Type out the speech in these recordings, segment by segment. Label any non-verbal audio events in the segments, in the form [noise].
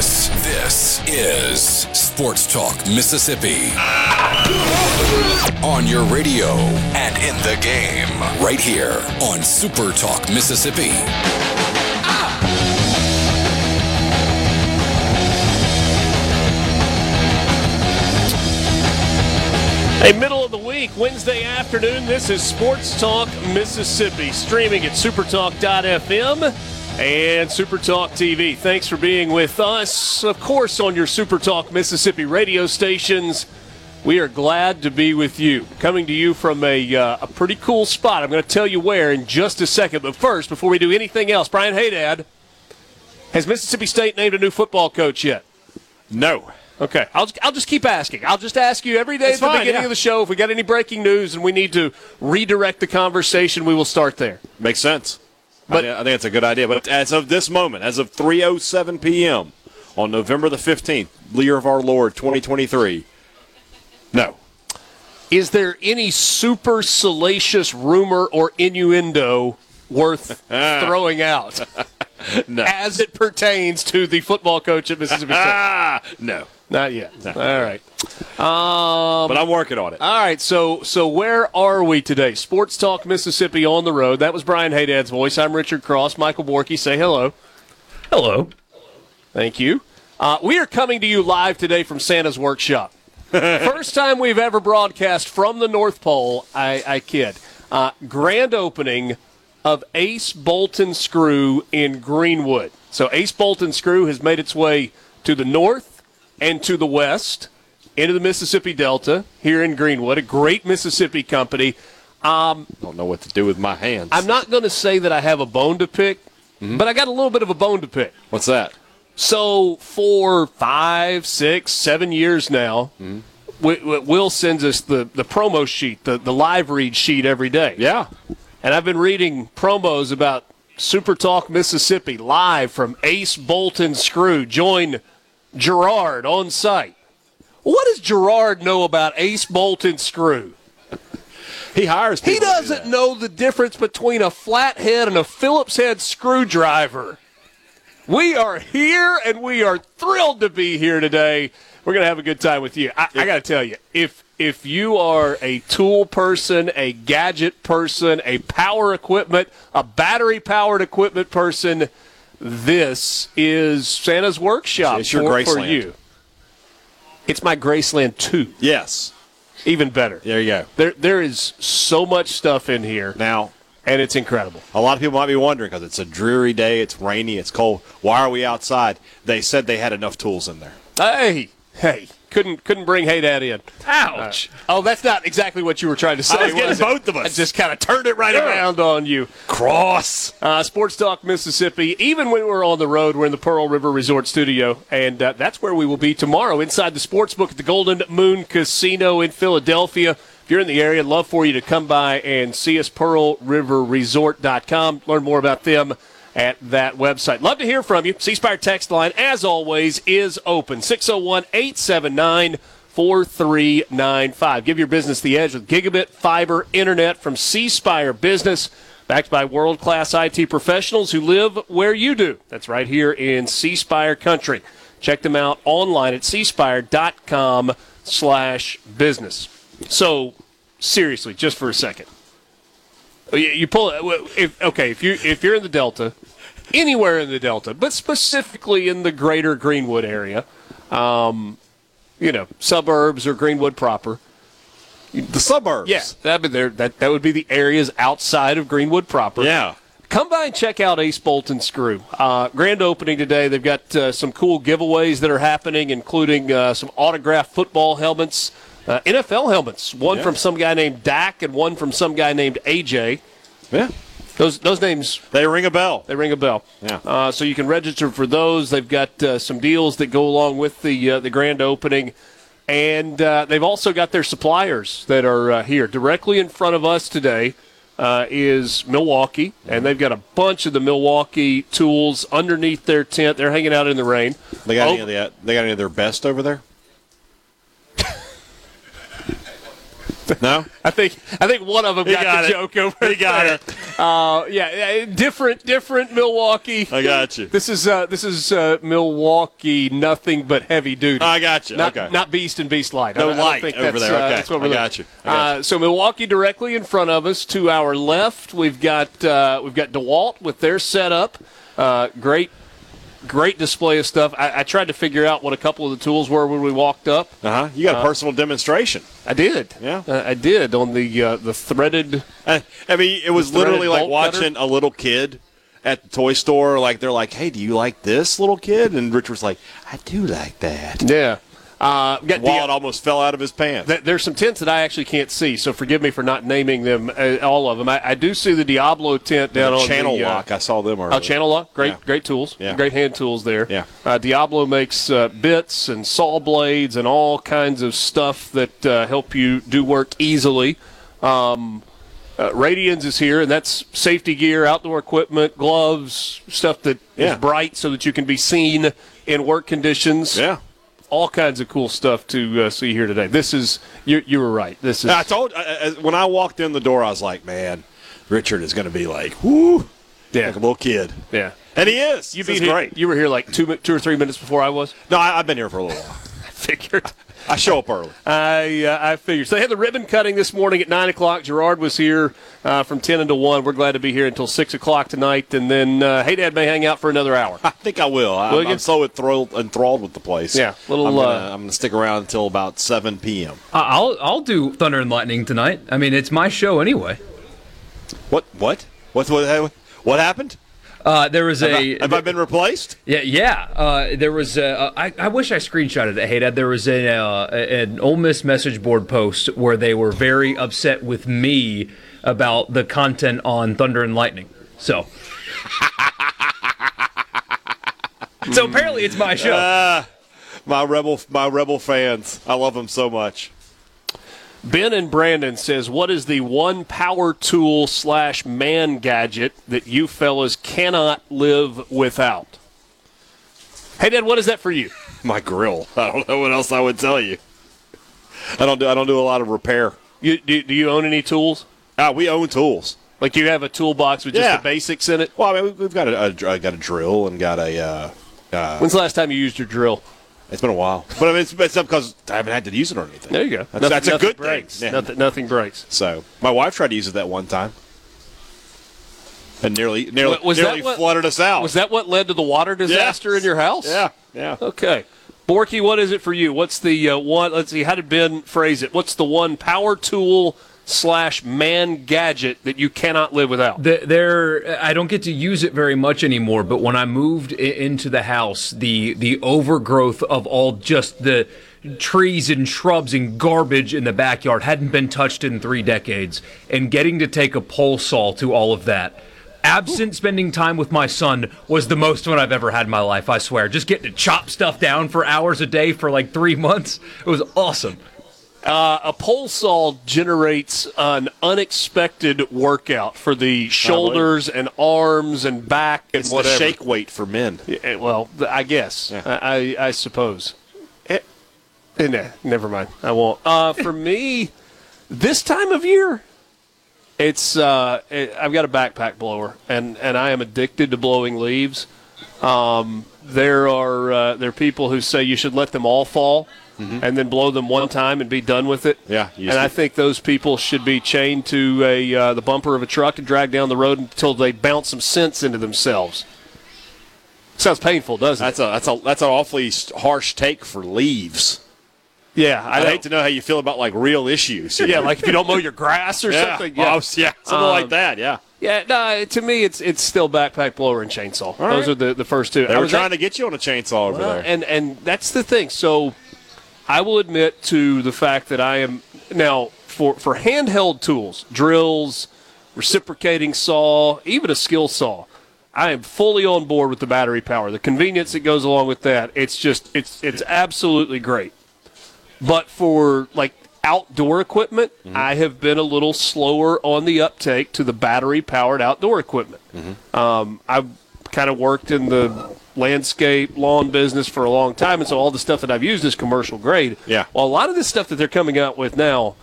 This, this is Sports Talk Mississippi. On your radio and in the game, right here on Super Talk Mississippi. A middle of the week, Wednesday afternoon. This is Sports Talk Mississippi, streaming at supertalk.fm and Supertalk TV. Thanks for being with us, of course, on your Supertalk Mississippi radio stations. We are glad to be with you. Coming to you from a, uh, a pretty cool spot. I'm going to tell you where in just a second. But first, before we do anything else, Brian Hadad, has Mississippi State named a new football coach yet? No. Okay, I'll, I'll just keep asking. I'll just ask you every day It's at the fine, beginning yeah. of the show if we got any breaking news and we need to redirect the conversation, we will start there. Makes sense. But- I, I think it's a good idea. But as of this moment, as of 3:07 p.m. on November the 15th, year of our Lord 2023, no. Is there any super salacious rumor or innuendo worth [laughs] throwing out [laughs] No. as it pertains to the football coach at Mississippi State? Ah, [laughs] no. Not yet. All right. Um, But I'm working on it. All right, so so where are we today? Sports Talk Mississippi on the road. That was Brian Hadad's voice. I'm Richard Cross. Michael Borky, say hello. Hello. Thank you. Uh, we are coming to you live today from Santa's workshop. [laughs] First time we've ever broadcast from the North Pole. I, I kid. Uh, grand opening of Ace Bolt and Screw in Greenwood. So Ace Bolt and Screw has made its way to the north and to the west into the Mississippi Delta here in Greenwood. A great Mississippi company. Um, Don't know what to do with my hands. I'm not going to say that I have a bone to pick, mm-hmm. but I got a little bit of a bone to pick. What's that? So for five, six, seven years now, mm-hmm. Wi- Will sends us the, the promo sheet, the, the live read sheet every day. Yeah. And I've been reading promos about Super Talk Mississippi live from Ace Bolt and Screw. Join Gerard on site. What does Gerard know about Ace Bolt and Screw? He hires people. He do doesn't that. know the difference between a flathead and a Phillips head screwdriver. We are here and we are thrilled to be here today. We're going to have a good time with you. I, I got to tell you, if if you are a tool person, a gadget person, a power equipment, a battery powered equipment person, this is Santa's workshop It's your for, for you. It's my Graceland 2. Yes. Even better. There you go. There, there is so much stuff in here, Now, and it's incredible. a lot of people might be wondering because it's a dreary day, it's rainy, it's cold. Why are we outside? They said they had enough tools in there. Hey, hey, couldn't couldn't bring Hadad in. Ouch. Oh, that's not exactly what you were trying to say. I was getting was it? both of us. I just kind of turned it right around on you. Cross. Uh, Sports Talk Mississippi. Even when we're on the road, we're in the Pearl River Resort Studio, and uh, that's where we will be tomorrow inside the sports book at the Golden Moon Casino in Philadelphia. If you're in the area, I'd love for you to come by and see us, PearlRiverResort.com. Learn more about them at that website. Love to hear from you. C Spire text line, as always, is open 601 879 4395. Give your business the edge with gigabit fiber internet from C Spire Business, backed by world class IT professionals who live where you do. That's right here in C Spire country. Check them out online at cspire.com slash business. So, seriously, just for a second. You- You pull if okay if you if you're in the Delta, anywhere in the Delta, but specifically in the greater Greenwood area, um, you know, suburbs or Greenwood proper. The suburbs. Yeah, that'd be there. That that would be the areas outside of Greenwood proper. Yeah. Come by and check out Ace Bolt and Screw. Uh, grand opening today. They've got uh, some cool giveaways that are happening, including uh, some autographed football helmets, uh, NFL helmets. One Yeah. from some guy named Dak, and one from some guy named AJ. Yeah. Those those names They ring a bell. they ring a bell. Yeah. Uh, so you can register for those. They've got uh, some deals that go along with the uh, the grand opening, and uh, they've also got their suppliers that are uh, here directly in front of us today. Uh, is Milwaukee, and they've got a bunch of the Milwaukee tools underneath their tent. They're hanging out in the rain. They got Oh, any of the, they got any of their best over there? [laughs] no. I think I think one of them got, got the it. joke over He got there. it. Uh, yeah, different different Milwaukee. I got you. This is uh, this is uh, Milwaukee, nothing but heavy duty. I got you. Not, okay. not beast and beast light. No I light think over that's, there. uh, Okay. that's what we're I looking- got you. I got Uh, so Milwaukee directly in front of us. To our left, we've got uh, we've got Dewalt with their setup. Uh, great, great display of stuff. I, I tried to figure out what a couple of the tools were when we walked up. Uh huh. You got a personal demonstration. I did. Yeah. Uh, I did on the uh, the threaded. I, I mean, it was literally like watching a little kid at the toy store. Like they're like, "Hey, do you like this little kid?" And Rich was like, "I do like that." Yeah. Uh, got Wallet the, almost fell out of his pants. Th- There's some tents that I actually can't see, so forgive me for not naming them, uh, all of them. I, I do see the Diablo tent down on channel the, uh, lock. I saw them earlier. Oh, Channellock, great, Yeah. great tools, Yeah. great hand tools there. Yeah. uh, Diablo makes uh, bits and saw blades and all kinds of stuff that uh, help you do work easily. Um, uh, Radians is here, and that's safety gear, outdoor equipment, gloves, stuff that is Yeah. bright so that you can be seen in work conditions. Yeah. All kinds of cool stuff to uh, see here today. This is you. You were right. This is I told I, I, when I walked in the door, I was like, "Man, Richard is going to be like, whoo, yeah, like a little kid," yeah. and he is. You This is beat great. You were here like two, two or three minutes before I was. No, I, I've been here for a little while. [laughs] I figured. I show up early. [laughs] I uh, I figured. So they had the ribbon cutting this morning at nine o'clock. Gerard was here uh, from ten until one. We're glad to be here until six o'clock tonight, and then uh, Hadad may hang out for another hour. [laughs] I think I will. I, Will I'm, you? I'm so enthralled, enthralled with the place. Yeah, little, I'm gonna, uh, I'm gonna stick around until about 7 p.m. Uh, I'll I'll do Thunder and Lightning tonight. I mean, it's my show anyway. What? What? What? What? What happened? Uh, there was Have, a I, have I been replaced? yeah yeah. Uh, there was a, I, I wish I screenshotted it. Hadad, there was a uh, an Ole Miss message board post where they were very upset with me about the content on Thunder and Lightning. So. [laughs] So apparently it's my show. My rebel, my rebel fans. I love them so much. Ben and Brandon says, "What is the one power tool slash man gadget that you fellas cannot live without?" Hadad, what is that for you? [laughs] My grill. I don't know what else I would tell you. I don't do. I don't do a lot of repair. You do, do you own any tools? Ah, we own tools. Like you have a toolbox with just Yeah. the basics in it? Well, I mean, we- we've got a, a, got a drill and got a. Uh, uh, When's the last time you used your drill? It's been a while, but I mean, it's, it's because I haven't had to use it or anything. There you go. That's, that's a good breaks. thing. Yeah. Nothing, nothing breaks. So my wife tried to use it that one time, and nearly nearly, Was nearly what- flooded us out. Was that what led to the water disaster in your house? Yeah, yeah. Okay. Borky, what is it for you? What's the uh, one? Let's see. How did Ben phrase it? What's the one power tool slash man gadget that you cannot live without? There, I don't get to use it very much anymore. But when I moved into the house, the the overgrowth of all just the trees and shrubs and garbage in the backyard hadn't been touched in three decades, and getting to take a pole saw to all of that. Absent spending time with my son was the most fun I've ever had in my life. I swear, just getting to chop stuff down for hours a day for like three months it was awesome. A pole saw generates an unexpected workout for the shoulders and arms and back and It's the whatever. shake weight for men. Eh, Well, I guess. Yeah. I, I, I suppose. Eh, eh, nah, never mind. I won't. Uh, for me, this time of year, it's uh, eh, I've got a backpack blower, and, and I am addicted to blowing leaves. Um, there are uh, there are people who say you should let them all fall. And then blow them one time and be done with it. Mm-hmm. Yeah, and I think those people should be chained to a uh, the bumper of a truck and dragged down the road until they bounce some sense into themselves. Sounds painful, doesn't it? That's a that's a that's an awfully harsh take for leaves. Yeah, I hate to know how you feel about like real issues. Yeah, like if you don't mow your grass or [laughs] yeah. something. Yeah, oh, yeah something Um, like that. Yeah. Yeah, no, to me, it's it's still backpack blower and chainsaw. Those right. are the, the first two. They I were was trying at- to get you on a chainsaw over Well, there. and and that's the thing. So I will admit to the fact that I am now for for handheld tools, drills, reciprocating saw, even a skill saw. I am fully on board with the battery power. The convenience that goes along with that, it's just it's it's absolutely great. But for like outdoor equipment, I have been a little slower on the uptake to the battery powered outdoor equipment. Um, I've kind of worked in the landscape lawn business for a long time, and so all the stuff that I've used is commercial grade. Yeah. Well, a lot of this stuff that they're coming out with now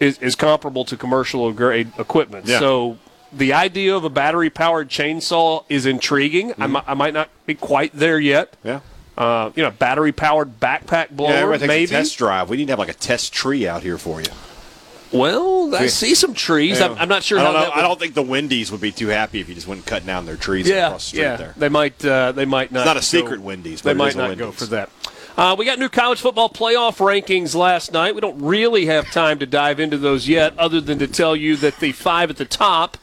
is, is comparable to commercial grade equipment. Yeah. So the idea of a battery powered chainsaw is intriguing. I, mi- I might not be quite there yet. yeah. Uh, you know, battery powered backpack blower, Yeah, everybody takes maybe. a test drive. We need to have like a test tree out here for you. Well, I see some trees. I'm, I'm not sure I don't know. that would- I don't think the Wendy's would be too happy if you just went cutting down their trees Yeah, across the street yeah. there. They might. Uh, they might not. It's not a go- secret Wendy's, but They it might is a not go for that. Uh, we got new college football playoff rankings last night. We don't really have time to dive into those yet, other than to tell you that the five at the top.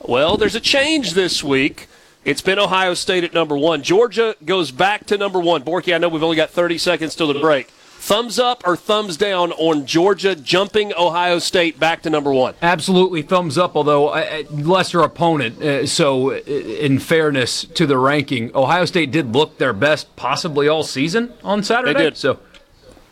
Well, there's a change this week. It's been Ohio State at number one. Georgia goes back to number one. Borky, I know we've only got 30 seconds till the break. Thumbs up or thumbs down on Georgia jumping Ohio State back to number one? Absolutely, thumbs up. Although uh, uh, lesser opponent, uh, so in fairness to the ranking, Ohio State did look their best possibly all season on Saturday. They did. So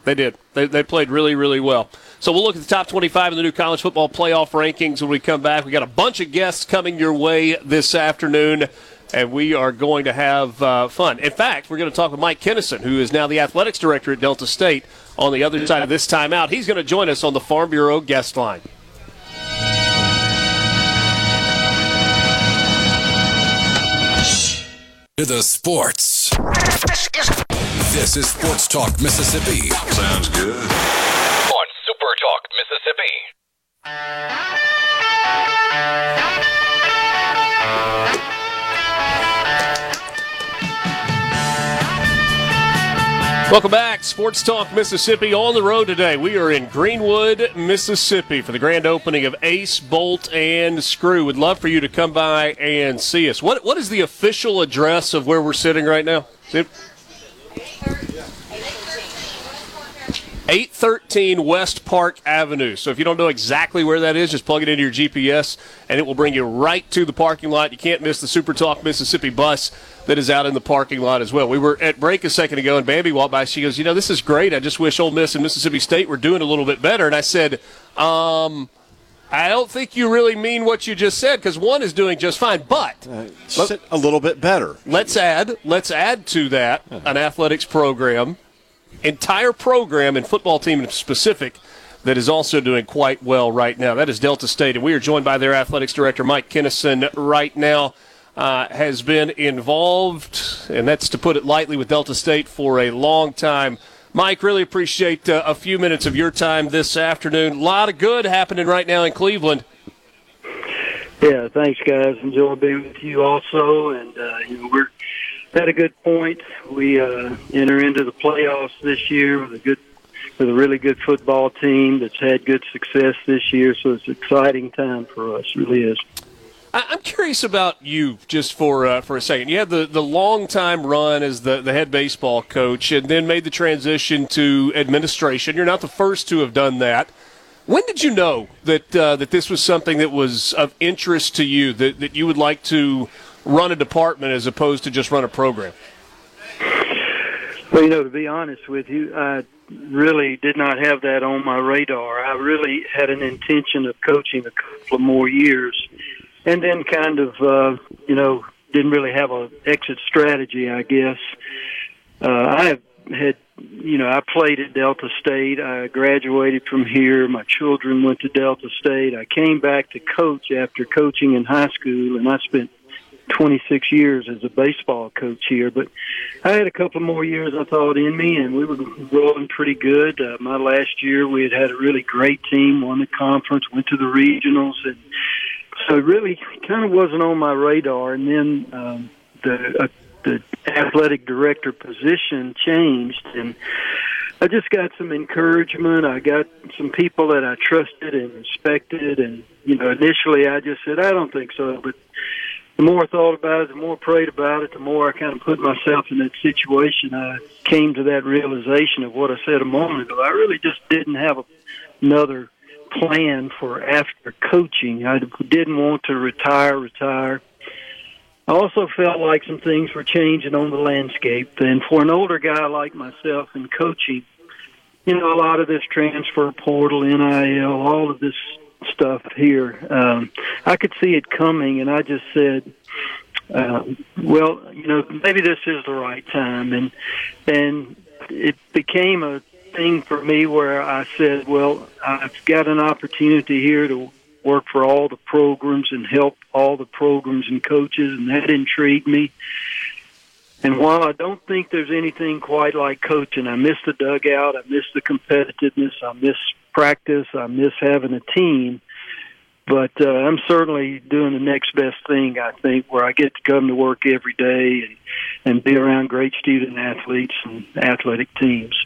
They did. They, they played really, really well. So we'll look at the top 25 in the new college football playoff rankings when we come back. We got a bunch of guests coming your way this afternoon, and we are going to have uh, fun. In fact, we're going to talk with Mike Kinnison, who is now the athletics director at Delta State, on the other side of this timeout. He's going to join us on the Farm Bureau guest line. To the sports. This is Sports Talk Mississippi. Sounds good. on Super Talk, Mississippi. Welcome back, Sports Talk Mississippi on the road today. We are in Greenwood, Mississippi for the grand opening of Ace, Bolt, and Screw. Would love for you to come by and see us. What What is the official address of where we're sitting right now? Is it- 813 West Park Avenue. So if you don't know exactly where that is, just plug it into your GPS and it will bring you right to the parking lot. You can't miss the Super Talk Mississippi bus that is out in the parking lot as well. We were at break a second ago and Bambi walked by. She goes, You know, this is great. I just wish Ole Miss and Mississippi State were doing a little bit better. And I said, um, I don't think you really mean what you just said because one is doing just fine. But Just a little bit better. let's add let's add to that an athletics program entire program and football team in specific that is also doing quite well right now that is delta state and we are joined by their athletics director mike kinnison right now uh, has been involved and that's to put it lightly with delta state for a long time mike really appreciate uh, a few minutes of your time this afternoon a lot of good happening right now in cleveland Yeah, thanks, guys. Enjoy being with you also. And, uh, you know, we're at a good point. We uh, enter into the playoffs this year with a good, with a really good football team that's had good success this year. So it's an exciting time for us. Really is. I'm curious about you just for uh, for a second. You had the, the long time run as the, the head baseball coach and then made the transition to administration. You're not the first to have done that. When did you know that uh, that this was something that was of interest to you, that, that you would like to run a department as opposed to just run a program? Well, you know, to be honest with you, I really did not have that on my radar. I really had an intention of coaching a couple of more years, and then kind of, uh, you know, didn't really have a exit strategy. I guess uh, I had, you know, I played at Delta State. I graduated from here. My children went to Delta State. I came back to coach after coaching in high school, and I spent 26 years as a baseball coach here, but I had a couple more years I thought in me, and we were rolling pretty good. Uh, my last year, we had had a really great team, won the conference, went to the regionals, and so it really kind of wasn't on my radar. And then um, the uh, the athletic director position changed, and I just got some encouragement. I got some people that I trusted and respected, and you know, initially I just said I don't think so, but the more I thought about it, the more I prayed about it, the more I kind of put myself in that situation. I came to that realization of what I said a moment ago. I really just didn't have a, another plan for after coaching. I didn't want to retire, retire. I also felt like some things were changing on the landscape. And for an older guy like myself in coaching, you know, a lot of this transfer portal, NIL, all of this stuff here, um, I could see it coming, and I just said, uh, well, you know, maybe this is the right time, and and it became a thing for me where I said, well, I've got an opportunity here to work for all the programs and help all the programs and coaches, and that intrigued me. And while I don't think there's anything quite like coaching, I miss the dugout, I miss the competitiveness, I miss practice, I miss having a team. But uh, I'm certainly doing the next best thing, I think, where I get to come to work every day and, and be around great student athletes and athletic teams.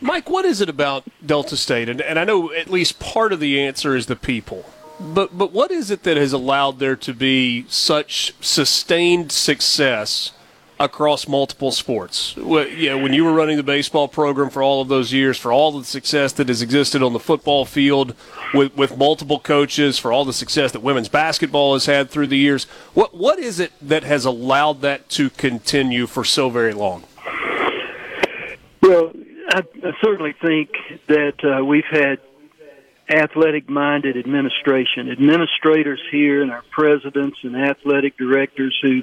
Mike, what is it about Delta State? And, and I know at least part of the answer is the people. But but what is it that has allowed there to be such sustained success across multiple sports? Well, you when you were running the baseball program for all of those years, for all the success that has existed on the football field with, with multiple coaches, for all the success that women's basketball has had through the years, what what is it that has allowed that to continue for so very long? Well, I, I certainly think that uh, we've had athletic minded administration, administrators here, and our presidents and athletic directors who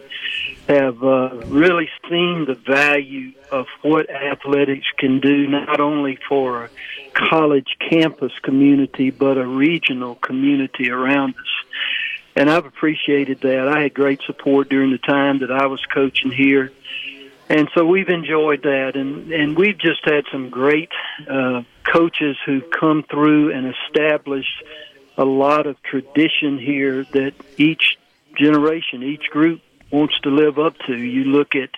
have uh, really seen the value of what athletics can do, not only for a college campus community, but a regional community around us. And I've appreciated that. I had great support during the time that I was coaching here and so we've enjoyed that, and and we've just had some great uh, coaches who come through and established a lot of tradition here that each generation, each group wants to live up to. You look at,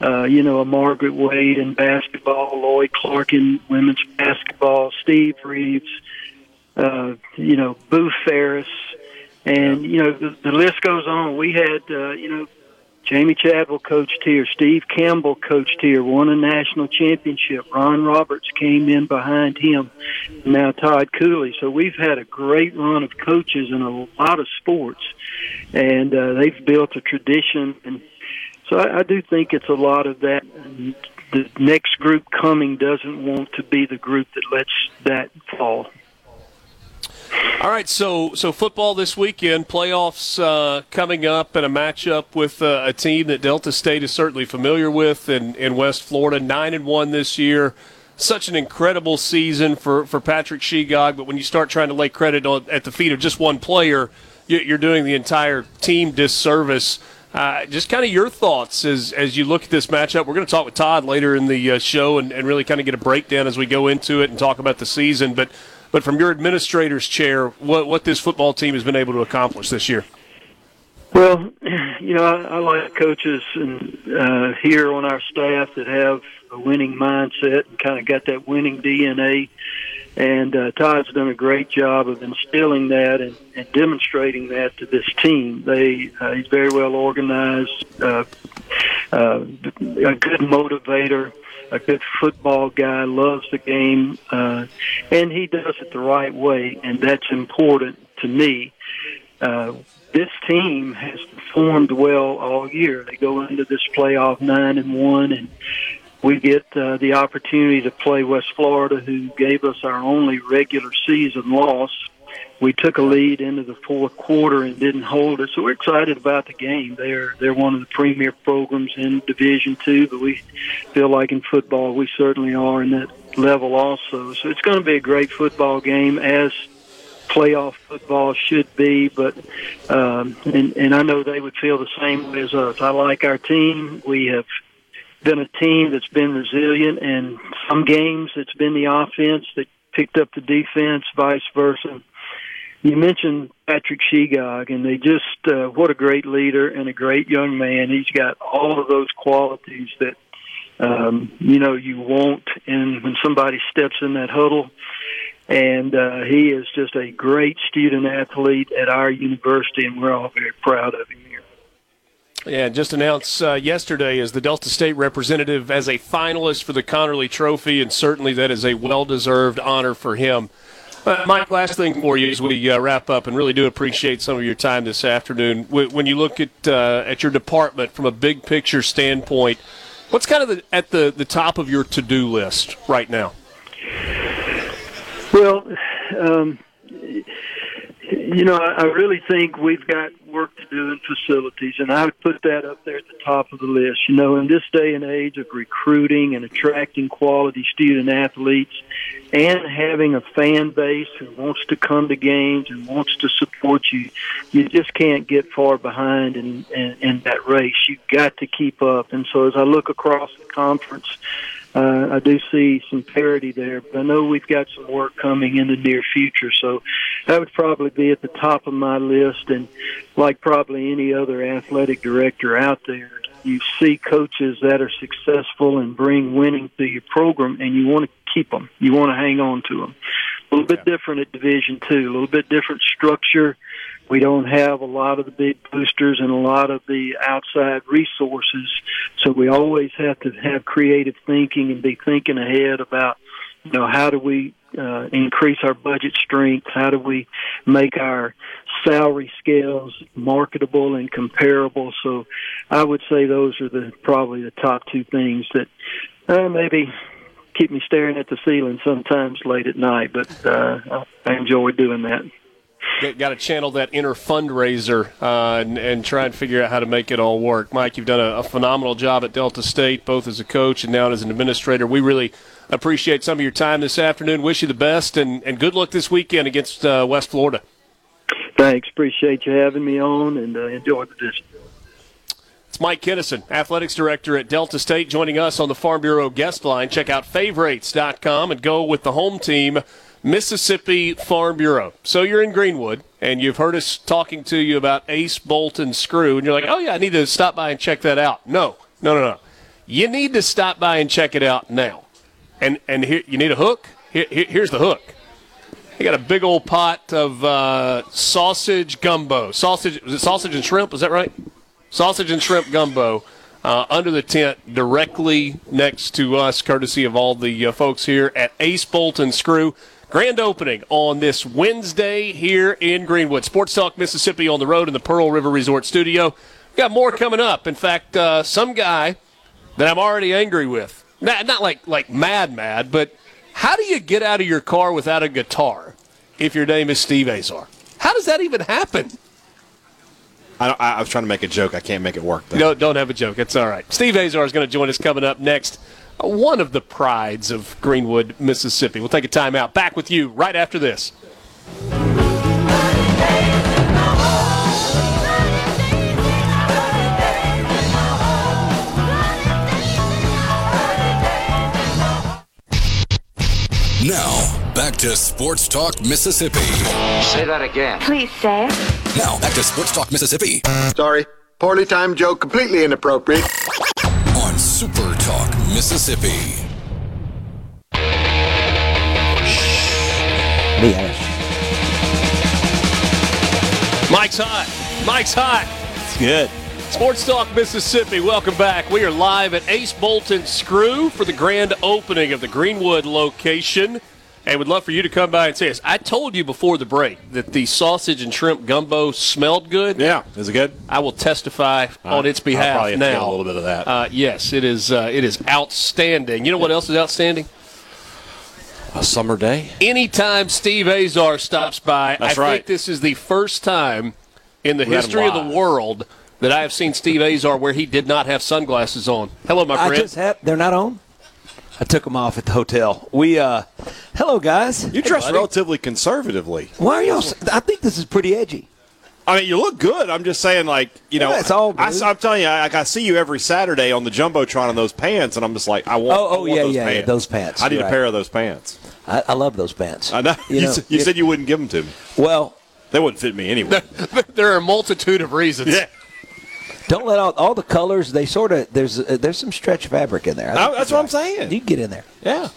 uh, you know, a Margaret Wade in basketball, Lloyd Clark in women's basketball, Steve Reeves, uh, you know, Boo Ferriss, and you know the, the list goes on. We had, uh, you know, Jamey Chadwell coached here. Steve Campbell coached here, won a national championship. Ron Roberts came in behind him. Now Todd Cooley. So we've had a great run of coaches in a lot of sports, and uh, they've built a tradition. And so I, I do think it's a lot of that. The next group coming doesn't want to be the group that lets that fall. All right, so so football this weekend, playoffs uh, coming up, and a matchup with uh, a team that Delta State is certainly familiar with in, in West Florida. Nine and one this year, such an incredible season for for Patrick Shegog. But when you start trying to lay credit on, at the feet of just one player, you're doing the entire team disservice. Uh, just kind of your thoughts as as you look at this matchup. We're going to talk with Todd later in the uh, show and, and really kind of get a breakdown as we go into it and talk about the season. But but from your administrator's chair, what, what this football team has been able to accomplish this year? Well, you know, I, I like coaches and uh, here on our staff that have a winning mindset and kind of got that winning DNA. And uh, Todd's done a great job of instilling that and, and demonstrating that to this team. They uh, he's very well organized, uh, uh, a good motivator a good football guy, loves the game, uh, and he does it the right way, and that's important to me. Uh, this team has performed well all year. They go into this playoff nine and one, and we get uh, the opportunity to play West Florida, who gave us our only regular season loss we took a lead into the fourth quarter and didn't hold it. So we're excited about the game. They're they're one of the premier programs in Division Two, but we feel like in football we certainly are in that level also. So it's going to be a great football game as playoff football should be. But um, and and I know they would feel the same way as us. I like our team. We have been a team that's been resilient, and some games it's been the offense that picked up the defense, vice versa you mentioned Patrick Shegog, and they just uh, what a great leader and a great young man. He's got all of those qualities that um, you know you want. And when somebody steps in that huddle, and uh, he is just a great student athlete at our university, and we're all very proud of him here. Yeah, just announced uh, yesterday as the Delta State representative as a finalist for the Conerly Trophy, and certainly that is a well-deserved honor for him. Uh, Mike, last thing for you as we uh, wrap up, and really do appreciate some of your time this afternoon. When you look at uh, at your department from a big picture standpoint, what's kind of the, at the, the top of your to-do list right now? Well, um, you know, I really think we've got work to do in facilities, and I would put that up there at the top of the list. You know, in this day and age of recruiting and attracting quality student athletes, and having a fan base who wants to come to games and wants to support you, you just can't get far behind in, in, in that race. You've got to keep up. And so, as I look across the conference, uh, I do see some parity there, but I know we've got some work coming in the near future. So that would probably be at the top of my list. And like probably any other athletic director out there, you see coaches that are successful and bring winning to your program, and you want to keep them. You want to hang on to them. A little bit different at Division Two, a little bit different structure. We don't have a lot of the big boosters and a lot of the outside resources, so we always have to have creative thinking and be thinking ahead about, you know, how do we uh, increase our budget strength? How do we make our salary scales marketable and comparable? So, I would say those are the probably the top two things that uh, maybe keep me staring at the ceiling sometimes late at night, but uh, I enjoy doing that. Got to channel that inner fundraiser uh, and, and, try and figure out how to make it all work. Mike, you've done a, a, phenomenal job at Delta State, both as a coach and now as an administrator. We really appreciate some of your time this afternoon. Wish you the best and, and good luck this weekend against uh, West Florida. Thanks. Appreciate you having me on and uh, enjoy the visit. It's Mike Kinnison, Athletics Director at Delta State, joining us on the Farm Bureau guest line. Check out favorites.com and go with the home team, Mississippi Farm Bureau. So you're in Greenwood, and you've heard us talking to you about Ace Bolt and Screw, and you're like, oh, yeah, I need to stop by and check that out. No, no, no, no. You need to stop by and check it out now. And, and here, you need a hook? Here, here, here's the hook. You got a big old pot of uh, sausage gumbo. Sausage, was it sausage and shrimp? Is that right? sausage and shrimp gumbo uh, under the tent directly next to us, courtesy of all the uh, folks here at Ace Bolt and Screw. Grand opening on this Wednesday here in Greenwood. Sports Talk Mississippi on the road in the Pearl River Resort Studio. We got more coming up. In fact, uh, some guy that I'm already angry with. Not, not like like mad mad, but how do you get out of your car without a guitar if your name is Steve Azar? How does that even happen? I, I, was trying to make a joke. I can't make it work. Though. No, don't have a joke. It's all right. Steve Azar is going to join us coming up next. One of the prides of Greenwood, Mississippi. We'll take a time out. Back with you right after this. Now, back to Sports Talk Mississippi. Say that again. Please say it. Now, back to Sports Talk Mississippi. Sorry. Poorly timed joke, completely inappropriate. On Super Talk Mississippi. Mike's hot. Mike's hot. It's good. Sports Talk Mississippi, welcome back. We are live at Ace Bolt and Screw for the grand opening of the Greenwood location. And would love for you to come by and say this. I told you before the break that the sausage and shrimp gumbo smelled good. Yeah, is it good? I will testify uh, on its behalf I'll now. a little bit of that. Uh, yes, it is. Uh, it is outstanding. You know what else is outstanding? A summer day. Anytime Steve Azar stops by, That's I right. think this is the first time in the history of the world that I have seen Steve Azar where he did not have sunglasses on. Hello, my friend. I just have. They're not on. I took them off at the hotel. We, uh, hello guys. You dress hey, relatively conservatively. Why are y'all? I think this is pretty edgy. I mean, you look good. I'm just saying, like, you know, yeah, it's all. I, am telling you, I, I, see you every Saturday on the jumbotron in those pants, and I'm just like, I want. Oh, oh I want yeah, those yeah, pants. yeah, those pants. I need right. a pair of those pants. I, I, love those pants. I know. [laughs] You, you, know, you said you wouldn't give them to me. Well, they wouldn't fit me anyway. [laughs] there are a multitude of reasons. Yeah. Don't let all, all the colors. They sort of there's uh, there's some stretch fabric in there. I that's what I'm saying. You can get in there. Yeah.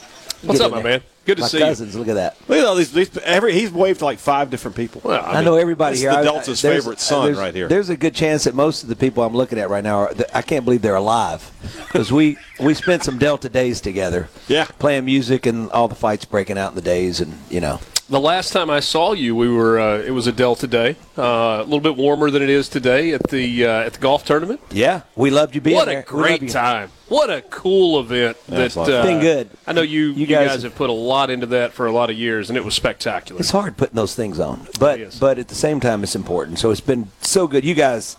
What's Get up, in my there. man? Good to my see cousins, look at that. Look at all these. these every he's waved to like five different people. Well, I, know everybody This here. is the I- Delta's there's- favorite son there's- right here. There's a good chance that most of the people I'm looking at right now are. I can't believe they're alive because we we spent some Delta days together. Yeah. playing music and all the fights breaking out in the days, and you know. The last time I saw you, we were uh, it was a Delta day, uh, a little bit warmer than it is today at the uh, at the golf tournament. Yeah, we loved you being what there. a great time! What a cool event it's that a lot of uh. Been good. I know you You you guys- guys, have put a lot into that for a lot of years, and it was spectacular. It's hard putting those things on, but but at the same time, it's important. So it's been so good. You guys,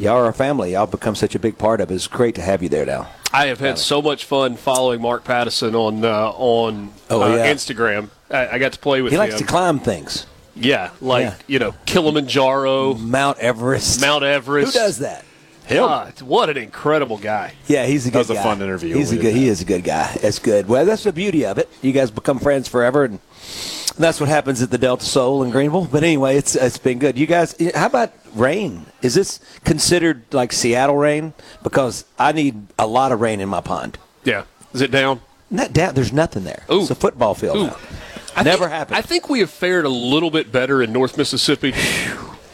y'all are a family. Y'all become such a big part of it. It's great to have you there now. I have had so much fun following Mark Pattison on uh, on Oh, uh, yeah. Instagram. I, I got to play with him. He him. likes to climb things. yeah, like Yeah. you know Kilimanjaro, Mount Everest. Mount Everest. Who does that? Him. God, what an incredible guy! Yeah, he's a good That was a guy. fun interview He's a good. did He is a good guy. That's good. Well, that's the beauty of it. You guys become friends forever, and that's what happens at the Delta Soul in Greenville. But anyway, it's it's been good. You guys, how about rain? Is this considered like Seattle rain? Because I need a lot of rain in my pond. Yeah, is it down? Not down. There's nothing there. Ooh. It's a football field. Ooh. now. I Never think, happened. I think we have fared a little bit better in North Mississippi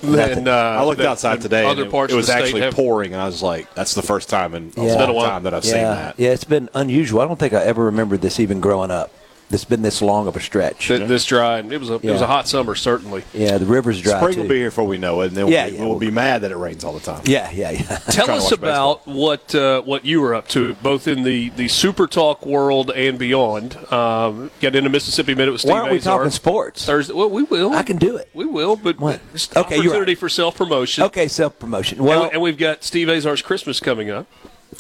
than uh, I looked than- outside than today. Other and it, parts it was actually have- pouring, and I was like, "That's the first time in a Yeah. long Been a while. time that I've yeah, seen that." yeah. It's been unusual. I don't think I ever remembered this even growing up. It's been this long of a stretch. th- this dry. And it was a it was a hot summer, certainly. yeah, the river's dry Spring too. will be here before we know it, and then Yeah, we'll, be, yeah, we'll we'll- be mad that it rains all the time. Yeah, yeah, yeah. Tell us watch about what uh, what you were up to, both in the, the Super Talk world and beyond. Um, get into Mississippi Minute with Steve Why aren't we Azar. talking sports? Thursday. Well, we will. I can do it. We will, but What? Okay, opportunity right. for self promotion. Okay, self promotion. Well, Well, and we've got Steve Azar's Christmas coming up.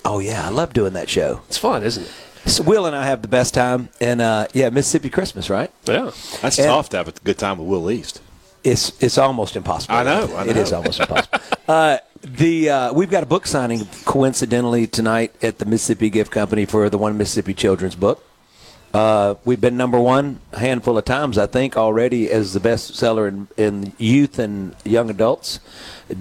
oh yeah, I love doing that show. It's fun, isn't it? So Will and I have the best time, and uh, yeah, Mississippi Christmas, right? Yeah. That's And- tough to have a good time with Will East. It's it's almost impossible. I know, I know. is almost impossible. [laughs] Uh, the uh, we've got a book signing coincidentally tonight at the Mississippi Gift Company for the One Mississippi Children's Book. Uh, we've been number one a handful of times, I think, already as the best seller in, in youth and young adults.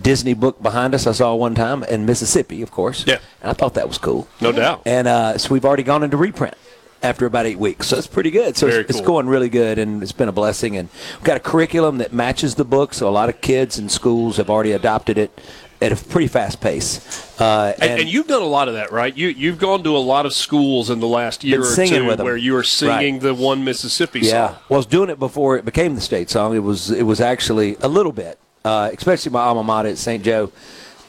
Disney book behind us, I saw one time in Mississippi, of course. Yeah. And I thought that was cool. No doubt. And uh, so we've already gone into reprint after about eight weeks. So it's pretty good. So Very it's, it's going really good, and it's been a blessing. And we've got a curriculum that matches the book, so a lot of kids and schools have already adopted it at a pretty fast pace. Uh, And, and you've done a lot of that, right? You you've gone to a lot of schools in the last year or two where you are singing the one Mississippi Yeah, song. well, I was doing it before it became the state song. It was it was actually a little bit, uh, especially my alma mater at St. Joe.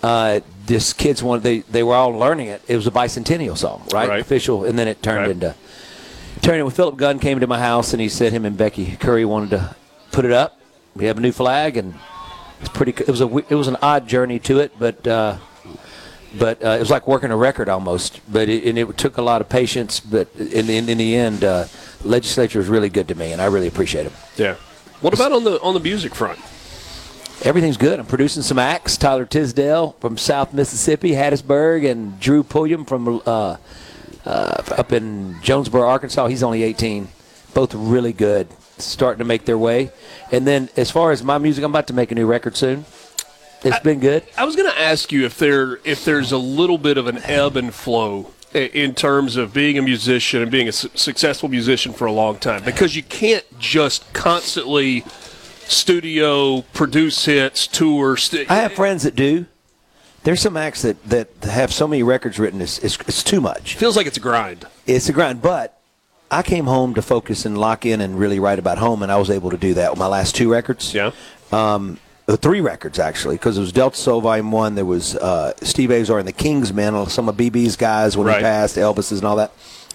Uh, this kids wanted they they were all learning it. It was a bicentennial song, right? Right. Official, and then it turned Right. into turned when Philip Gunn came to my house and he said him and Becky Currie wanted to put it up. We have a new flag and it's pretty. It was a it was an odd journey to it, but. Uh, but uh, it was like working a record almost. But it, and it took a lot of patience. But in, in, in the end, uh, legislature was really good to me, and I really appreciate them. Yeah. What about on the on the music front? Everything's good. I'm producing some acts. Tyler Tisdale from South Mississippi, Hattiesburg, and Drew Pulliam from uh, uh, up in Jonesboro, Arkansas. He's only 18. Both really good, starting to make their way. And then as far as my music, I'm about to make a new record soon. It's been good. I was going to ask you if there if there's a little bit of an ebb and flow in terms of being a musician and being a su- successful musician for a long time because you can't just constantly studio produce hits tour st- I have friends that do. There's some acts that, that have so many records written, it's, it's, it's too much. feels like it's a grind It's a grind, but I came home to focus and lock in and really write about home, and I was able to do that with my last two records. yeah Um, uh, three records actually, because it was Delta Soul Volume One. There was uh, Steve Azar and the Kingsmen, some of BB's guys when Right. he passed, Elvis's and all that,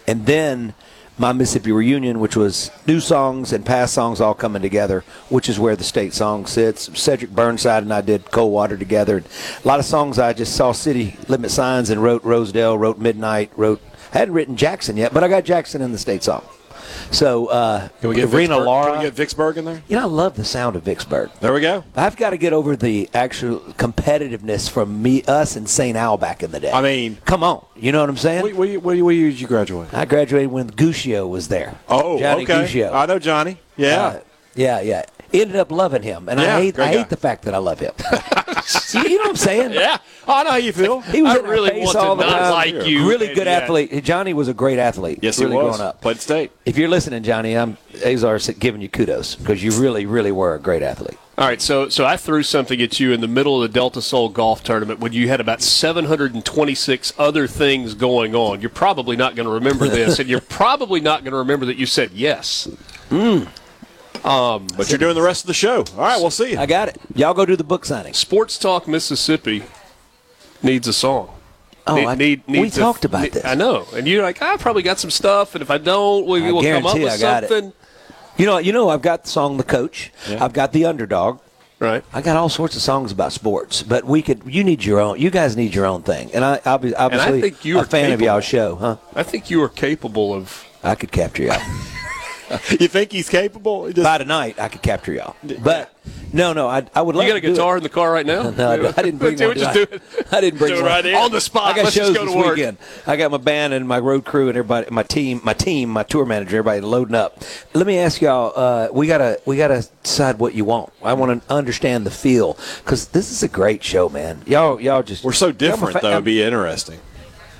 and then my Mississippi reunion, which was new songs and past songs all coming together, which is where the state song sits. Cedric Burnside and I did Cold Water together. And a lot of songs I just saw city limit signs and wrote Rosedale, wrote Midnight, wrote. I hadn't written Jackson yet, but I got Jackson in the state song. So uh, Can we get Rena Vicksburg, Laura. Can we get Vicksburg in there? you know, I love the sound of Vicksburg. There we go. I've got to get over the actual competitiveness from me, us, and St. Al back in the day. I mean- come on, you know what I'm saying? What, what, what, what year did you graduate? I graduated when Guccio was there. Oh, Johnny okay. Guccio. I know Johnny. Yeah. Uh, yeah, yeah. Ended up loving him, and Yeah, I hate great I guy. hate the fact that I love him. you, [laughs] you know what I'm saying? Yeah, oh, I know how you feel. He was I really face want all the not time. like you, Really and good yet- athlete. Johnny was a great athlete. Yes, really he was. growing up. Played state. If you're listening, Johnny, I'm Azar giving you kudos because you really, really were a great athlete. All right, so so I threw something at you in the middle of the Delta Soul golf tournament when you had about 726 other things going on. You're probably not going to remember this, and you're [laughs] probably not going to remember that you said yes. Hmm. Um, but you're doing the rest of the show. All right, we'll see you. I got it. Y'all go do the book signing. Sports Talk Mississippi needs a song. Oh, Need- I, need- we needs a- talked about need- this. I know, and you're like, I probably got some stuff, and if I don't, we I will come up with I got it. something. You know, you know, I've got the song "The Coach." I've got the underdog. Right. I got all sorts of songs about sports, but we could. You need your own. You guys need your own thing, and I obvi- obviously think you a are fan of y'all's show, huh? I think you are capable of. I could capture y'all You think he's capable? Just- by tonight. I could capture y'all, but no, no, I, I would. Love You got a to do guitar in the car right now? [laughs] No, I, I didn't bring [laughs] Do one. it, just did do I? it. I didn't bring Do it one right here. On the spot. I got Let's just shows go to this work. weekend. I got my band and my road crew and everybody, my team, my team, my tour manager, everybody loading up. Let me ask y'all. Uh, we gotta we gotta decide what you want. I want to understand the feel because this is a great show, man. Y'all y'all just We're so different, fa- though. It'd be interesting.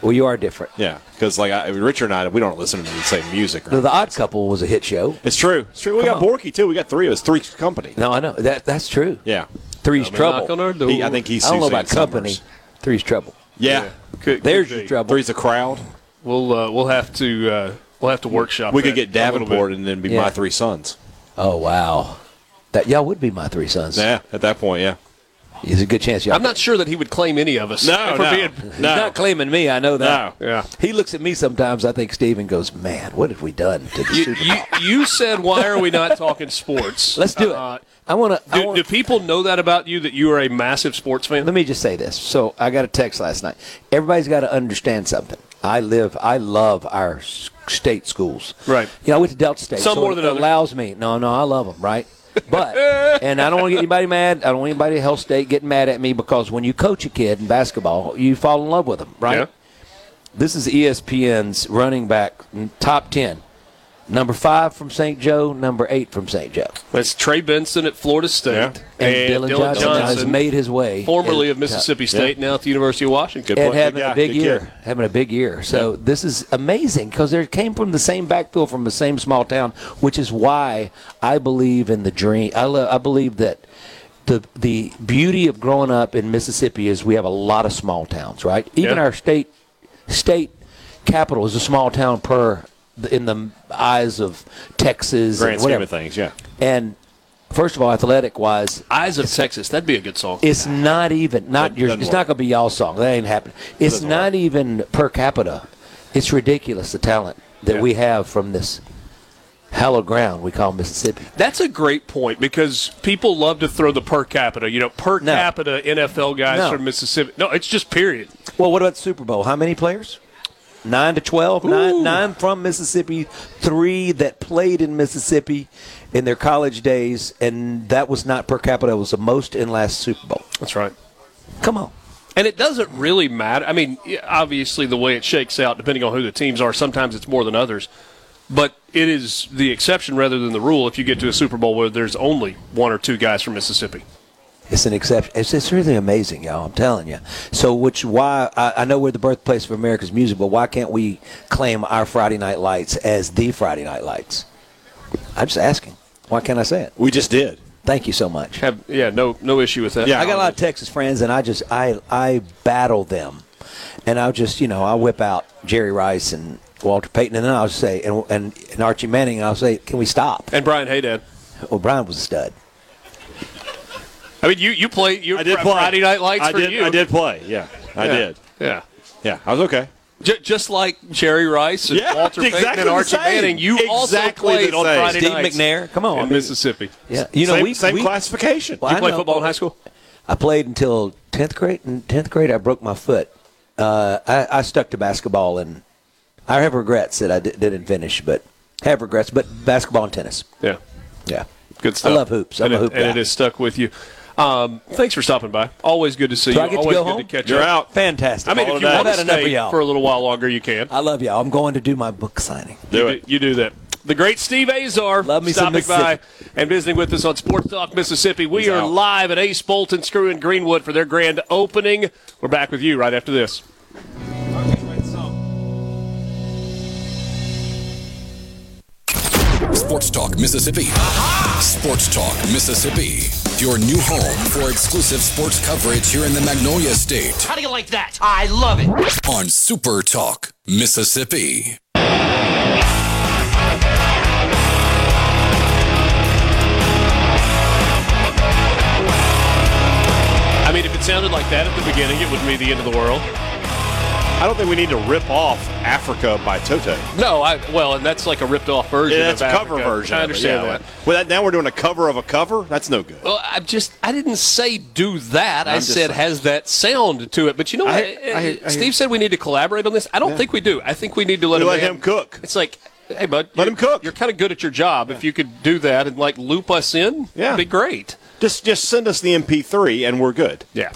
Well, you are different. Yeah, because like I, Richard and I, we don't listen to the same music. The, the Odd Couple was a hit show. It's true. It's true. We Come got on. Borky too. We got three of us. Three company. No, I know that that's true. Yeah. Three's Knock trouble. on our door. He, I think he's. I don't know Suzanne about company. Three's trouble. Yeah. Could- There's could your be. trouble. Three's a crowd. We'll uh, we'll have to uh, we'll have to workshop. We that could get a little bit. Davenport and then be Yeah. my three sons. Oh wow, that y'all would be my three sons. Yeah. At that point, yeah. There's a good chance y'all. I'm not sure that he would claim any of us. No, if [laughs] we're no, He's not claiming me. I know that. No. Yeah. He looks at me sometimes. I think Steven goes, "Man, what have we done to the You, Super you, Bowl?" you said, why are we not talking sports? [laughs] Let's do Uh, it. I want to. do, do people know that about you, that you are a massive sports fan? Let me just say this. So I got a text last night. Everybody's got to understand something. I live. I love our state schools. Right. You know, I went to Delta State. Some so more than it others. allows me. No, no, I love them. Right. But and I don't want to get anybody mad. I don't want anybody at Hell State getting mad at me because when you coach a kid in basketball, you fall in love with them. Right. Yeah. This is ESPN's running back top ten. Number five from St. Joe. Number eight from St. Joe. That's Trey Benson at Florida State. Yeah. And, Dillon, Johnson, has made his way. formerly in- of Mississippi State, now at the University of Washington. and having guy. a big Good year, kid. having a big year. So this is amazing because they came from the same backfield from the same small town, which is why I believe in the dream. I, lo- I believe that the the beauty of growing up in Mississippi is we have a lot of small towns, right? Even Yeah. our state state capital is a small town per in the eyes of Texas Grand and scheme whatever. of things, yeah. And first of all, athletic wise, Eyes of Texas. That'd be a good song. it's not even not That your. doesn't It's work. not going to be y'all song. That ain't happening. It's doesn't not even per capita. It's ridiculous the talent that Yeah. we have from this hallowed ground we call Mississippi. That's a great point because people love to throw the per capita. You know, per No. capita NFL guys No. from Mississippi. No, it's just period. Well, what about the Super Bowl? How many players? Nine to twelve. Nine, nine from Mississippi. Three that played in Mississippi in their college days, and that was not per capita. It was the most in last Super Bowl. That's right. Come on. And it doesn't really matter. I mean, obviously, the way it shakes out, depending on who the teams are, sometimes it's more than others. But it is the exception rather than the rule if you get to a Super Bowl where there's only one or two guys from Mississippi. It's an exception. It's, it's really amazing, y'all. I'm telling you. So, which why I, I know we're the birthplace of America's music, but why can't we claim our Friday Night Lights as the Friday Night Lights? I'm just asking. Why can't I say it? We just did. Thank you so much. Have yeah, no no issue with that. Yeah. I got a lot of Texas friends, and I just I I battle them, and I'll just you know I'll whip out Jerry Rice and Walter Payton, and then I'll say and and, and Archie Manning, and I'll say, can we stop? And Brian Hadad. Well, Brian was a stud. I mean, you you play you I did play. Friday Night Lights I for did, you. I did play. Yeah. I Yeah. did. Yeah. Yeah. I was okay. J- just like Jerry Rice and Yeah, Walter Payton exactly and Archie same. Manning, you also Exactly the played on. Friday Steve nights McNair, come on, I in mean- Mississippi. Yeah, you know same, we same we, classification. Well, You I play know, football in high school? I played until tenth grade. In tenth grade, I broke my foot. Uh, I, I stuck to basketball, and I have regrets that I didn't finish, but have regrets. But basketball and tennis, Yeah. yeah. Good stuff. I love hoops. I'm and a it- hoop And guy. it has stuck with you. Um, thanks for stopping by. Always good to see Do you. I get to Always go good home? to catch You're up. out. Fantastic. I mean, All if you of that. want to I've had enough of stay y'all. for a little while longer, you can. I love y'all. I'm going to do my book signing. Do you it. Do, you do that. The great Steve Azar Love me some stopping by Mississippi. and visiting with us on Sports Talk Mississippi. We He's are out. live at Ace Bolt and Screw in Greenwood for their grand opening. We're back with you right after this. Sports Talk Mississippi. Sports Talk Mississippi. Your new home for exclusive sports coverage here in the Magnolia State How do you like that? I love it. on Super Talk Mississippi. I mean, if it sounded like that at the beginning, it wouldn't be the end of the world. I don't think we need to rip off Africa by Toto. No, I well, and that's like a ripped off version. Yeah, that's a cover Africa. version. I understand yeah. that. Well, that, now we're doing a cover of a cover. That's no good. Well, I just I didn't say do that. I I'm just said saying. has that sound to it. But you know what? I- I- I- Steve said we need to collaborate on this. I don't think we do. I think we need to let, him, let him cook. It's like, hey, bud, Let him cook. You're kind of good at your job. If you could do that and like loop us in, Yeah. it'd be great. Just just send us the MP3 and we're good. Yeah.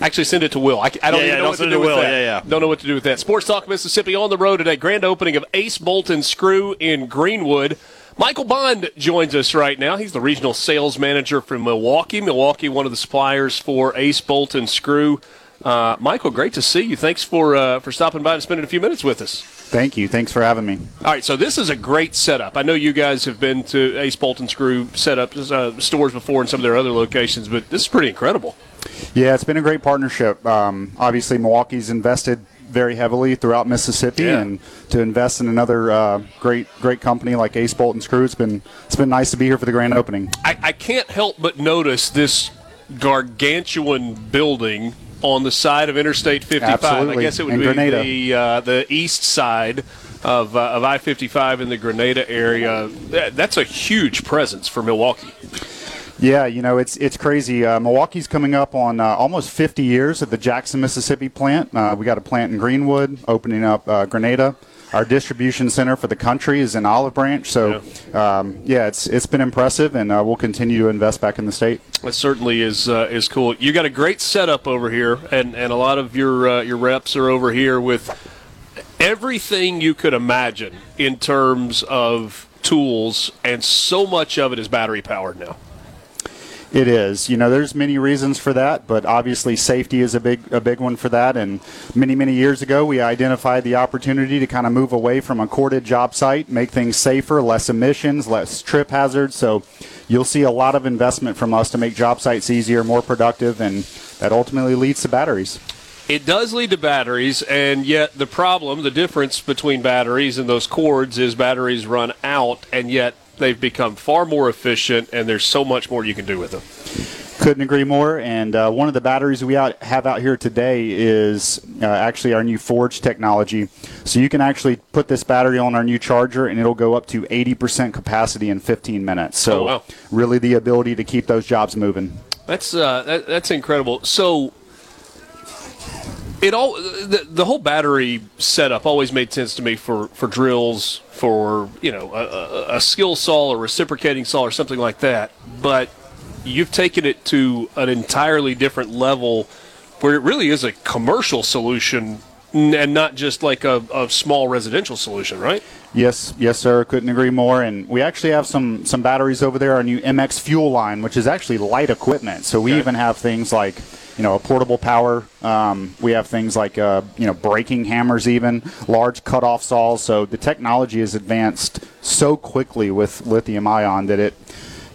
Actually, send it to Will. I, I don't Yeah, even yeah, know don't what to do to with Will. that. Yeah, yeah. Don't know what to do with that. Sports Talk Mississippi on the road today. Grand opening of Ace Bolt and Screw in Greenwood. Michael Bond joins us right now. He's the regional sales manager from Milwaukee. Milwaukee, one of the suppliers for Ace Bolt and Screw. Uh, Michael, great to see you. Thanks for uh, for stopping by and spending a few minutes with us. Thank you. Thanks for having me. All right, so this is a great setup. I know you guys have been to Ace Bolt and Screw setups uh, stores before in some of their other locations, but this is pretty incredible. Yeah, it's been a great partnership. Um, obviously, Milwaukee's invested very heavily throughout Mississippi, Yeah. and to invest in another uh, great great company like Ace Bolt and Screw, it's been it's been nice to be here for the grand opening. I, I can't help but notice this gargantuan building on the side of Interstate 55. I Absolutely. guess it would In be Grenada. the uh, the east side of, uh, of I-55 in the Grenada area. That, that's a huge presence for Milwaukee. Yeah, you know it's it's crazy. Uh, Milwaukee's coming up on uh, almost 50 years at the Jackson, Mississippi plant. Uh, we got a plant in Greenwood, opening up uh, Grenada. Our distribution center for the country is in Olive Branch. So, yeah, um, yeah it's it's been impressive, and uh, we'll continue to invest back in the state. It certainly is uh, is cool. You got a great setup over here, and, and a lot of your uh, your reps are over here with everything you could imagine in terms of tools, and so much of it is battery powered now. It is. You know, there's many reasons for that, but obviously safety is a big a big one for that. And many many years ago, we identified the opportunity to kind of move away from a corded job site, make things safer, less emissions, less trip hazards. So you'll see a lot of investment from us to make job sites easier, more productive, and that ultimately leads to batteries. It does lead to batteries, and yet the problem, the difference between batteries and those cords is batteries run out, and yet they've become far more efficient, and there's so much more you can do with them. Couldn't agree more. And uh, one of the batteries we out, have out here today is uh, actually our new Forge technology. So you can actually put this battery on our new charger, and it'll go up to 80% capacity in 15 minutes. So Oh, wow. really, the ability to keep those jobs moving. That's uh, that, that's incredible. So it all the, the whole battery setup always made sense to me for for drills, for you know a, a, a skill saw or reciprocating saw or something like that. But you've taken it to an entirely different level, where it really is a commercial solution and not just like a, a small residential solution, right? Yes, yes, sir. Couldn't agree more. And we actually have some some batteries over there. Our new MX Fuel line, which is actually light equipment. So we Okay. even have things like you know a portable power. Um, we have things like uh, you know braking hammers, even large cutoff saws. So the technology has advanced so quickly with lithium ion that it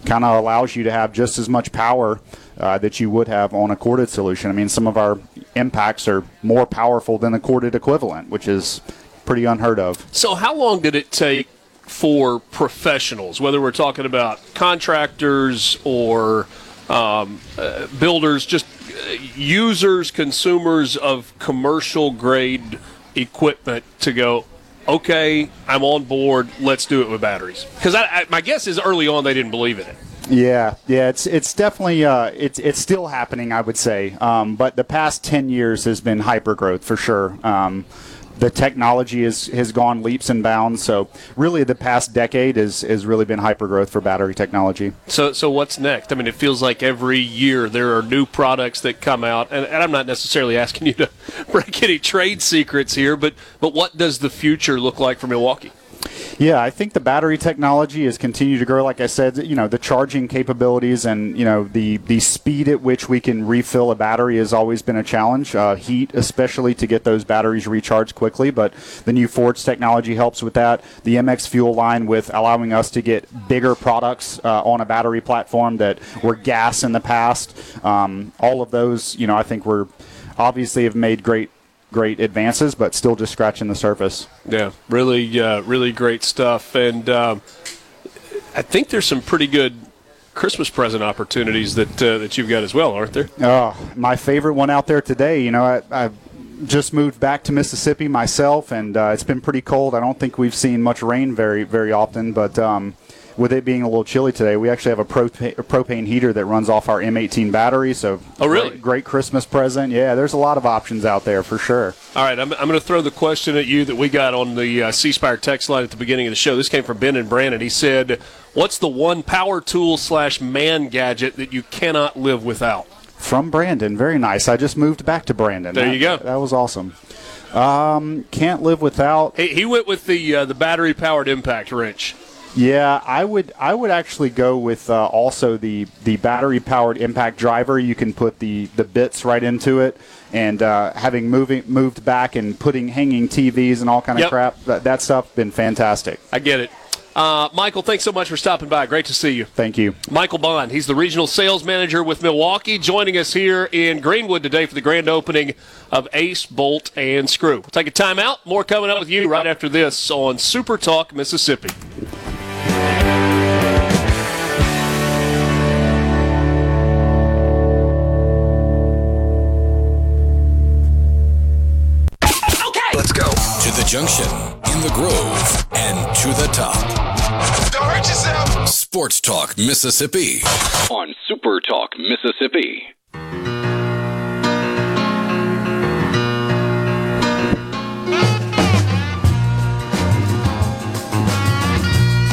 kind of allows you to have just as much power. Uh, that you would have on a corded solution. I mean, some of our impacts are more powerful than the corded equivalent, which is pretty unheard of. So, how long did it take for professionals, whether we're talking about contractors or um, uh, builders, just uh, users, consumers of commercial grade equipment to go, okay, I'm on board, let's do it with batteries? Because my guess is early on they didn't believe in it. Yeah, yeah, it's it's definitely uh, it's it's still happening, I would say. Um, but the past ten years has been hyper growth for sure. Um, the technology is, has gone leaps and bounds. So really, the past decade has has really been hyper growth for battery technology. So, so what's next? I mean, it feels like every year there are new products that come out, and, and I'm not necessarily asking you to [laughs] break any trade secrets here, but but what does the future look like for Milwaukee? Yeah, I think the battery technology has continued to grow. Like I said, you know, the charging capabilities and you know the the speed at which we can refill a battery has always been a challenge. Uh, heat, especially to get those batteries recharged quickly, but the new Forge technology helps with that. The MX Fuel line with allowing us to get bigger products uh, on a battery platform that were gas in the past. Um, all of those, you know, I think we're obviously have made great great advances, but still just scratching the surface. Yeah, really, uh, really great stuff. And um, I think there's some pretty good Christmas present opportunities that uh, that you've got as well, aren't there? Oh, my favorite one out there today. You know, I, I just moved back to Mississippi myself, and uh, it's been pretty cold. I don't think we've seen much rain very very often, but. Um, with it being a little chilly today, we actually have a, propane, a propane heater that runs off our M18 battery. So, oh really? Great, great, Christmas present. Yeah, there's a lot of options out there for sure. All right, I'm, I'm going to throw the question at you that we got on the uh, C Spire text line at the beginning of the show. This came from Ben and Brandon. He said, "What's the one power tool slash man gadget that you cannot live without?" From Brandon, very nice. I just moved back to Brandon. There that, you go. That was awesome. Um, can't live without. He, he went with the uh, the battery powered impact wrench. Yeah, I would I would actually go with uh, also the the battery powered impact driver. You can put the the bits right into it, and uh, having moving moved back and putting hanging TVs and all kind of Yep. crap. That, that stuff been fantastic. I get it. Uh, Michael, thanks so much for stopping by. Great to see you. Thank you. Michael Bond, he's the regional sales manager with Milwaukee, joining us here in Greenwood today for the grand opening of Ace, Bolt, and Screw. We'll take a timeout. More coming up with you right after this on Super Talk Mississippi. Okay, let's go. To the junction, in the grove, and to the top. Don't hurt yourself. Sports Talk Mississippi. On Super Talk Mississippi.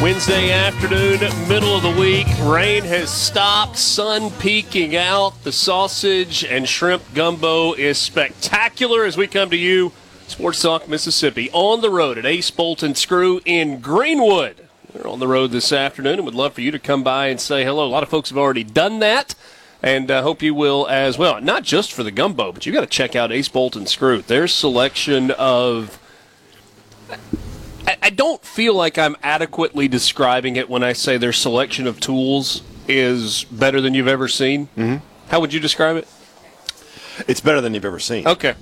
Wednesday afternoon, middle of the week. Rain has stopped, sun peeking out. The sausage and shrimp gumbo is spectacular as we come to you, Sports Talk Mississippi, on the road at Ace Bolt and Screw in Greenwood. We're on the road this afternoon and would love for you to come by and say hello. A lot of folks have already done that. And uh, hope you will as well. Not just for the gumbo, but you got to check out Ace Bolt and Screw. Their selection of I, I don't feel like I'm adequately describing it when I say their selection of tools is better than you've ever seen. Mm-hmm. How would you describe it? It's better than you've ever seen. Okay.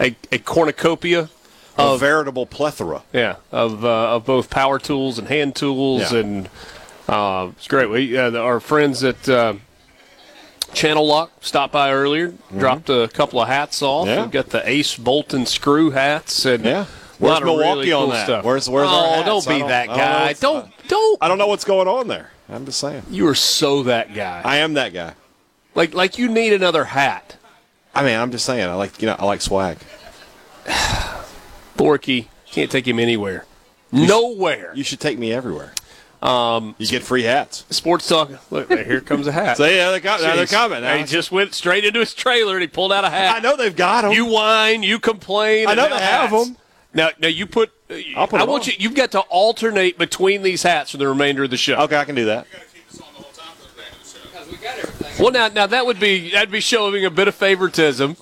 A, a cornucopia A of veritable plethora. yeah of uh, of both power tools and hand tools Yeah. and uh, it's great. We uh, our friends at uh, Channellock stopped by earlier, dropped a couple of hats off. Mm-hmm. Yeah. We've got the Ace Bolt and screw hats and Yeah. Where's Milwaukee really on cool that? Stuff. Where's- where's oh, hats? don't be don't- that I don't guy. Don't don't. I don't know what's going on there. I'm just saying. You are so that guy. I am that guy. Like like you need another hat. I mean, I'm just saying. I like you know I like swag. Borky can't take him anywhere. Nowhere. You should take me everywhere. Um, You get free hats. Sports talk. Look, here comes a hat. [laughs] So yeah, they're, co- now they're coming. Now He just went straight into his trailer and he pulled out a hat. I know they've got them. You whine, you complain. I know now they have them. Now, now you put. I'll put I want on. you. You've got to alternate between these hats for the remainder of the show. Okay, I can do that. Well, now, now that would be that'd be showing a bit of favoritism.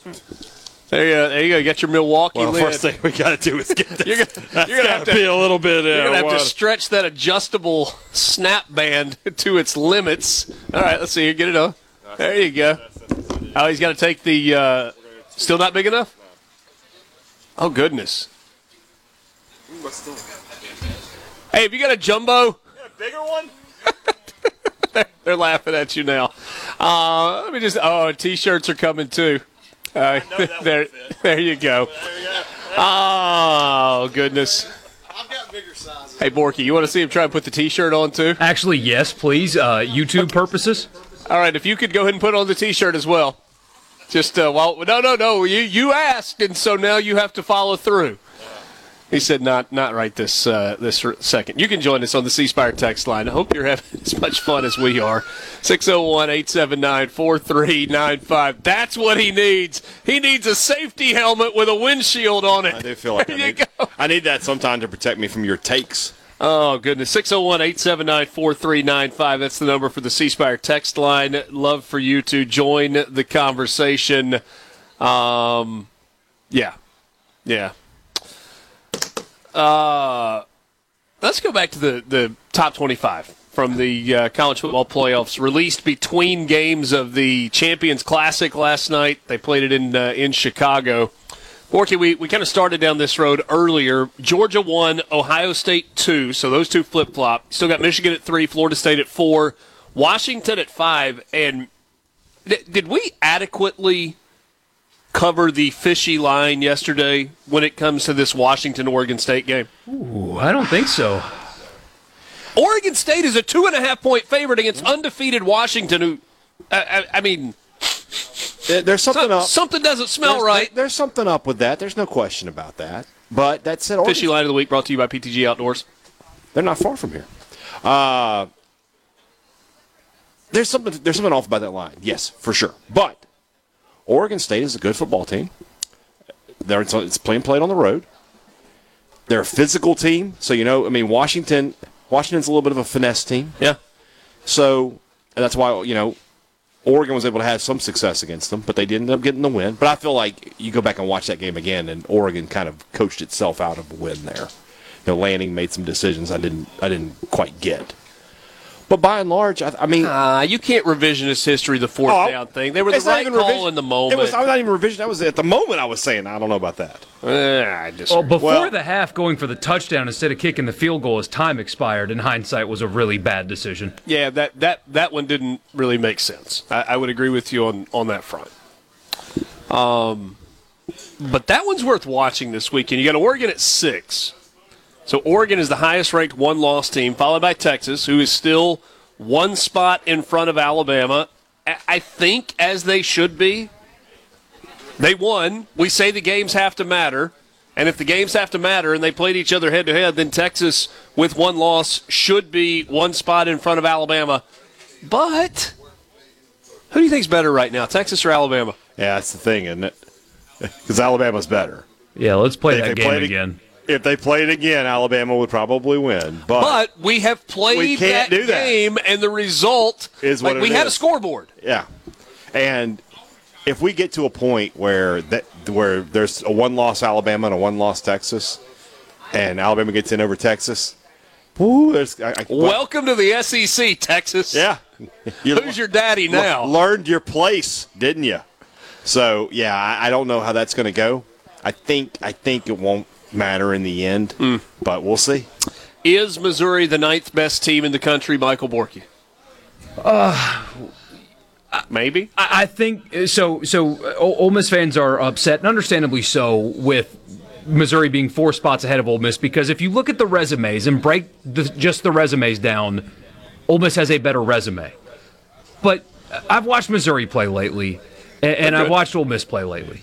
There you, go, there you go. Get your Milwaukee Well, lid. first thing we got to do is get this. [laughs] You're gonna, you're gonna have to be a little bit. You're gonna have to stretch that adjustable snap band [laughs] to its limits. All right, let's see here. Get it on. There you go. Oh, he's got to take the. Uh, still not big enough. Oh goodness. Hey, have you got a jumbo? bigger one. [laughs] They're laughing at you now. Uh, let me just. Oh, t-shirts are coming too. Uh, [laughs] there, there you go. Oh goodness. Hey Borky, you want to see him try and put the t-shirt on too? Actually, yes, please. Uh, YouTube purposes. All right, if you could go ahead and put on the T-shirt as well. Just uh, while no, no, no. You you asked, and so now you have to follow through. He said, "Not, not right this uh, this second. You can join us on the C Spire text line. I hope you're having [laughs] as much fun as we are. 601-879-4395. That's what he needs. He needs a safety helmet with a windshield on it. I do feel like I need, I need that sometime to protect me from your takes. Oh, goodness. 601 879 4395. That's the number for the C Spire text line. Love for you to join the conversation. Um, yeah. Yeah. Uh, let's go back to the, the top 25 from the uh, college football playoffs released between games of the Champions Classic last night. They played it in uh, in Chicago. Borky, we, we kind of started down this road earlier. Georgia won, Ohio State two, so those two flip flop. Still got Michigan at three, Florida State at four, Washington at five. And th- did we adequately cover the fishy line yesterday when it comes to this Washington Oregon State game? Ooh, I don't think so. Oregon State is a two and a half point favorite against undefeated Washington, who, I, I, I mean, there's something up. Something doesn't smell there's, right. There's something up with that. There's no question about that. But that said, Oregon, fishy line of the week brought to you by PTG Outdoors. They're not far from here. Uh, there's something. There's something off about that line. Yes, for sure. But Oregon State is a good football team. They're, it's playing played on the road. They're a physical team, so you know. I mean, Washington. Washington's a little bit of a finesse team. Yeah. So that's why you know Oregon was able to have some success against them, but they didn't end up getting the win. But I feel like you go back and watch that game again, and Oregon kind of coached itself out of a win there. You know, Lanning made some decisions I didn't I didn't quite get. But by and large, I, I mean, uh, you can't revisionist history the fourth oh, down thing. They were the right call revision. in the moment. It was, I was not even revision. That was at the moment. I was saying I don't know about that. Uh, well, before well, the half, going for the touchdown instead of kicking the field goal as time expired. In hindsight, was a really bad decision. Yeah, that that that one didn't really make sense. I, I would agree with you on on that front. Um, but that one's worth watching this weekend. You got to Oregon at six. So Oregon is the highest ranked one loss team, followed by Texas, who is still one spot in front of Alabama. I think as they should be. They won. We say the games have to matter. And if the games have to matter and they played each other head to head, then Texas, with one loss, should be one spot in front of Alabama. But who do you think's better right now, Texas or Alabama? Yeah, that's the thing, isn't it? [laughs] Because Alabama's better. Yeah, let's play that game again if they played again, Alabama would probably win. But, but we have played we that that. game, and the result is what like we is. had a scoreboard. Yeah, and if we get to a point where that where there's a one-loss Alabama and a one-loss Texas, and Alabama gets in over Texas, there's, I, I, welcome to the SEC, Texas. Yeah, you [laughs] who's your daddy now? Learned your place, didn't you? So yeah, I, I don't know how that's going to go. I think I think it won't matter in the end, mm. but we'll see. Is Missouri the ninth best team in the country, Michael Borky? Uh, Maybe. I, I think so. So, Ole Miss fans are upset, and understandably so, with Missouri being four spots ahead of Ole Miss because if you look at the resumes and break the, just the resumes down, Ole Miss has a better resume. But I've watched Missouri play lately, and, and I've watched Ole Miss play lately,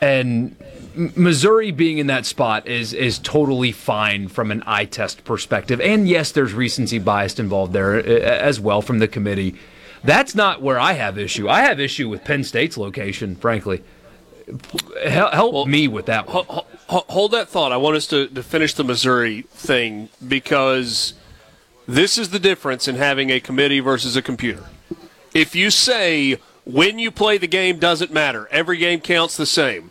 and Missouri being in that spot is is totally fine from an eye test perspective. And yes, there's recency bias involved there uh, as well from the committee. That's not where I have issue. I have issue with Penn State's location, frankly. Help well, me with that one. Hold that thought. I want us to, to finish the Missouri thing because this is the difference in having a committee versus a computer. If you say when you play the game doesn't matter, every game counts the same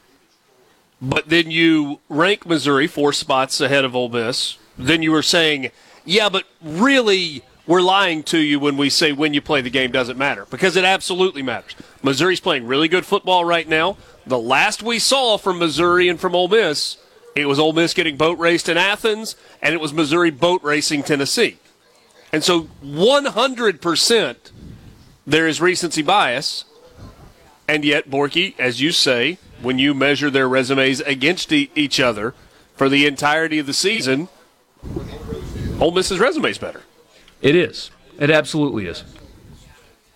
but then you rank Missouri four spots ahead of Ole Miss. Then you were saying, yeah, but really, we're lying to you when we say when you play the game doesn't matter because it absolutely matters. Missouri's playing really good football right now. The last we saw from Missouri and from Ole Miss, it was Ole Miss getting boat raced in Athens, and it was Missouri boat racing Tennessee. And so 100% there is recency bias. And yet, Borky, as you say, when you measure their resumes against e- each other for the entirety of the season, Ole Miss's resume is better. It is. It absolutely is.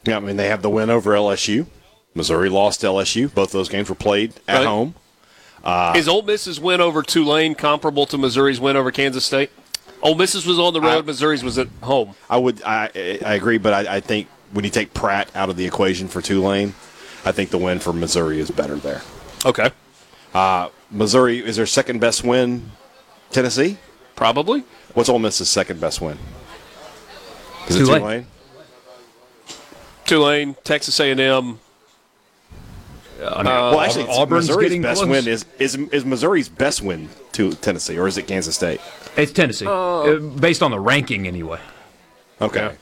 Yeah, I mean they have the win over LSU. Missouri lost LSU. Both those games were played at right. home. Uh, Is Ole Miss's win over Tulane comparable to Missouri's win over Kansas State? Ole Miss's was on the road. Missouri's was at home. I would, I, I agree, but I, I think when you take Pratt out of the equation for Tulane, I think the win for Missouri is better there. Okay. Uh, Missouri is their second best win. Tennessee, probably. What's Ole Miss's second best win? Is it Tulane. Tulane? Tulane, Texas A&M. Uh, well, actually, it's Missouri's best win is, is is Missouri's best win to Tennessee, or is it Kansas State? It's Tennessee, uh, based on the ranking anyway. Okay.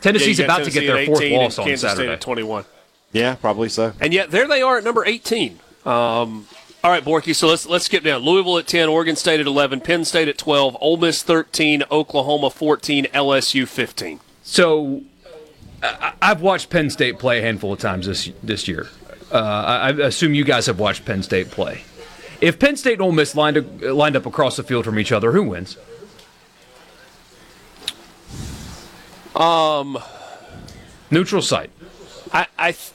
Tennessee's Yeah, you got about to get their fourth loss on Kansas State Saturday. at 21. Yeah, probably so. And yet there they are at number 18. Um, all right, Borky. So let's let's skip down. Louisville at 10, Oregon State at 11, Penn State at 12, Ole Miss 13, Oklahoma 14, LSU 15. So I- I've watched Penn State play a handful of times this this year. Uh, I I assume you guys have watched Penn State play. If Penn State and Ole Miss lined lined up across the field from each other, who wins? Um, neutral site. I I, th-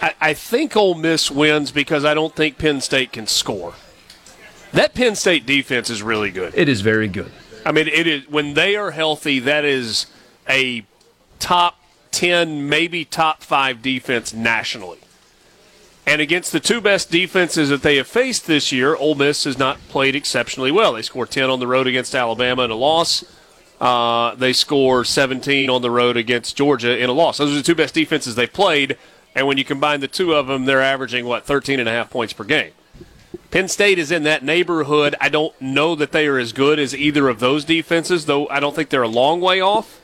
I I think Ole Miss wins because I don't think Penn State can score. That Penn State defense is really good. It is very good. I mean, it is when they are healthy. That is a top ten, maybe top five defense nationally. And against the two best defenses that they have faced this year, Ole Miss has not played exceptionally well. They scored ten on the road against Alabama in a loss. Uh, they score 17 on the road against Georgia in a loss. Those are the two best defenses they've played. And when you combine the two of them, they're averaging, what, 13 and a half points per game. Penn State is in that neighborhood. I don't know that they are as good as either of those defenses, though I don't think they're a long way off.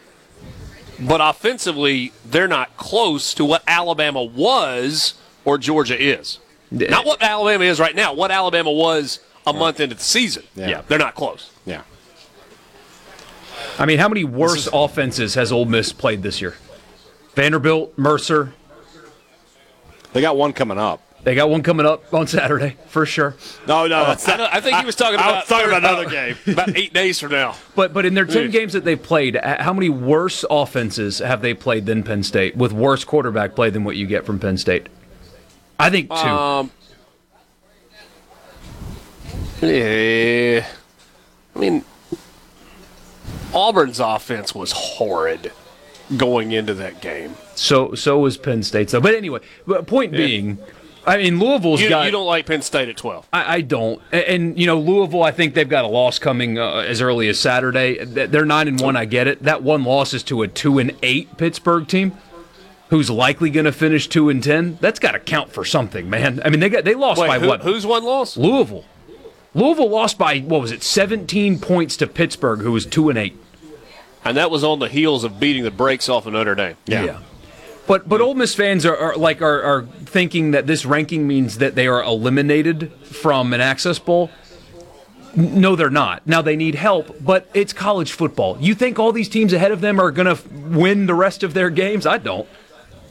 But offensively, they're not close to what Alabama was or Georgia is. Not what Alabama is right now, what Alabama was a month into the season. Yeah. They're not close. Yeah. I mean, how many worse offenses has Ole Miss played this year? Vanderbilt, Mercer. They got one coming up. They got one coming up on Saturday for sure. No, no, Uh, that's I, I think he was talking I about, was talking about another game. [laughs] about eight days from now. But but in their ten Yeah. games that they've played, how many worse offenses have they played than Penn State with worse quarterback play than what you get from Penn State? I think two. Um, yeah. I mean, Auburn's offense was horrid going into that game. so so was Penn State. So, but anyway, but point Yeah. being, I mean Louisville's You, got. you don't like Penn State at 12. I, I don't, A- and, you know Louisville. I think they've got a loss coming uh, as early as Saturday. They're nine and one. I get it. That one loss is to a two and eight Pittsburgh team, who's likely going to finish two and ten. That's got to count for something, man. I mean they got they lost Wait, by who- what? Who's one loss? Louisville. Louisville lost by what was it? Seventeen points to Pittsburgh, who was two and eight. And that was on the heels of beating the brakes off of Notre Dame. Yeah. But but Ole Miss fans are, are like are, are thinking that this ranking means that they are eliminated from an Access Bowl. No, they're not. Now they need help, but it's college football. You think all these teams ahead of them are going to f- win the rest of their games? I don't.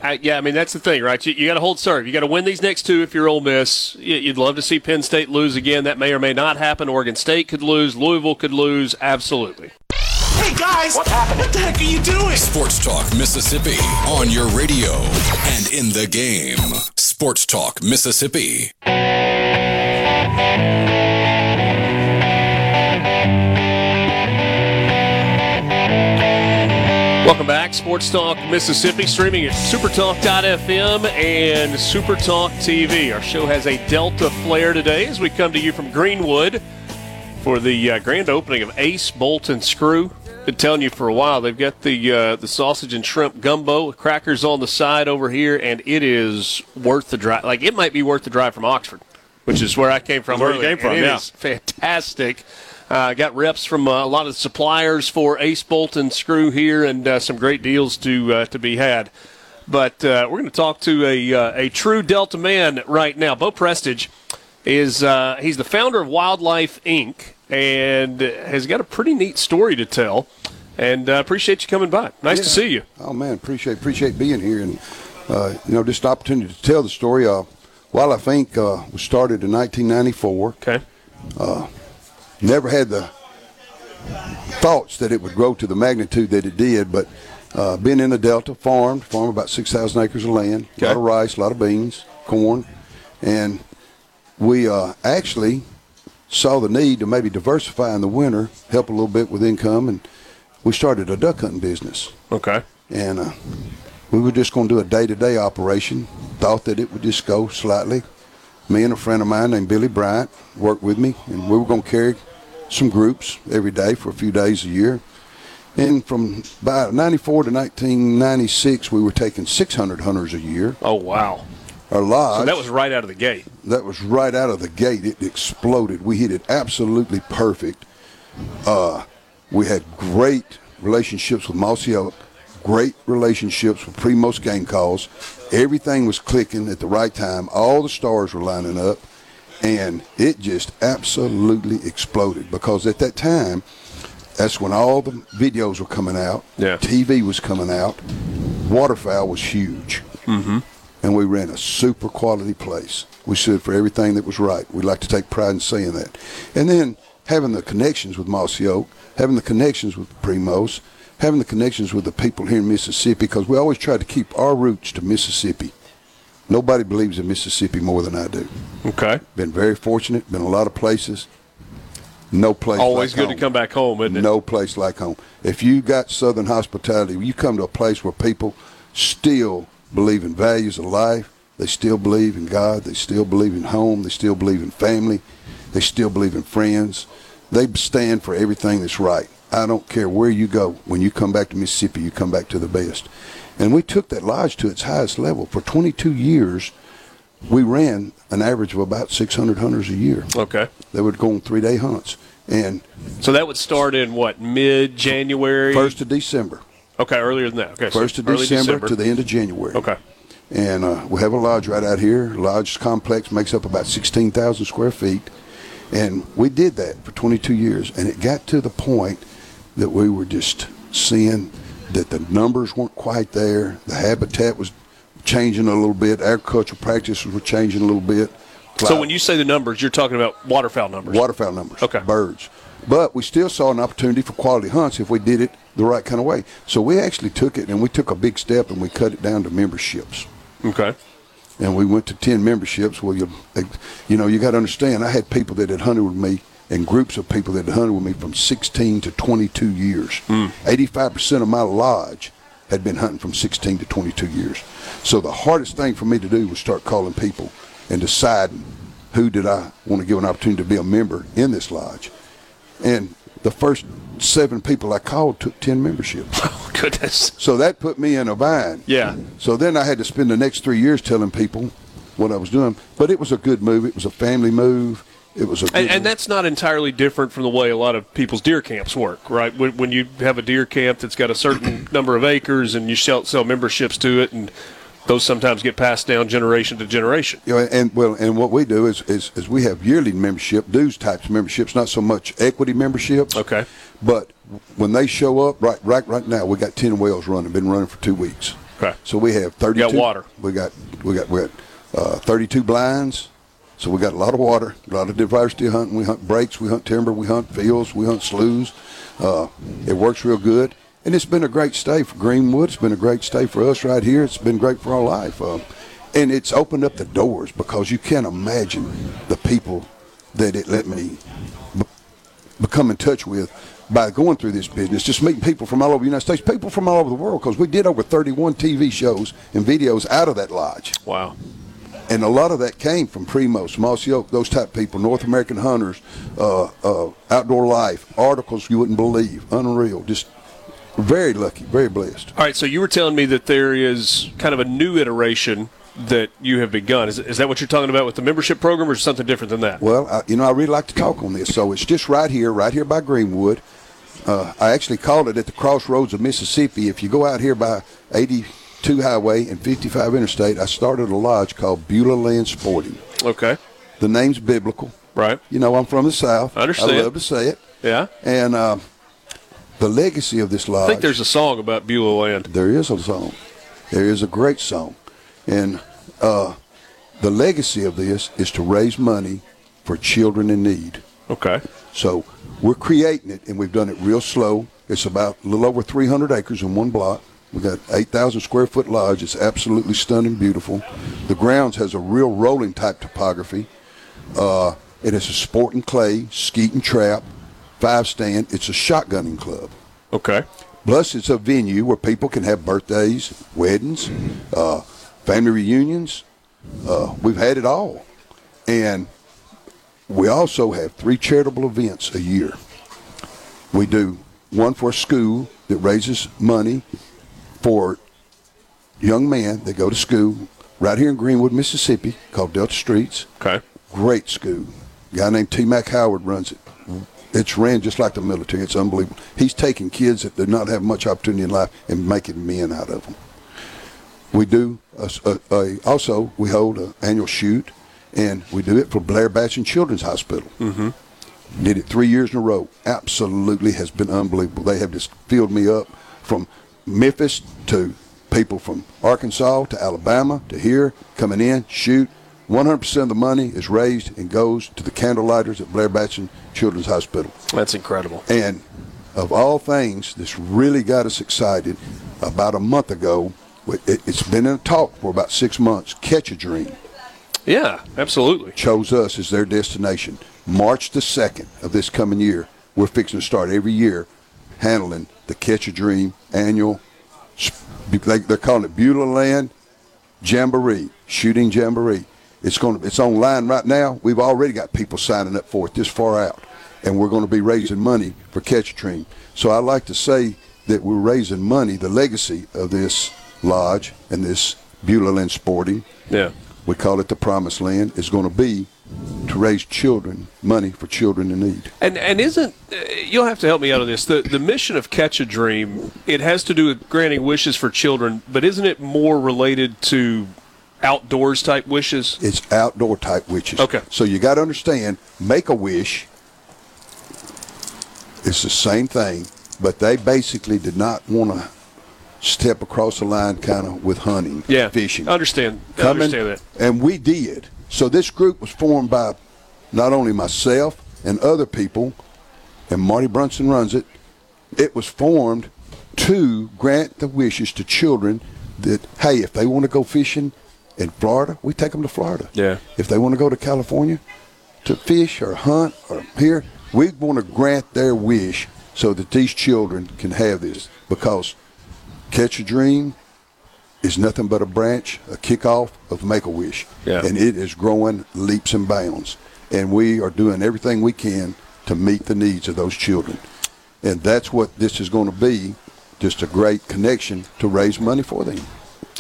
I, yeah, I mean that's the thing, right? You, you got to hold serve. You got to win these next two if you're Ole Miss. You- You'd love to see Penn State lose again. That may or may not happen. Oregon State could lose. Louisville could lose. Absolutely. Hey guys, what happened? What the heck are you doing? Sports Talk Mississippi on your radio and in the game. Sports Talk Mississippi. Welcome back, Sports Talk Mississippi, streaming at supertalk.fm and Supertalk TV. Our show has a Delta flare today as we come to you from Greenwood for the uh, grand opening of Ace Bolt and Screw. Been telling you for a while they've got the uh, the sausage and shrimp gumbo, with crackers on the side over here, and it is worth the drive. Like it might be worth the drive from Oxford, which is where I came from. Where you came from, yeah. is fantastic. Uh, got reps from uh, a lot of suppliers for Ace Bolt and Screw here, and uh, some great deals to uh, to be had. But uh, we're going to talk to a uh, a true Delta man right now. Bo Prestige is uh, he's the founder of Wildlife Inc. and has got a pretty neat story to tell. And uh, appreciate you coming by. Nice to see you. Oh man, appreciate appreciate being here, and uh, you know, just an opportunity to tell the story. Uh, Wildlife Inc. Uh, was started in 1994. Okay. Uh, never had the thoughts that it would grow to the magnitude that it did, but uh, being in the Delta, farmed, farmed about 6,000 acres of land, a lot of rice, a lot of beans, corn, and we uh, actually saw the need to maybe diversify in the winter, help a little bit with income, and we started a duck hunting business. Okay. And uh, we were just going to do a day-to-day operation. Thought that it would just go slightly. Me and a friend of mine named Billy Bryant worked with me, and we were going to carry some groups every day for a few days a year. And from about 94 to 1996, we were taking 600 hunters a year. Oh, wow. Our lodge. So that was right out of the gate. That was right out of the gate. It exploded. We hit it absolutely perfect. Uh, we had great relationships with Mossy Oak, great relationships with Primos game calls. Everything was clicking at the right time. All the stars were lining up. And it just absolutely exploded because at that time, that's when all the videos were coming out. Yeah. TV was coming out. Waterfowl was huge. Mm-hmm. And we ran a super quality place. We stood for everything that was right. We like to take pride in saying that. And then having the connections with Mossy Oak, having the connections with Primos, having the connections with the people here in Mississippi, because we always try to keep our roots to Mississippi. Nobody believes in Mississippi more than I do. Okay. Been very fortunate. Been a lot of places. No place. Always like good home. to come back home, isn't it? No place like home. If you got Southern hospitality, you come to a place where people still believe in values of life. They still believe in God. They still believe in home. They still believe in family. They still believe in friends. They stand for everything that's right. I don't care where you go. When you come back to Mississippi, you come back to the best. And we took that lodge to its highest level. For 22 years, we ran an average of about 600 hunters a year. Okay. They would go on three-day hunts. And So that would start in what, mid January? first of December. Okay, earlier than that. Okay. so First of early December, to the end of January. Okay. And uh, we have a lodge right out here. Lodge complex makes up about 16,000 square feet. And we did that for 22 years. And it got to the point that we were just seeing that the numbers weren't quite there. The habitat was changing a little bit. Agricultural practices were changing a little bit. So when you say the numbers, you're talking about waterfowl numbers. Waterfowl numbers. Okay. Birds. But we still saw an opportunity for quality hunts if we did it the right kind of way. So we actually took it and we took a big step and we cut it down to memberships. Okay. And we went to 10 memberships. Well, you, you know, you got to understand, I had people that had hunted with me and groups of people that had hunted with me from 16 to 22 years. Hmm. 85% of my lodge had been hunting from 16 to 22 years. So the hardest thing for me to do was start calling people and deciding who did I want to give an opportunity to be a member in this lodge. And the first seven people I called took 10 memberships. [laughs] Oh, goodness. So that put me in a bind. Yeah. So then I had to spend the next three years telling people what I was doing. But it was a good move. It was a family move. It was a good And, and that's not entirely different from the way a lot of people's deer camps work, right? When, when you have a deer camp that's got a certain [clears throat] number of acres and you sell, sell memberships to it, and those sometimes get passed down generation to generation. You know, and well, and what we do is, is is we have yearly membership, dues types of memberships, not so much equity memberships. Okay. But when they show up, right, right, right now, we got ten wells running. Been running for two weeks. Okay. So we have thirty. got water. We got we got we got uh, thirty-two blinds. So we got a lot of water, a lot of diversity hunting. We hunt breaks, we hunt timber, we hunt fields, we hunt sloughs. Uh, it works real good, and it's been a great stay for Greenwood. It's been a great stay for us right here. It's been great for our life, uh, and it's opened up the doors because you can't imagine the people that it let me be- become in touch with by going through this business, just meeting people from all over the United States, people from all over the world, because we did over 31 TV shows and videos out of that lodge. Wow. And a lot of that came from Primos, Mossy Oak, those type of people, North American Hunters, uh, uh, Outdoor Life, articles you wouldn't believe, unreal. Just very lucky, very blessed. All right, so you were telling me that there is kind of a new iteration that you have begun. Is, is that what you're talking about with the membership program, or something different than that? Well, I, you know, I really like to talk on this. So it's just right here, right here by Greenwood. Uh, I actually called it at the crossroads of Mississippi. If you go out here by 82 Highway and 55 Interstate, I started a lodge called Beulah Land Sporting. Okay. The name's biblical. Right. You know, I'm from the South. I understand. I love to say it. Yeah. And uh, the legacy of this lodge. I think there's a song about Beulah Land. There is a song. There is a great song. And uh, the legacy of this is to raise money for children in need. Okay. So we're creating it, and we've done it real slow. It's about a little over 300 acres in one block. We got 8,000 square foot lodge. It's absolutely stunning, beautiful. The grounds has a real rolling type topography. Uh, it is a sport and clay, skeet and trap, five stand. It's a shotgunning club. Okay. Plus, it's a venue where people can have birthdays, weddings, uh, family reunions. Uh, we've had it all. And we also have three charitable events a year. We do one for a school that raises money for young men that go to school right here in Greenwood, Mississippi, called Delta Streets. Okay. Great school. A guy named T. Mac Howard runs it. It's ran just like the military. It's unbelievable. He's taking kids that do not have much opportunity in life and making men out of them. We do a, a, a, also we hold an annual shoot, and we do it for Blair Batson Children's Hospital. Mm-hmm. Did it three years in a row. Absolutely has been unbelievable. They have just filled me up from Memphis to people from Arkansas to Alabama to here coming in, shoot. 100% of the money is raised and goes to the candlelighters at Blair Batson Children's Hospital. That's incredible. And of all things, this really got us excited. About a month ago, it, it's been in talk for about six months. Catch a Dream Yeah, absolutely. chose us as their destination. March the 2nd of this coming year, we're fixing to start every year handling the Catch a Dream annual, they- they're calling it Beulah Land Jamboree, Shooting Jamboree. It's going to, it's online right now. We've already got people signing up for it this far out, and we're going to be raising money for Catch a Dream. So I like to say that we're raising money, the legacy of this lodge and this Beulah Land Sporting. Yeah. We call it the Promised Land. Is going to be to raise children money for children in need. And and isn't uh, you'll have to help me out of this. The the mission of Catch a Dream it has to do with granting wishes for children, but isn't it more related to outdoors type wishes? It's outdoor type wishes. Okay. So you got to understand, make a wish. It's the same thing, but they basically did not want to step across the line, kind of with hunting, Yeah, fishing. Understand. I Coming, understand that. and we did. So this group was formed by not only myself and other people, and Marty Brunson runs it. It was formed to grant the wishes to children that hey, if they want to go fishing in Florida, we take them to Florida. Yeah. If they want to go to California to fish or hunt or here, we want to grant their wish so that these children can have this because Catch a Dream is nothing but a branch, a kickoff of Make a Wish. Yeah. And it is growing leaps and bounds. And we are doing everything we can to meet the needs of those children. And that's what this is going to be just a great connection to raise money for them.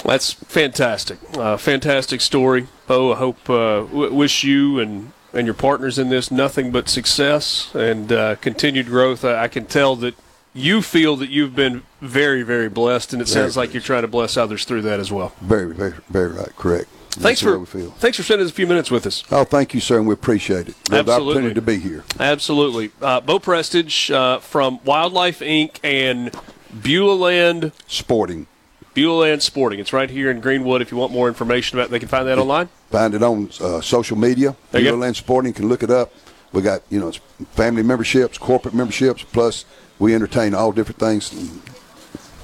That's fantastic. Uh, fantastic story, Bo. I hope uh, w- wish you and and your partners in this nothing but success and uh, continued growth. I, I can tell that you feel that you've been very, very blessed, and it Very sounds like you're trying to bless others through that as well. Very, very, very right. Correct. Thanks That's for we feel. thanks for spending a few minutes with us. Oh, thank you, sir, and we appreciate it. The Absolutely. opportunity to be here. Absolutely, uh, Bo Prestage uh, from Wildlife Inc. and Beulah Land Sporting. Beulah Land Sporting. It's right here in Greenwood. If you want more information about, it, they can find that online. Find it on uh, social media. There you. Beulah Land Sporting can look it up. We got you know it's family memberships, corporate memberships, plus we entertain all different things.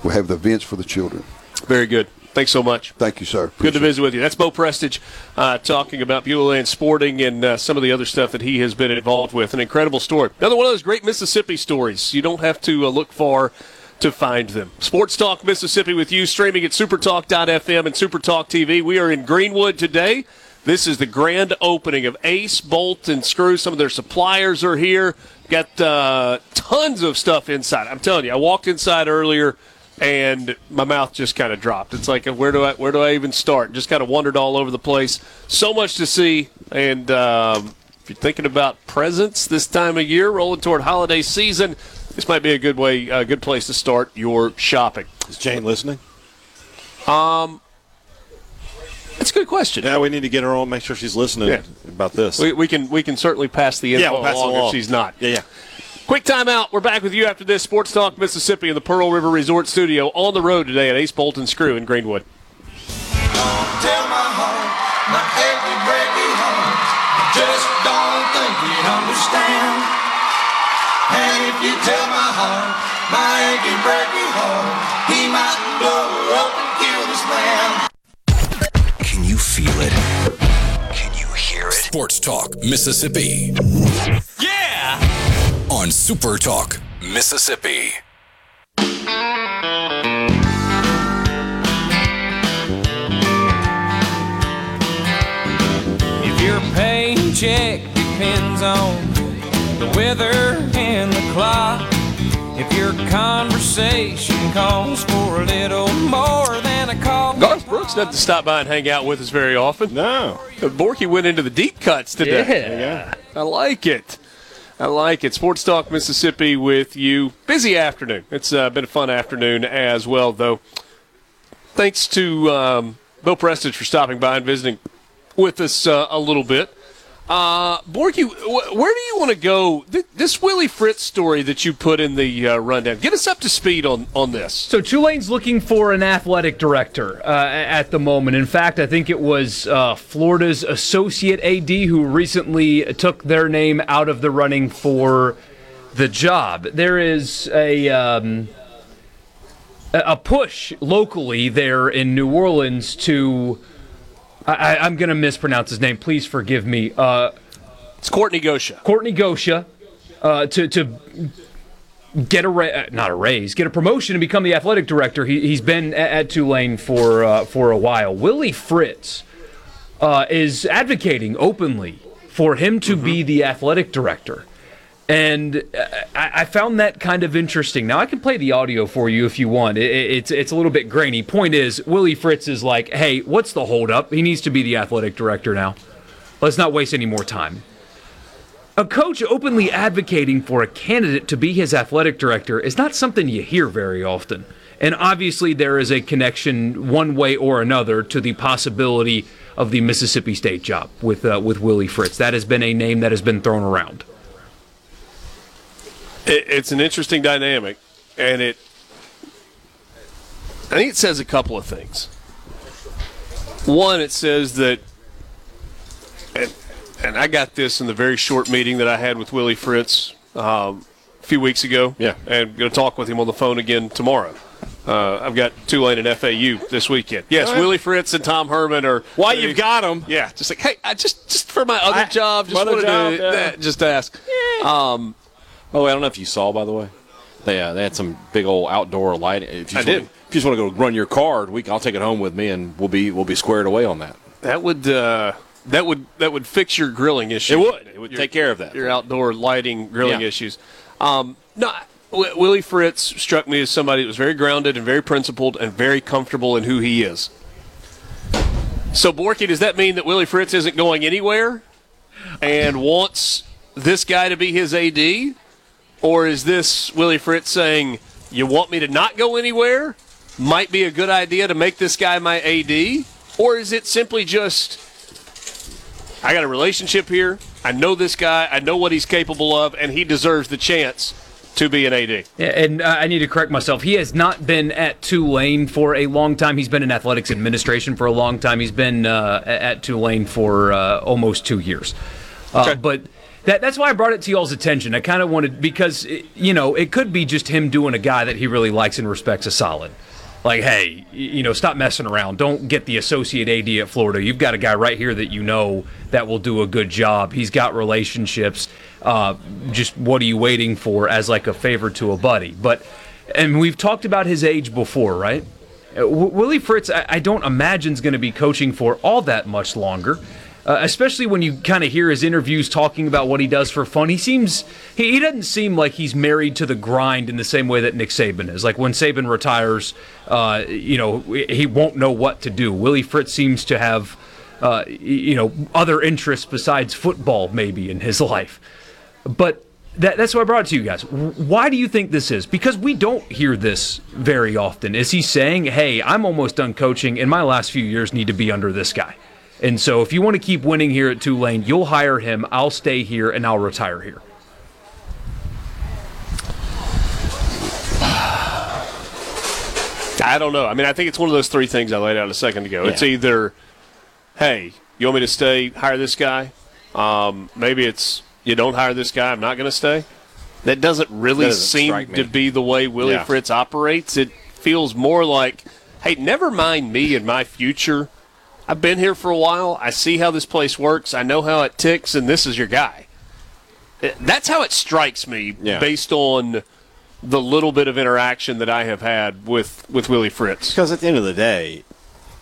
We have the events for the children. Very good. Thanks so much. Thank you, sir. Good to visit with you. That's Bo Prestage uh, talking about Beulah Land Sporting and uh, some of the other stuff that he has been involved with. An incredible story. Another one of those great Mississippi stories. You don't have to uh, look far to find them. Sports Talk Mississippi with you, streaming at supertalk.fm and Supertalk TV. We are in Greenwood today. This is the grand opening of Ace, Bolt, and Screw. Some of their suppliers are here. Got uh, tons of stuff inside. I'm telling you, I walked inside earlier and my mouth just kind of dropped. It's like, where do I where do I even start? Just kind of wandered all over the place. So much to see, and um, if you're thinking about presents this time of year, rolling toward holiday season, this might be a good way, a good place to start your shopping. Is Jane listening? Um, that's a good question. Yeah, we need to get her on. Make sure she's listening Yeah. about this. We, we can we can certainly pass the info yeah, we'll pass along, along if she's not. Yeah, yeah. Quick timeout. We're back with you after this Sports Talk Mississippi in the Pearl River Resort Studio on the road today at Ace Bolt and Screw in Greenwood. Tell my heart, my achy, heart, I just don't think you'd understand. And if you tell my heart, my achy, breaky heart, he might blow up and kill this man. Can you feel it? Can you hear it? Sports Talk Mississippi. Yeah! On Super Talk Mississippi. If your paycheck depends on the weather and the clock, if your conversation calls for a little more than a call. Garth Brooks doesn't stop by and hang out with us very often. No. But Borky went into the deep cuts today. Yeah. I like it. I like it. Sports Talk Mississippi with you. Busy afternoon. It's uh, been a fun afternoon as well, though. Thanks to um, Bill Prestage for stopping by and visiting with us uh, a little bit. Uh, Borky, wh- where do you want to go? Th- this Willie Fritz story that you put in the uh, rundown, get us up to speed on, on this. So Tulane's looking for an athletic director uh, at the moment. In fact, I think it was uh, Florida's associate AD who recently took their name out of the running for the job. There is a um, a push locally there in New Orleans to. I, I- I'm going to mispronounce his name. Please forgive me. Uh, it's Courtney Gosha. Courtney Gosha uh, to to get a ra- uh, not a raise, get a promotion and become the athletic director. He, he's been at, at Tulane for uh, for a while. Willie Fritz uh, is advocating openly for him to be the athletic director. And uh, I, found that kind of interesting. Now I can play the audio for you if you want. It, it- it's it's a little bit grainy. Point is, Willie Fritz is like, "Hey, what's the holdup? He needs to be the athletic director now. Let's not waste any more time." A coach openly advocating for a candidate to be his athletic director is not something you hear very often. And obviously, there is a connection, one way or another, to the possibility of the Mississippi State job with uh, with Willie Fritz. That has been a name that has been thrown around. It, it's an interesting dynamic, and it. I think it says a couple of things. One, it says that, and, and I got this in the very short meeting that I had with Willie Fritz um, a few weeks ago. Yeah, and going to talk with him on the phone again tomorrow. Uh, I've got Tulane and FAU this weekend. Yes, right. Willie Fritz and Tom Herman are. Why you've got them? Yeah, just like hey, I just just for my other I- job, just wanted job, to yeah. uh, just ask. Um, oh, I don't know if you saw, by the way. They, uh, they had some big old outdoor lighting. If you I just did. Wanna, if you just want to go run your card, we, I'll take it home with me, and we'll be we'll be squared away on that. That would uh, that would that would fix your grilling issue. It would. It would Your- take care of that. Your outdoor lighting grilling Yeah. issues. Um, no, w- Willie Fritz struck me as somebody that was very grounded and very principled and very comfortable in who he is. So, Borky, does that mean that Willie Fritz isn't going anywhere and wants this guy to be his AD? Or is this Willie Fritz saying, you want me to not go anywhere? Might be a good idea to make this guy my AD? Or is it simply just, I got a relationship here. I know this guy. I know what he's capable of, and he deserves the chance to be an AD. Yeah, and I need to correct myself. He has not been at Tulane for a long time. He's been in athletics administration for a long time. He's been uh, at Tulane for uh, almost two years. Uh, But that, that's why I brought it to y'all's attention. I kind of wanted because it- you know it could be just him doing a guy that he really likes and respects a solid. Like, hey, you know, stop messing around. Don't get the associate AD at Florida. You've got a guy right here that you know that will do a good job. He's got relationships. Uh, just what are you waiting for as like a favor to a buddy? But, and we've talked about his age before, right? Uh, W- Willie Fritz, I, I don't imagine is going to be coaching for all that much longer. Uh, especially when you kind of hear his interviews talking about what he does for fun. He seems he, he doesn't seem like he's married to the grind in the same way that Nick Saban is. Like when Saban retires, uh, you know he won't know what to do. Willie Fritz seems to have uh, you know other interests besides football maybe in his [laughs] life. But that, that's why I brought it to you guys. Why do you think this is? Because we don't hear this very often. Is he saying, "Hey, I'm almost done coaching, and my last few years need to be under this guy"? And so, if you want to keep winning here at Tulane, you'll hire him. I'll stay here, and I'll retire here. [sighs] I don't know. I mean, I think it's one of those three things I laid out a second ago. It's either, hey, you want me to stay, hire this guy. Um, maybe it's you don't hire this guy, I'm not going to stay. That doesn't really That doesn't seem to be the way Willie Yeah. Fritz operates. It feels more like, hey, never mind me and my future. I've been here for a while. I see how this place works. I know how it ticks, and this is your guy. Eh, that's how it strikes me, Yeah. based on the little bit of interaction that I have had with with Willie Fritz. Because at the end of the day,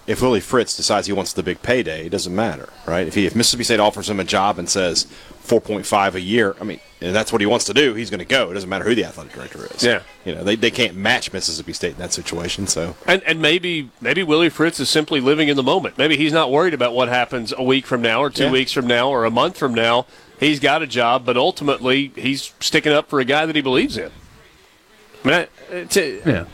if Willie Fritz decides he wants the big payday, it doesn't matter, right? If he, if Mississippi State offers him a job and says four point five a year, I mean, and that's what he wants to do, he's going to go. It doesn't matter who the athletic director is. Yeah. you know, they, they can't match Mississippi State in that situation. So And and maybe maybe Willie Fritz is simply living in the moment. Maybe he's not worried about what happens a week from now or two Yeah. weeks from now or a month from now. He's got a job, but ultimately he's sticking up for a guy that he believes in. I mean, it's a- Yeah.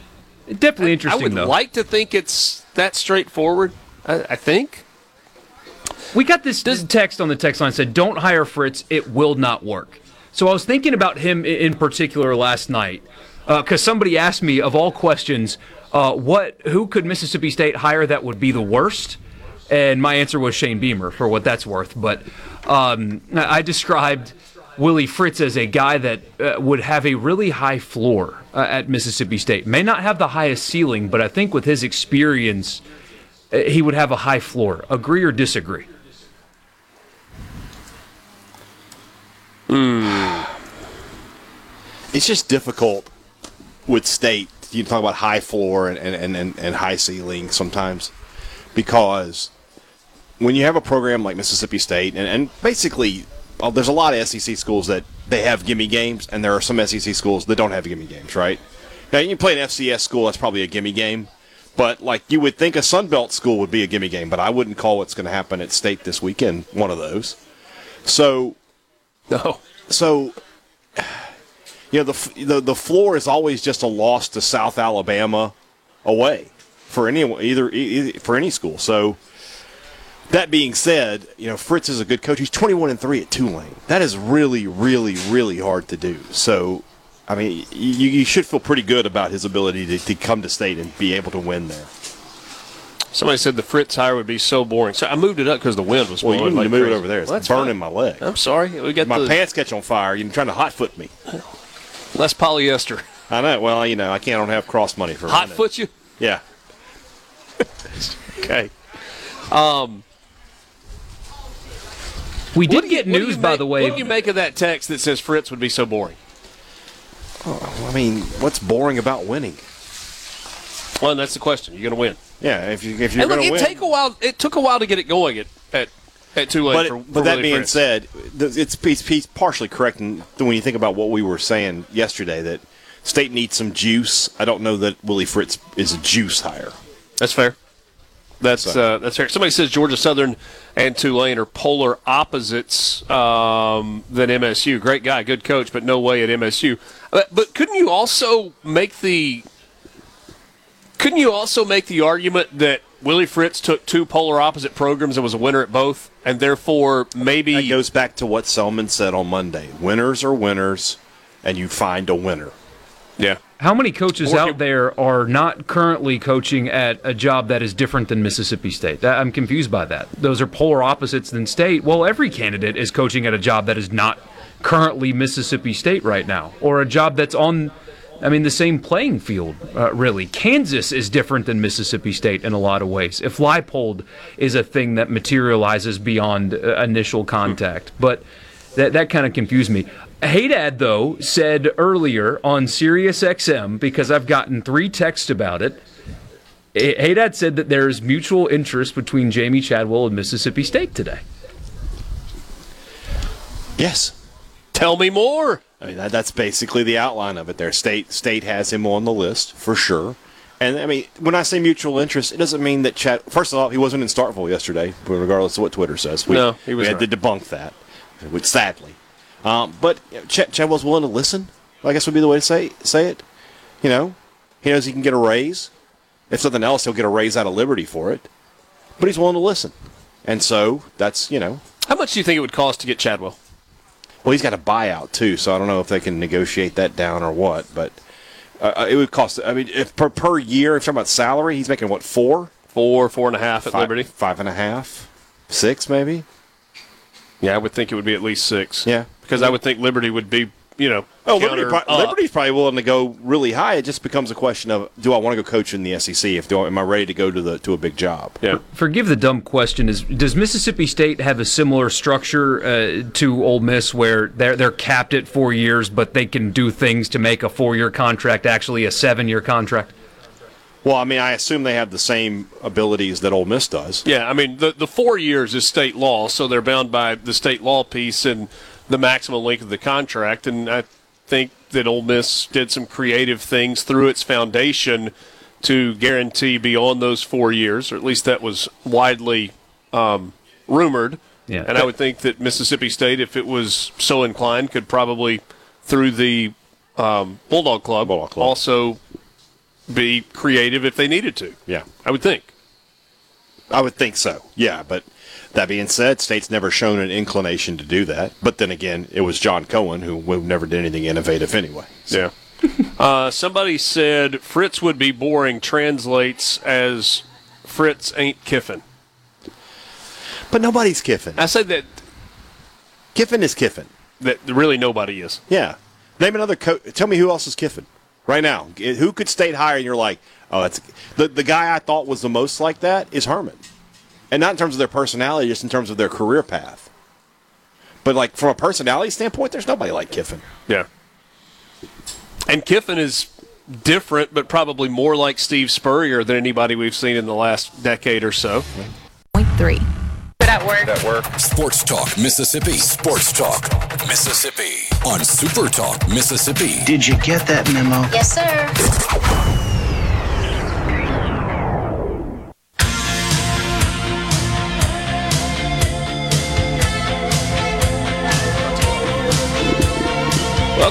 Definitely interesting, I would though. like to think it's that straightforward. I, I think. We got this, this text on the text line said, "Don't hire Fritz; it will not work." So I was thinking about him in particular last night because somebody asked me, of all questions, uh, what who could Mississippi State hire that would be the worst? And my answer was Shane Beamer, for what that's worth. But um, I described Willie Fritz as a guy that uh, would have a really high floor uh, at Mississippi State. May not have the highest ceiling, but I think with his experience, uh, Uh, he would have a high floor. Agree or disagree? Hmm. it's just difficult with state. You talk about high floor and, and, and, and high ceiling sometimes because when you have a program like Mississippi State, and, and basically well, there's a lot of SEC schools that they have gimme games, and there are some SEC schools that don't have gimme games, right? Now, you play an FCS school, that's probably a gimme game. But, like, you would think a Sun Belt school would be a gimme game, but I wouldn't call what's going to happen at State this weekend one of those. So, no. So, you know, the, the the floor is always just a loss to South Alabama away for any either e- e- for any school. So, that being said, you know Fritz is a good coach. He's twenty one and three at Tulane. That is really, really, really hard to do. So, I mean, you, you should feel pretty good about his ability to, to come to state and be able to win there. Somebody said the Fritz hire would be so boring. So I moved it up because the wind was blowing. Well, blowing. you need like to move it over there. It's Well, burning fine. my leg. I'm sorry. We got my the, pants catch on fire. You're trying to hot foot me. Less polyester. I know. Well, you know, I can't. I don't have cross money for a Hot minute. foot you? Yeah. [laughs] Okay. Um, We did what you- get news, by make- the way. What do you make of that text that says Fritz would be so boring? I mean, what's boring about winning? Well, that's the question. You're going to win. Yeah, if you if you're going to it win. take a while. It took a while to get it going at at, at Tulane. but for, but for that Willie being Fritz. said, th- it's he's, he's partially correct when you think about what we were saying yesterday that state needs some juice. I don't know that Willie Fritz is a juice hire. That's fair. That's uh, that's fair. Somebody says Georgia Southern and Tulane are polar opposites um, than MSU. Great guy, good coach, but no way at MSU. But, but couldn't you also make the couldn't you also make the argument that Willie Fritz took two polar opposite programs and was a winner at both, and therefore maybe That goes back to what Selman said on Monday: winners are winners, and you find a winner. Yeah. How many coaches Or- out there are not currently coaching at a job that is different than Mississippi State? I'm confused by that. Those are polar opposites than state. Well, every candidate is coaching at a job that is not currently Mississippi State right now, or a job that's on, I mean, the same playing field, uh, really. Kansas is different than Mississippi State in a lot of ways. If Leipold is a thing that materializes beyond uh, initial contact. But that, that kind of confused me. Hadad, though, said earlier on SiriusXM, because I've gotten three texts about it, Hadad said that there's mutual interest between Jamey Chadwell and Mississippi State today. Yes. Tell me more. I mean, that, that's basically the outline of it. There, state state has him on the list for sure. And I mean, when I say mutual interest, it doesn't mean that Chad. First of all, he wasn't in Starkville yesterday, regardless of what Twitter says. We, No, he was we had not. to debunk that, which sadly. Um, but you know, Ch- Chadwell's willing to listen. I guess would be the way to say say it. You know, he knows he can get a raise. If something else, he'll get a raise out of Liberty for it. But he's willing to listen, and so that's you know How much do you think it would cost to get Chadwell? Well, he's got a buyout too, so I don't know if they can negotiate that down or what. But uh, it would cost. I mean, if per, per year, if you're talking about salary, he's making what four, Four, four and a half at Five- Liberty. five and a half, six maybe. Yeah, I would think it would be at least six. Yeah, because I would think Liberty would be you know. Oh, Liberty, pro- Liberty's probably willing to go really high. It just becomes a question of do I want to go coach in the SEC? If do I, am I ready to go to the to a big job? Yeah. Forgive the dumb question. Is does Mississippi State have a similar structure uh, to Ole Miss, where they're they're capped at four years, but they can do things to make a four-year contract actually a seven-year contract? Well, I mean, I assume they have the same abilities that Ole Miss does. Yeah, I mean the the four years is state law, so they're bound by the state law piece and the maximum length of the contract. And I think that Ole Miss did some creative things through its foundation to guarantee beyond those four years, or at least that was widely um, rumored. Yeah. And I would think that Mississippi State, if it was so inclined, could probably through the um, Bulldog Club, also be creative if they needed to. Yeah. I would think. I would think so. Yeah, but that being said, State's never shown an inclination to do that. But then again, it was John Cohen who, never did anything innovative anyway. Yeah. [laughs] uh, somebody said Fritz would be boring translates as Fritz ain't Kiffin. But nobody's Kiffin. I said that Kiffin is Kiffin. That really nobody is. Yeah. Name another coach. Tell me who else is Kiffin right now. Who could State hire? And you're like, oh, that's the the guy I thought was the most like that is Herman, and not in terms of their personality, just in terms of their career path. But like from a personality standpoint, there's nobody like Kiffin. Yeah. And Kiffin is different, but probably more like Steve Spurrier than anybody we've seen in the last decade or so. Point three. Good at work. At work. Sports Talk Mississippi. Sports Talk Mississippi on Super Talk Mississippi. Did you get that memo? Yes, sir.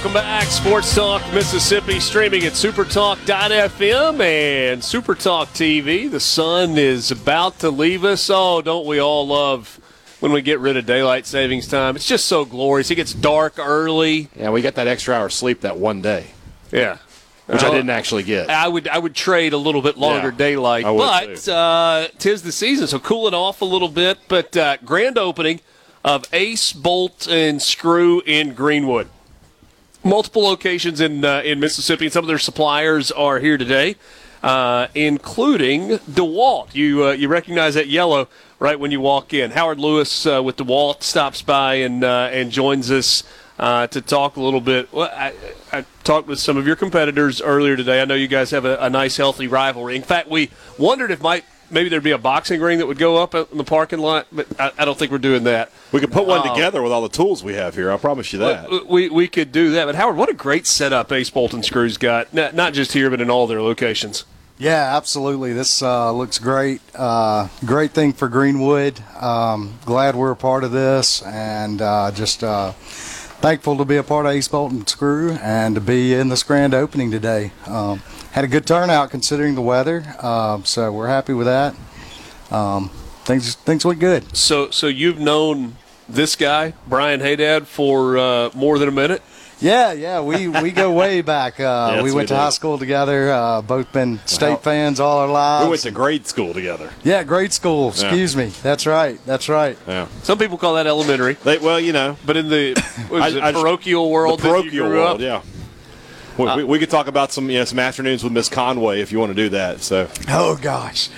Welcome back, Sports Talk Mississippi, streaming at supertalk.fm and Supertalk TV. The sun is about to leave us. Oh, don't we all love when we get rid of daylight savings time? It's just so glorious. It gets dark early. Yeah, we got that extra hour of sleep that one day. Yeah. Which I didn't actually get. I would I would trade a little bit longer Yeah, daylight, but uh, tis the season, so cool it off a little bit. But uh, grand opening of Ace Bolt and Screw in Greenwood. Multiple locations in uh, in Mississippi, and some of their suppliers are here today, uh, including DeWalt. You uh, you recognize that yellow right when you walk in. Howard Lewis uh, with DeWalt stops by and uh, and joins us uh, to talk a little bit. Well, I, I talked with some of your competitors earlier today. I know you guys have a, a nice, healthy rivalry. In fact, we wondered if might maybe there'd be a boxing ring that would go up in the parking lot, but I, I don't think we're doing that. We could put one Um, together with all the tools we have here. I promise you that. we, we, we could do that. But Howard, what a great setup Ace Bolt and Screw's got, not, not just here, but in all their locations. Yeah, absolutely. This uh, looks great. Uh, great thing for Greenwood. Um, glad we're a part of this, and uh, just uh, thankful to be a part of Ace Bolt and Screw and to be in this grand opening today. Um, had a good turnout considering the weather, uh, so we're happy with that. Um, things things went good. So, so you've known this guy, Brian Hadad, for uh, more than a minute. Yeah, yeah, we, we go [laughs] way back. Uh, Yes, we we went to high school together. Uh, both been state fans all our lives. We went to grade school together. Yeah, grade school. Yeah. Excuse me. That's right. That's right. Yeah. Some people call that elementary. They, well, you know, but in the [coughs] what is I- it, I just- parochial world, the that you parochial grew world, up? yeah. We, uh, we, we could talk about some, you know, some afternoons with Miss Conway if you want to do that. So Oh gosh.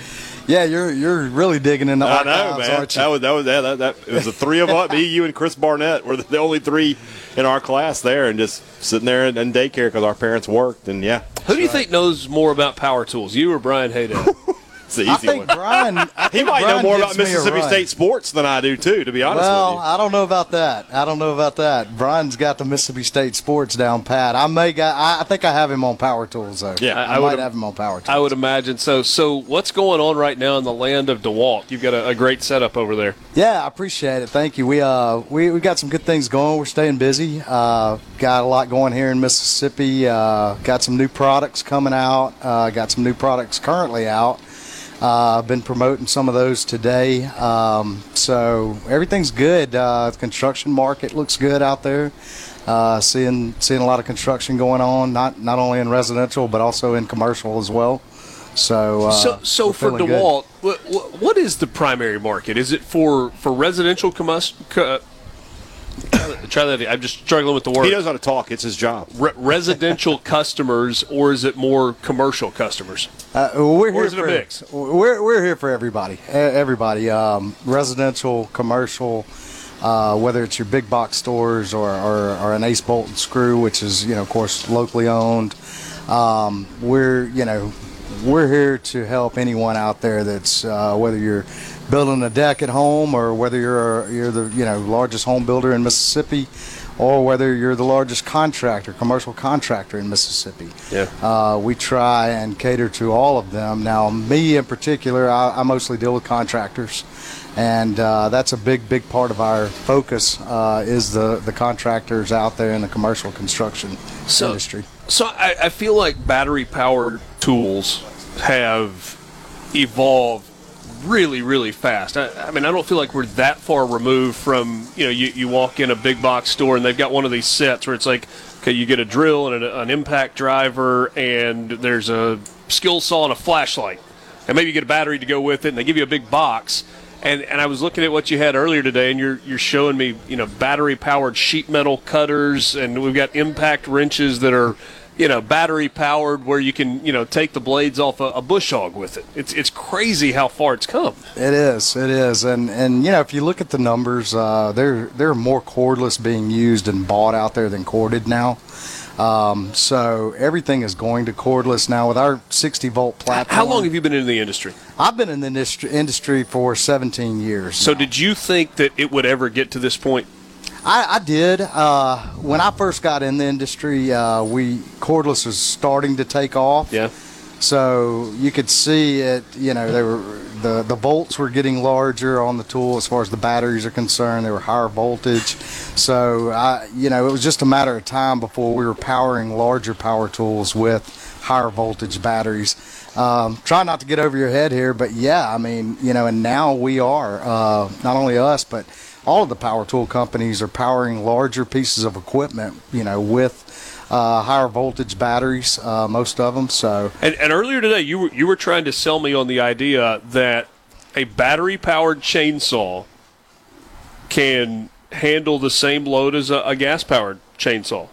Yeah, you're you're really digging in the I archives, know, man. aren't you? That was that was that, that, that it was the three of us, me, you, and Chris Barnett were the, the only three in our class there, and just sitting there in, in daycare because our parents worked, and yeah, Who do you think knows more about power tools, you or Brian Hadad? [laughs] it's the easy I think one. Brian. I He think might know more about Mississippi run. State sports than I do too. To be honest well, with you. Well, I don't know about that. I don't know about that. Brian's got the Mississippi State sports down pat. I may got. I, I think I have him on power tools though. Yeah, I, I would might have- have him on power tools. I would imagine so. So, what's going on right now in the land of DeWalt? You've got a, a great setup over there. Yeah, I appreciate it. Thank you. We uh we, we got some good things going. We're staying busy. Uh, got a lot going here in Mississippi. Uh, got some new products coming out. Uh, got some new products currently out. Uh, I've been promoting some of those today. Um, so everything's good. Uh, the construction market looks good out there. Uh, seeing seeing a lot of construction going on, not not only in residential but also in commercial as well. So uh, so, so for. DeWalt, what, what, what is the primary market? Is it for for residential commus- co- Try that. I'm just struggling with the word. He knows how to talk. It's his job. Re- residential [laughs] customers, or is it more commercial customers? Uh, we're Or here is it a for, mix? We're, we're here for everybody. Everybody, um, residential, commercial, uh, whether it's your big box stores or, or, or an Ace Bolt and Screw, which is you know of course locally owned. Um, we're you know we're here to help anyone out there that's uh, whether you're building a deck at home or whether you're you're the you know largest home builder in Mississippi or whether you're the largest contractor, commercial contractor in Mississippi. Yeah. Uh, we try and cater to all of them. Now, me in particular, I, I mostly deal with contractors, and uh, that's a big, big part of our focus uh, is the, the contractors out there in the commercial construction So- industry. So I, I feel like battery powered tools have evolved really, really fast. I, I mean, I don't feel like we're that far removed from you know you, you walk in a big box store and they've got one of these sets where it's like okay, you get a drill and an, an impact driver and there's a skill saw and a flashlight, and maybe you get a battery to go with it, and they give you a big box. And, and I was looking at what you had earlier today, and you're you're showing me you know battery powered sheet metal cutters, and we've got impact wrenches that are you know battery powered, where you can you know take the blades off a, a bush hog with it. It's it's crazy how far it's come. It is, it is, and and you know if you look at the numbers, uh, there there are more cordless being used and bought out there than corded now. Um, so everything is going to cordless now with our 60 volt platform. How long have you been in the industry? I've been in the industry, industry for 17 years. So did you think that it would ever get to this point? I, I did. Uh, when I first got in the industry, uh, we cordless was starting to take off. Yeah. So you could see it. You know, they were the the volts were getting larger on the tool as far as the batteries are concerned. They were higher voltage. So I, you know, it was just a matter of time before we were powering larger power tools with higher voltage batteries. Um, try not to get over your head here, but yeah, I mean, you know, and now we are uh, not only us, but all of the power tool companies are powering larger pieces of equipment, you know, with uh, higher voltage batteries, uh, most of them. So And, and earlier today, you were you were trying to sell me on the idea that a battery powered chainsaw can handle the same load as a, a gas powered chainsaw.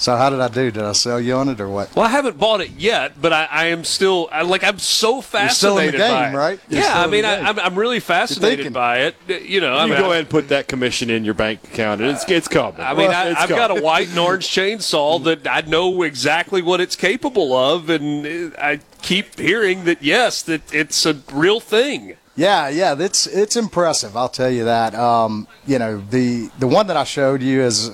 So how did I do? Did I sell you on it or what? Well, I haven't bought it yet, but I, I am still I, like I'm so You're still in the fascinated by game, it. right? You're yeah, still I mean, I, I'm, I'm really fascinated by it. You know, I you mean, go I- ahead and put that commission in your bank account, and it's it's coming. I mean, I, It's I've got a white and orange chainsaw that I know exactly what it's capable of, and I keep hearing that yes, that it's a real thing. Yeah, yeah, it's it's impressive. I'll tell you that. Um, you know, the the one that I showed you is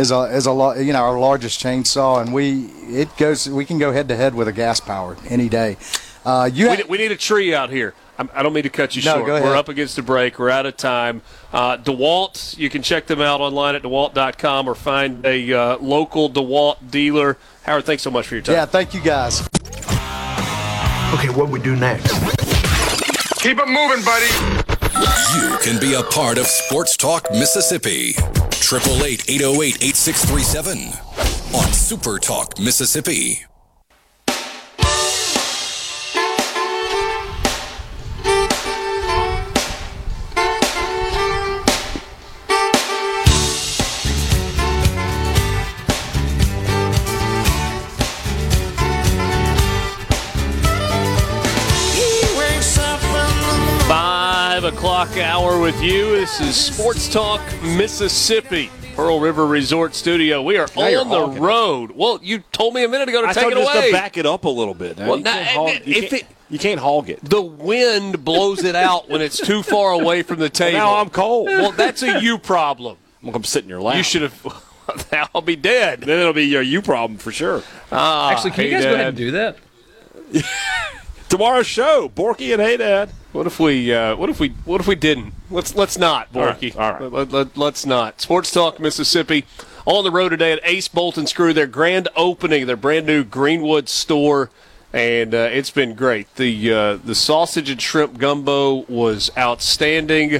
is a is a lo- you know our largest chainsaw, and we it goes we can go head to head with a gas powered any day. Uh, you We, ha- we need a tree out here. I'm, I don't mean to cut you No, short. go ahead. We're up against the break. We're out of time. Uh, DeWalt, you can check them out online at DeWalt.com or find a uh, local DeWalt dealer. Howard, thanks so much for your time. yeah, thank you guys. Okay, what we do next? Keep it moving, buddy. You can be a part of Sports Talk Mississippi. 888 808 8637 on Super Talk Mississippi. O'clock hour with you. This is Sports Talk Mississippi, Pearl River Resort Studio. We are Now on the hogging road. Well, you told me a minute ago to I take told it just away. to back it up a little bit. Now, Well, you, now, can't hog, you, if can't, it- you can't hog it. The wind blows it out when it's too far away from the table. Now I'm cold. Well, that's a you problem. I'm gonna sit in your lap. You should have. [laughs] Now I'll be dead. Then it'll be a you problem for sure. Ah, Actually, can you hey, guys go ahead and do that? [laughs] Tomorrow's show, Borky and Hadad. What if we? Uh, what if we? What if we didn't? Let's let's not, Borky. all right. Let, let, let's not. Sports Talk Mississippi on the road today at Ace Bolt and Screw. Their grand opening, their brand new Greenwood store, and uh, it's been great. The uh, the sausage and shrimp gumbo was outstanding.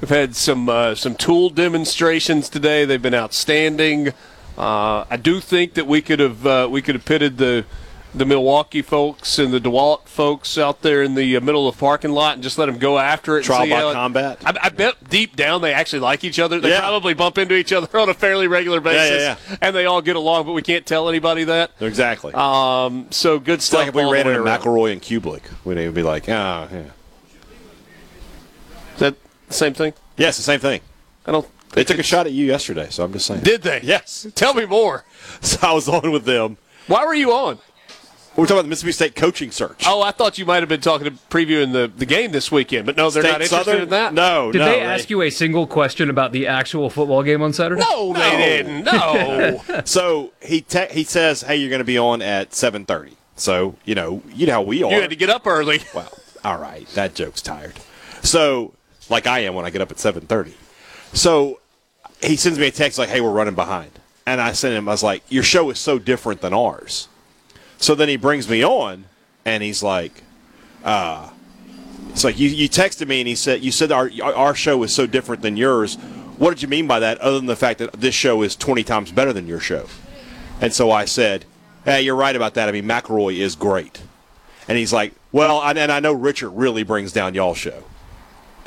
We've had some uh, some tool demonstrations today. They've been outstanding. Uh, I do think that we could have uh, we could have pitted the the Milwaukee folks and the DeWalt folks out there in the uh, middle of the parking lot and just let them go after it. and Trial see by how combat. I, I bet deep down they actually like each other. They Yeah. probably bump into each other [laughs] on a fairly regular Yeah, yeah, basis, and they all get along. But we can't tell anybody that. Exactly. Um, so good It's stuff. like if we ran into. McElroy and Cubelic, we'd even be like, ah, yeah. Is that the same thing? Yes, the same thing. I don't. They took a shot at you yesterday, so I'm just saying. Did they? Yes. Tell me more. [laughs] So I was on with them. Why were you on? We're talking about the Mississippi State coaching search. Oh, I thought you might have been talking to previewing the, the game this weekend, but no, they're State not interested Southern? in that. No, Did no. they ask you a single question about the actual football game on Saturday? No, they didn't. No. [laughs] so he te- he says, "Hey, you're going to be on at 7:30." So you know, you know how we are. you had to get up early. [laughs] Well, all right, that joke's tired. So, like I am when I get up at 7:30. So he sends me a text like, "Hey, we're running behind," and I sent him. I was like, "Your show is so different than ours." So then he brings me on, and he's like, "Uh." It's like you, you texted me and he said you said our our show is so different than yours. What did you mean by that? Other than the fact that this show is twenty times better than your show, and so I said, "Hey, you're right about that. I mean, McElroy is great." And he's like, "Well, and I know Richard really brings down y'all show."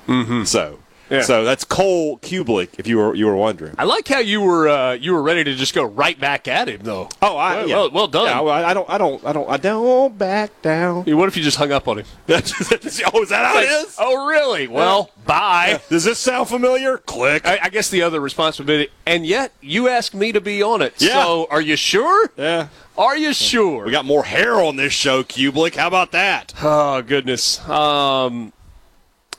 Mm-hmm. So, Yeah. so that's Cole Cubelic, if you were you were wondering. I like how you were uh, you were ready to just go right back at him, though. Oh, I well, yeah. well, well done. Yeah, well, I don't, I don't, I don't, I don't back down. What if you just hung up on him? [laughs] oh, is that how it is? Oh, really? Well, bye. Does this sound familiar? Click. I, I guess the other responsibility, and yet you asked me to be on it. Yeah. So, are you sure? Yeah. Are you sure? We got more hair on this show, Cubelic. How about that? Oh goodness. Um,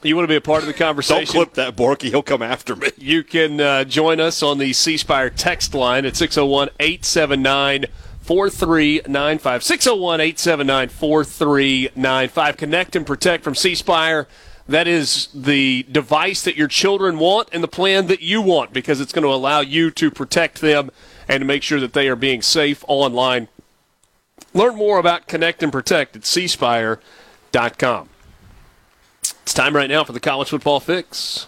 you want to be a part of the [laughs] conversation? Don't clip that, Borky. He'll come after me. You can uh, join us on the C Spire text line at 601 879 4395. 601 879 4395. Connect and protect from C Spire. That is the device that your children want and the plan that you want because it's going to allow you to protect them and to make sure that they are being safe online. Learn more about Connect and Protect at cspire.com. It's time right now for the college football fix.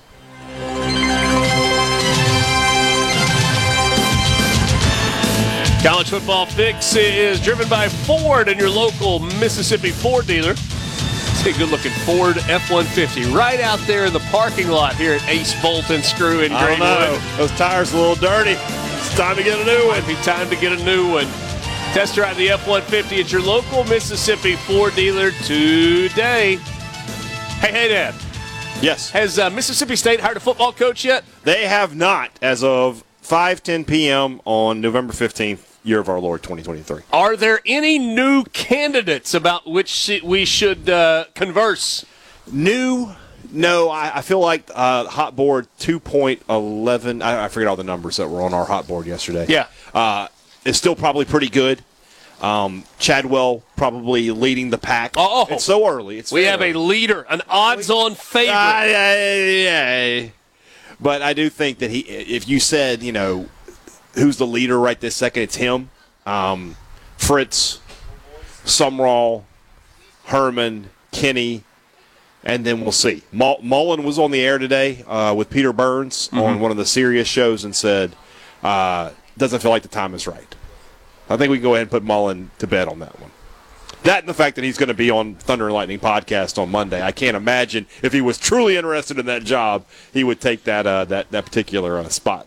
College Football Fix is driven by Ford and your local Mississippi Ford dealer. See a good looking Ford F 150 right out there in the parking lot here at Ace Bolt and Screw in I don't Greenwood. know. Those tires a little dirty. It's time to get a new one. Might be time to get a new one. Test drive the F 150 at your local Mississippi Ford dealer today. Hey, Hadad. Yes. Has uh, Mississippi State hired a football coach yet? They have not as of 5:10 p.m. on November 15th, year of our Lord 2023. Are there any new candidates about which we should uh, converse? New? No, I, I feel like uh, hot board 2.11. I, I forget all the numbers that were on our hot board yesterday. Yeah. uh, it's still probably pretty good. Um, Chadwell probably leading the pack. Oh, it's so early. It's we have a leader, an odds-on favorite. Ah, yeah, yeah, yeah. But I do think that he, if you said, you know, who's the leader right this second, it's him. Um, Fritz, Sumrall, Herman, Kenny, and then we'll see. Mull- Mullen was on the air today uh, with Peter Burns on one of the Sirius shows and said, uh, doesn't feel like the time is right. I think we can go ahead and put Mullen to bed on that one. That and the fact that he's going to be on Thunder and Lightning podcast on Monday. I can't imagine if he was truly interested in that job, he would take that uh, that that particular uh, spot.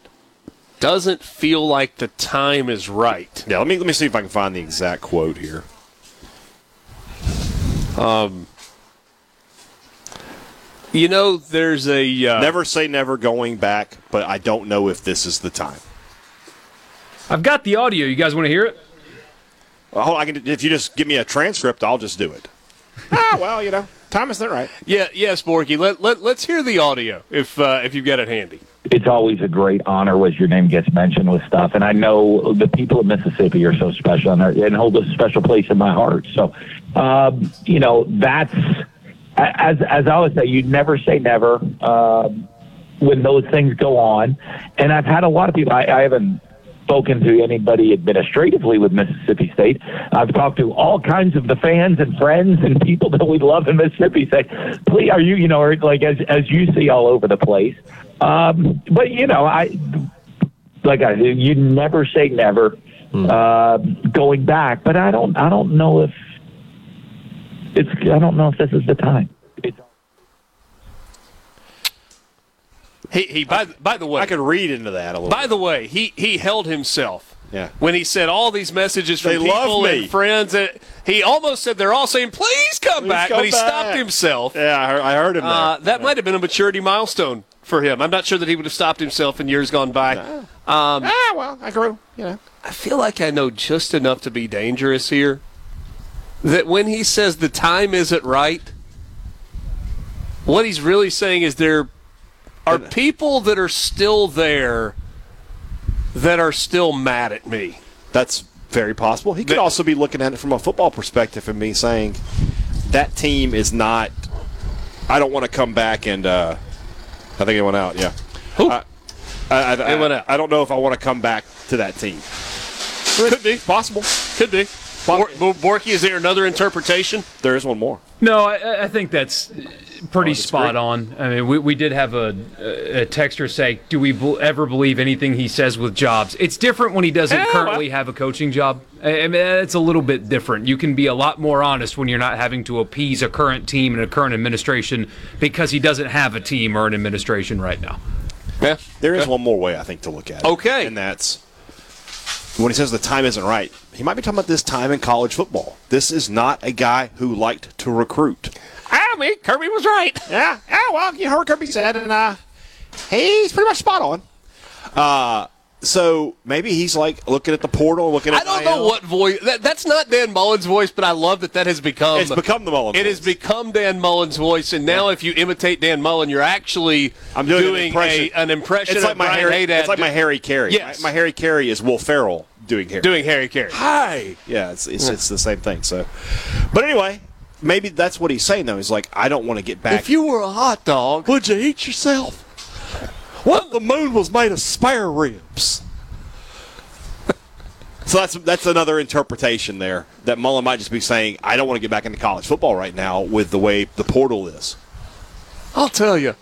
Doesn't feel like the time is right. Yeah, let me let me see if I can find the exact quote here. Um, you know, there's a uh, never say never going back, but I don't know if this is the time. I've got the audio. You guys want to hear it? Well, I can, if you just give me a transcript, I'll just do it. [laughs] ah, well, you know, time is not right. Yeah, yes, Borky. Let, let let's hear the audio if uh, if you've got it handy. it's always a great honor when your name gets mentioned with stuff. And I know the people of Mississippi are so special and, and hold a special place in my heart. So, um, you know, that's as as I always say, you never say never um, when those things go on. And I've had a lot of people. I, I haven't spoken to anybody administratively with Mississippi State. I've talked to all kinds of the fans and friends and people that we love in Mississippi. Say, please, are you, you know, like as as you see all over the place. Um, but you know, I like I you never say never. uh, going back. But I don't I don't know if it's I don't know if this is the time. He, he by, by the way, I could read into that a little. By the way, he, he held himself. Yeah. When he said all these messages from They love people and friends, and he almost said they're all saying, "Please come Please back," come but he back. stopped himself. Yeah, I heard, I heard him. Uh, that might have been a maturity milestone for him. I'm not sure that he would have stopped himself in years gone by. Um, ah, well, I grew. You know, I feel like I know just enough to be dangerous here. That when he says the time isn't right, what he's really saying is there are people that are still there that are still mad at me. That's very possible. He could also be looking at it from a football perspective and me saying that team is not. I don't want to come back and. Uh, I think it went out. Yeah. I, I, I, It went out. I don't know if I want to come back to that team. Could be possible. Could be. Bor- Bor- Borky, is there another interpretation? There is one more. No, I, I think that's pretty spot on. I mean, we, we did have a, a texter say, "Do we bel ever believe anything he says with jobs?" It's different when he doesn't Yeah, currently have a coaching job. I I mean, it's a little bit different. You can be a lot more honest when you're not having to appease a current team and a current administration because he doesn't have a team or an administration right now. Yeah, There is one more way I think to look at it. Okay. And that's when he says the time isn't right. He might be talking about this time in college football. This is not a guy who liked to recruit. I mean, Kirby was right. Yeah. Yeah. Well, you heard what Kirby said, and uh, he's pretty much spot on. Uh, so maybe he's like looking at the portal, looking at. I don't know what voice. That, that's not Dan Mullen's voice, but I love that that has become. It's become the Mullen It has become Dan Mullen's voice, and now if you imitate Dan Mullen, you're actually I'm doing, an impression. a, an impression It's of like my Brian Harry. Hadad It's like my Harry Caray. Yes. My, my Harry Caray is Will Ferrell doing Harry. doing Harry Caray. Hi. Yeah, it's it's, it's the same thing. So, but anyway, maybe that's what he's saying though. He's like, I don't want to get back. If you were a hot dog, would you eat yourself? What if the moon was made of spare ribs? [laughs] so that's that's another interpretation there that Mullen might just be saying, I don't want to get back into college football right now with the way the portal is. I'll tell you,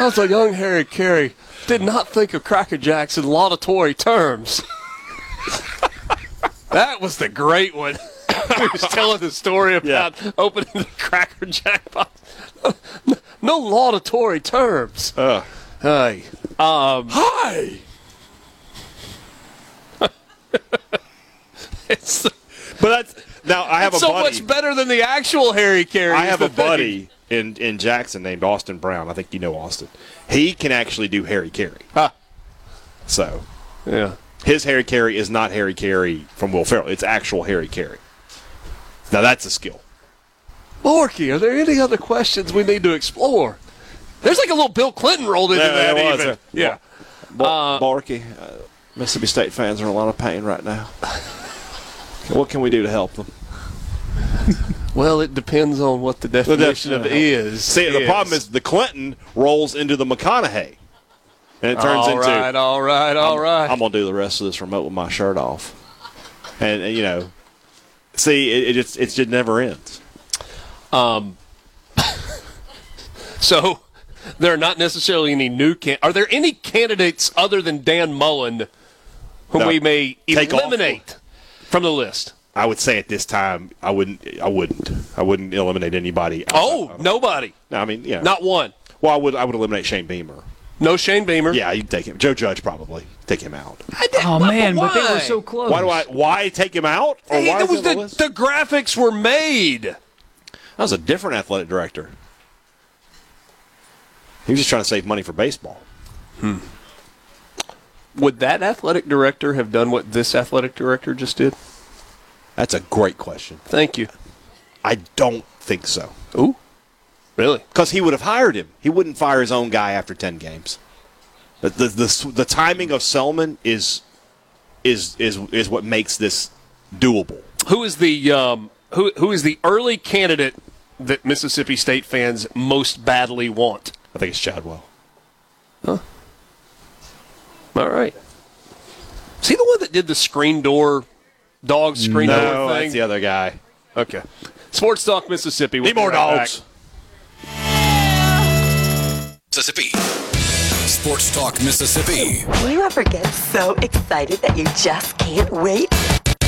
as a young Harry Caray, did not think of Cracker Jacks in laudatory terms. [laughs] that was the great one. [laughs] he was telling the story about opening the Cracker Jack box. [laughs] No, laudatory terms. Uh. Hey. Um, Hi. [laughs] it's But that's now I have a so buddy. much better than the actual Harry Caray. I have a thing. buddy in, in Jackson named Austin Brown. I think you know Austin. He can actually do Harry Caray. Ah. So, yeah. His Harry Caray is not Harry Caray from Will Ferrell. It's actual Harry Caray. Now that's a skill. Borky, are there any other questions we need to explore? There's like a little Bill Clinton rolled into Yeah, that was. even. Yeah. Yeah. Bo- Borky, uh, Mississippi State fans are in a lot of pain right now. [laughs] what can we do to help them? Well, it depends on what the definition of is. See, the problem is the Clinton rolls into the McConaughey. And it turns All into right, all right, all I'm, right. I'm gonna do the rest of this remote with my shirt off, and, and, you know, see, it, it just it just never ends. Um, [laughs] so there are not necessarily any new can. Are there any candidates other than Dan Mullen whom No. we may eliminate from the list? I would say at this time, I wouldn't, I wouldn't, I wouldn't eliminate anybody. Oh, nobody. No, I mean, yeah, Not one. Well, I would, I would eliminate Shane Beamer. No Shane Beamer. Yeah, you take him. Joe Judge probably take him out. Oh man, but they were so close. Why do I? Why take him out? Or Hey, why that is was he on the, list? the graphics were made. That was a different athletic director. He was just trying to save money for baseball. Hmm. Would that athletic director have done what this athletic director just did? That's a great question. Thank you. I don't think so. Ooh, really? Because he would have hired him. He wouldn't fire his own guy after ten games. The the the, the timing of Selmon is is is is what makes this doable. Who is the um, who who is the early candidate that Mississippi State fans most badly want? I think it's Chadwell. Huh. All right. Is he the one that did the screen door dog screen no, door thing? No, that's the other guy. Okay. Sports Talk Mississippi. We'll Need more dogs. back. Mississippi. Sports Talk Mississippi. Do you ever get so excited that you just can't wait?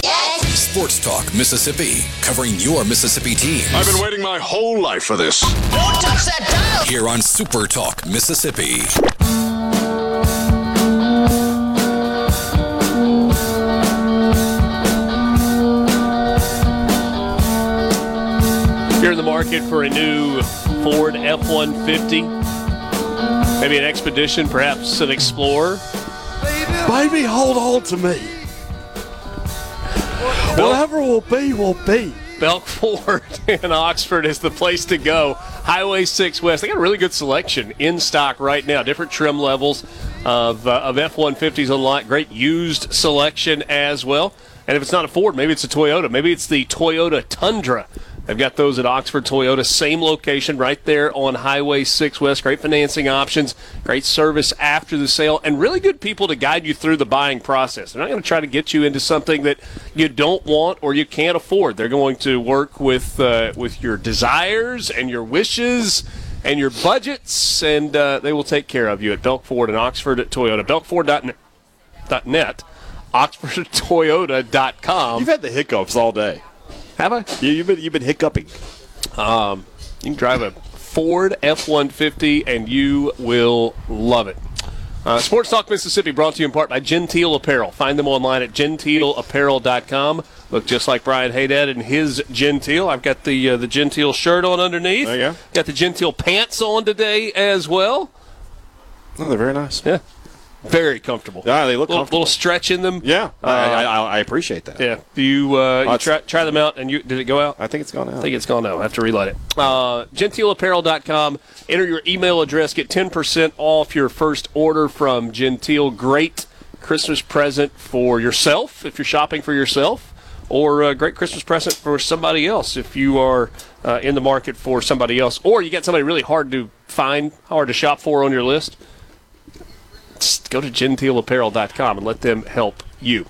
Yes. Sports Talk Mississippi, covering your Mississippi teams. I've been waiting my whole life for this. Don't touch that dial! Here on Super Talk Mississippi. You're in the market for a new Ford F 150, maybe an Expedition, perhaps an Explorer. Baby, hold on to me. Whatever will be, will be. Belk Ford [laughs] in Oxford is the place to go. Highway 6 West. They got a really good selection in stock right now. Different trim levels of, uh, of F 150s on lot. Great used selection as well. And if it's not a Ford, maybe it's a Toyota. Maybe it's the Toyota Tundra. They've got those at Oxford Toyota, same location right there on Highway 6 West. Great financing options, great service after the sale, and really good people to guide you through the buying process. They're not going to try to get you into something that you don't want or you can't afford. They're going to work with uh, with your desires and your wishes and your budgets, and uh, they will take care of you at Belk Ford and Oxford at Toyota. BelkFord.net, OxfordToyota.com. You've had the hiccups all day. Have I? Yeah, you've been you've been hiccuping. Um, you can drive a Ford F 150 and you will love it. Uh, Sports Talk Mississippi brought to you in part by Genteel Apparel. Find them online at genteelapparel.com. Look just like Brian Hadad and his Genteel. I've got the uh, the Genteel shirt on underneath. There you go. Got the Genteel pants on today as well. Oh, they're very nice. Yeah. Very comfortable. Yeah, they look little, comfortable. little stretch in them. Yeah, Uh, I, I, I appreciate that. Yeah. Do you, uh, you try, try them out and you did it go out? I think it's gone out. I think it's gone now. I have to relight it. Uh, GenteelApparel.com. Enter your email address. Get 10% off your first order from Genteel. Great Christmas present for yourself if you're shopping for yourself, or a great Christmas present for somebody else if you are uh, in the market for somebody else, or you got somebody really hard to find, hard to shop for on your list. Just go to GenteelApparel.com and let them help you.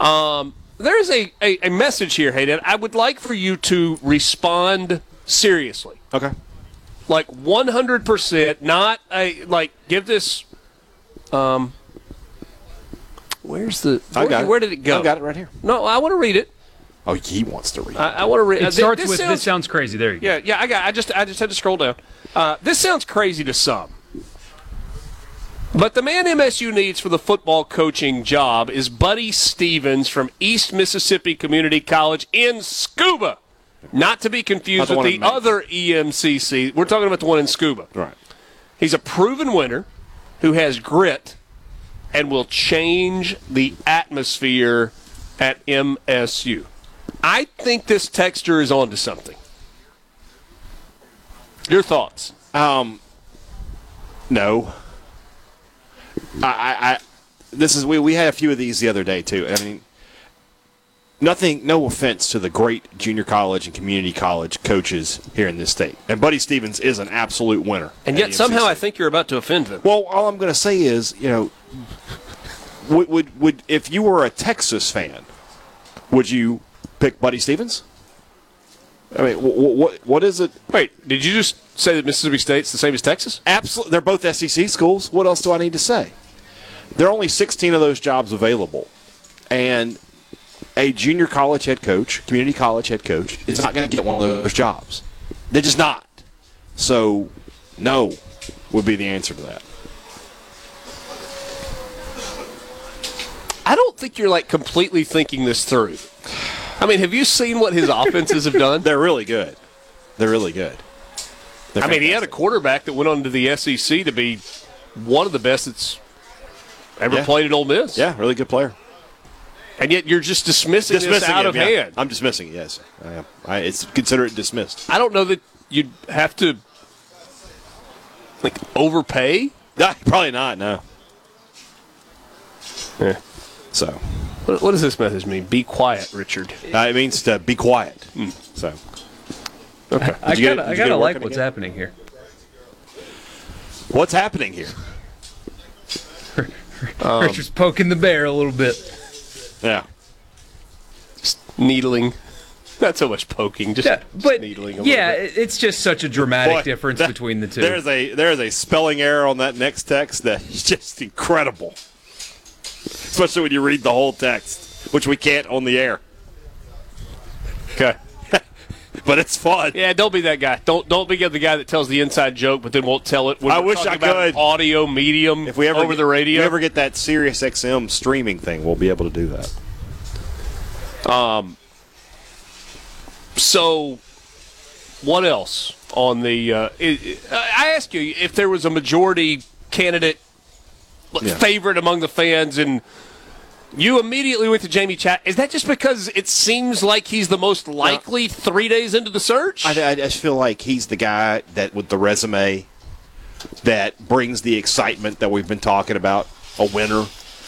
Um, there is a, a, a message here, Hayden. I would like for you to respond seriously. Okay. Like 100%, not a, like, give this, um, where's the, I where, got it. where did it go? I got it right here. No, I want to read it. Oh, he wants to read. I, I want to read It uh, thi- starts with this sounds crazy. There you go. Yeah, yeah, I got. I just, I just had to scroll down. Uh, this sounds crazy to some, but the man MSU needs for the football coaching job is Buddy Stephens from East Mississippi Community College in Scooba, not to be confused the with the other EMCC. We're talking about the one in Scooba. Right. He's a proven winner who has grit and will change the atmosphere at MSU. I think this texture is onto something. Your thoughts? Um, no. I, I, I this is we we had a few of these the other day too. I mean, nothing. No offense to the great junior college and community college coaches here in this state, and Buddy Stephens is an absolute winner. And yet somehow EMCC. I think you're about to offend them. Well, all I'm going to say is, you know, would, would would if you were a Texas fan, would you pick Buddy Stephens? I mean, wh- wh- what what is it? Wait, did you just say that Mississippi State's the same as Texas? Absolutely, they're both SEC schools. What else do I need to say? There are only 16 of those jobs available, and a junior college head coach, community college head coach, is not going to get one of those jobs. They're just not. So, no, would be the answer to that. I don't think you're like completely thinking this through. I mean, have you seen what his offenses have done? [laughs] They're really good. They're really good. They're I mean, he had a quarterback that went on to the SEC to be one of the best that's ever Yeah. played at Ole Miss. Yeah, really good player. And yet you're just dismissing, this out him, of yeah. hand. I'm dismissing it. Yes, I am. I, it's consider it dismissed. I don't know that you'd have to like overpay. Nah, probably not. No. Yeah. So, What, what does this message mean? Be quiet, Richard. uh, it means to be quiet. So, okay. I Did you get it- gotta, I did you gotta like working what's again? happening here. what's happening here? Um, Richard's poking the bear a little bit. Yeah. Just needling. Not so much poking, just, Yeah, but needling. A yeah, little bit. it- it's just such a dramatic Boy, difference that- between the two. There's a there's a spelling error on that next text that is just incredible. Especially when you read the whole text, which we can't on the air. Okay. [laughs] but it's fun. Yeah, don't be that guy. Don't don't be the guy that tells the inside joke, but then won't tell it. When I wish I about could. Audio medium If we ever over get, the radio. if we ever get that Sirius XM streaming thing, we'll be able to do that. Um. So, what else on the? Uh, i I I ask you if there was a majority candidate Yeah. favorite among the fans, and you immediately went to Jamey Chat. Is that just because it seems like he's the most likely three days into the search? I, I just feel like he's the guy that with the resume that brings the excitement that we've been talking about. A winner.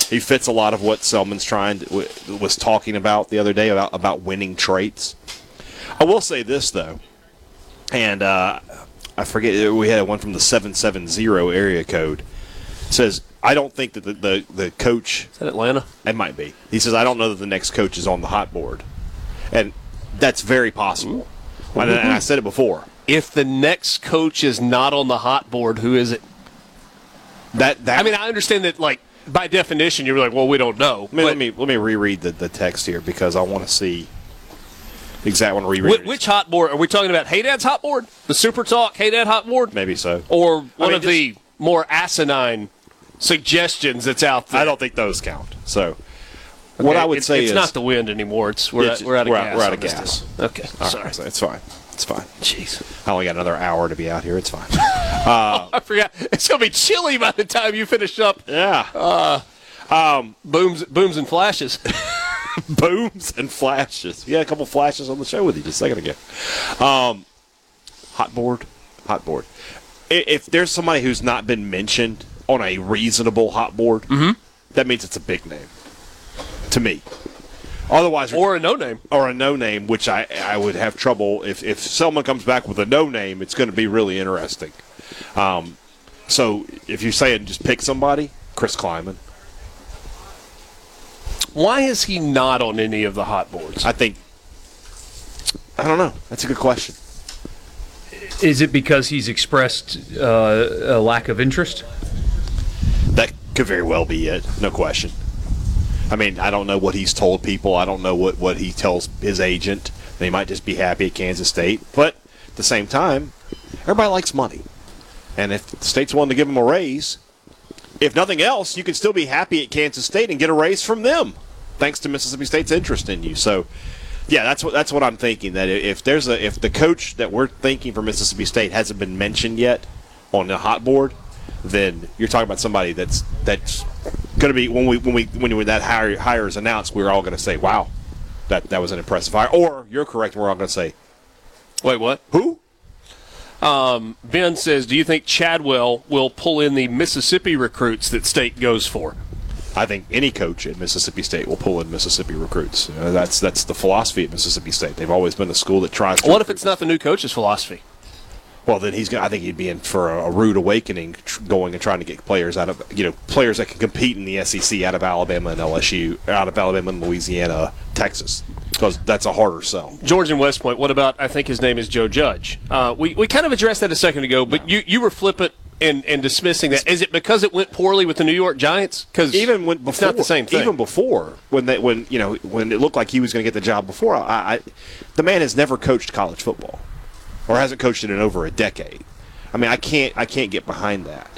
He fits a lot of what Selmon's trying to, was talking about the other day about about winning traits. I will say this though, and uh, I forget we had one from the seven seven zero area code. It says I don't think that the, the the coach is that Atlanta. It might be. He says I don't know that the next coach is on the hot board, and that's very possible. Mm-hmm. And, and I said it before. If the next coach is not on the hot board, who is it? That, that I mean, I understand that, like by definition, you're like, well, we don't know. Let me, let me let me reread the, the text here because I want to see exactly. I want to reread. Which, which hot board are we talking about? Hadad's hot board, the Super Talk Hey Dad hot board, Maybe so. or one mean, of the more asinine suggestions that's out there. I don't think those count. So, what I would it's, say it's is not the wind anymore. It's we're, It's- at, we're out of we're out- gas. we're out of gas. Okay, All right, sorry. so it's fine. It's fine. Jeez, I only got another hour to be out here. It's fine. [laughs] Uh, I forgot. It's gonna be chilly by the time you finish up. Yeah. Uh, um, booms, booms and flashes. [laughs] booms and flashes. We had a couple flashes on the show with you just a second ago. Um, hot board, hot board. If there's somebody who's not been mentioned on a reasonable hot board, that means it's a big name to me. Otherwise, or a no name, or a no name, which I I would have trouble if if someone comes back with a no name, it's going to be really interesting. Um, so if you're saying just pick somebody, Chris Klieman. Why is he not on any of the hot boards? I think. I don't know. That's a good question. Is it because he's expressed uh, a lack of interest? Could very well be it. No question. I mean, I don't know what he's told people. I don't know what, what he tells his agent. They might just be happy at Kansas State. But at the same time, everybody likes money. And if the state's willing to give him a raise, if nothing else, you can still be happy at Kansas State and get a raise from them, thanks to Mississippi State's interest in you. So, yeah, that's what that's what I'm thinking. That if there's a if the coach that we're thinking for Mississippi State hasn't been mentioned yet on the hot board, then you're talking about somebody that's that's going to be when we when we when that hire, hire is announced, we're all going to say, "Wow, that that was an impressive hire." Or you're correct, and we're all going to say, Wait, what? Who? Um, ben says, "Do you think Chadwell will pull in the Mississippi recruits that State goes for?" I think any coach at Mississippi State will pull in Mississippi recruits. Uh, that's that's the philosophy at Mississippi State. They've always been a school that tries. to What if it's not the new coach's philosophy? Well, then he's. Gonna, I think he'd be in for a, a rude awakening, tr- going and trying to get players out of you know players that can compete in the SEC out of Alabama and LSU, out of Alabama and Louisiana, Texas, because that's a harder sell. George and West Point. What about? I think his name is Joe Judge. Uh, we we kind of addressed that a second ago, but you you were flippant and and dismissing that. Is it because it went poorly with the New York Giants? Because even when before, it's not the same thing. Even before when they when you know when it looked like he was going to get the job before, I, I the man has never coached college football, or hasn't coached it in over a decade. I mean, I can't I can't get behind that.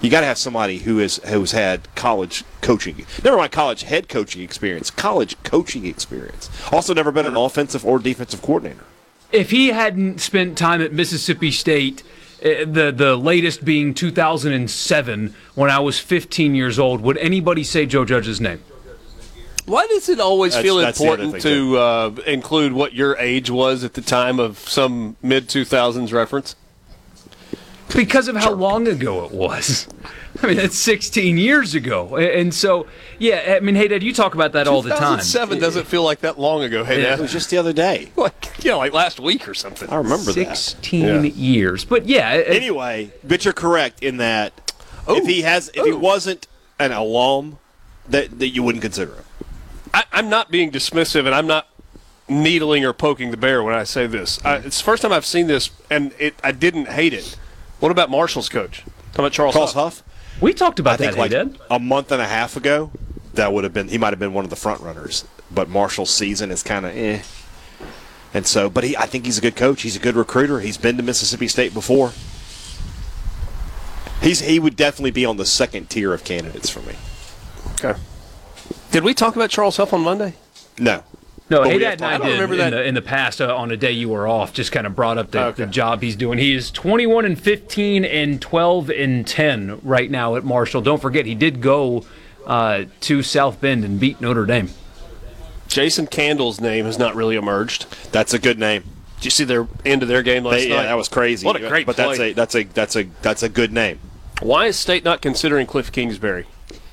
You got to have somebody who is who's had college coaching, never mind college head coaching experience, college coaching experience. Also, never been an offensive or defensive coordinator. If he hadn't spent time at Mississippi State, uh, the the latest being 2007, when I was 15 years old, would anybody say Joe Judge's name? Why does it always That's- feel that's important to uh, include what your age was at the time of some mid 2000s reference? Because of how long ago it was. [laughs] I mean, that's 16 years ago. And so, yeah, I mean, hey, Dad, you talk about that all the time. 2007 doesn't feel like that long ago. Hey, Yeah. Dad. It was just the other day. [laughs] like you know, like last week or something. I remember that. 16 Yeah. years. But yeah, it- Anyway, but you're correct in that if he has if he wasn't an alum, that that you wouldn't consider him. I, I'm not being dismissive, and I'm not needling or poking the bear when I say this. I, it's the first time I've seen this, and it, I didn't hate it. What about Marshall's coach? How about Charles, Charles Huff. Huff. We talked about I think like hey, a month and a half ago, that would have been he might have been one of the front runners. But Marshall's season is kind of eh. And so, but he, I think he's a good coach. He's a good recruiter. He's been to Mississippi State before. He's he would definitely be on the second tier of candidates for me. Okay. Did we talk about Charles Huff on Monday? No. No, But hey, we Dad have and I, I don't did remember in that. the, in the past uh, on a day you were off. Just kind of brought up the, Okay. the job he's doing. He is 21 and 15 and 12 and 10 right now at Marshall. Don't forget, he did go uh, to South Bend and beat Notre Dame. Jason Candle's name has not really emerged. That's a good name. Did you see their end of their game last They- night? yeah, that was crazy. What a great But play. that's a that's a that's a that's a good name. Why is State not considering Cliff Kingsbury?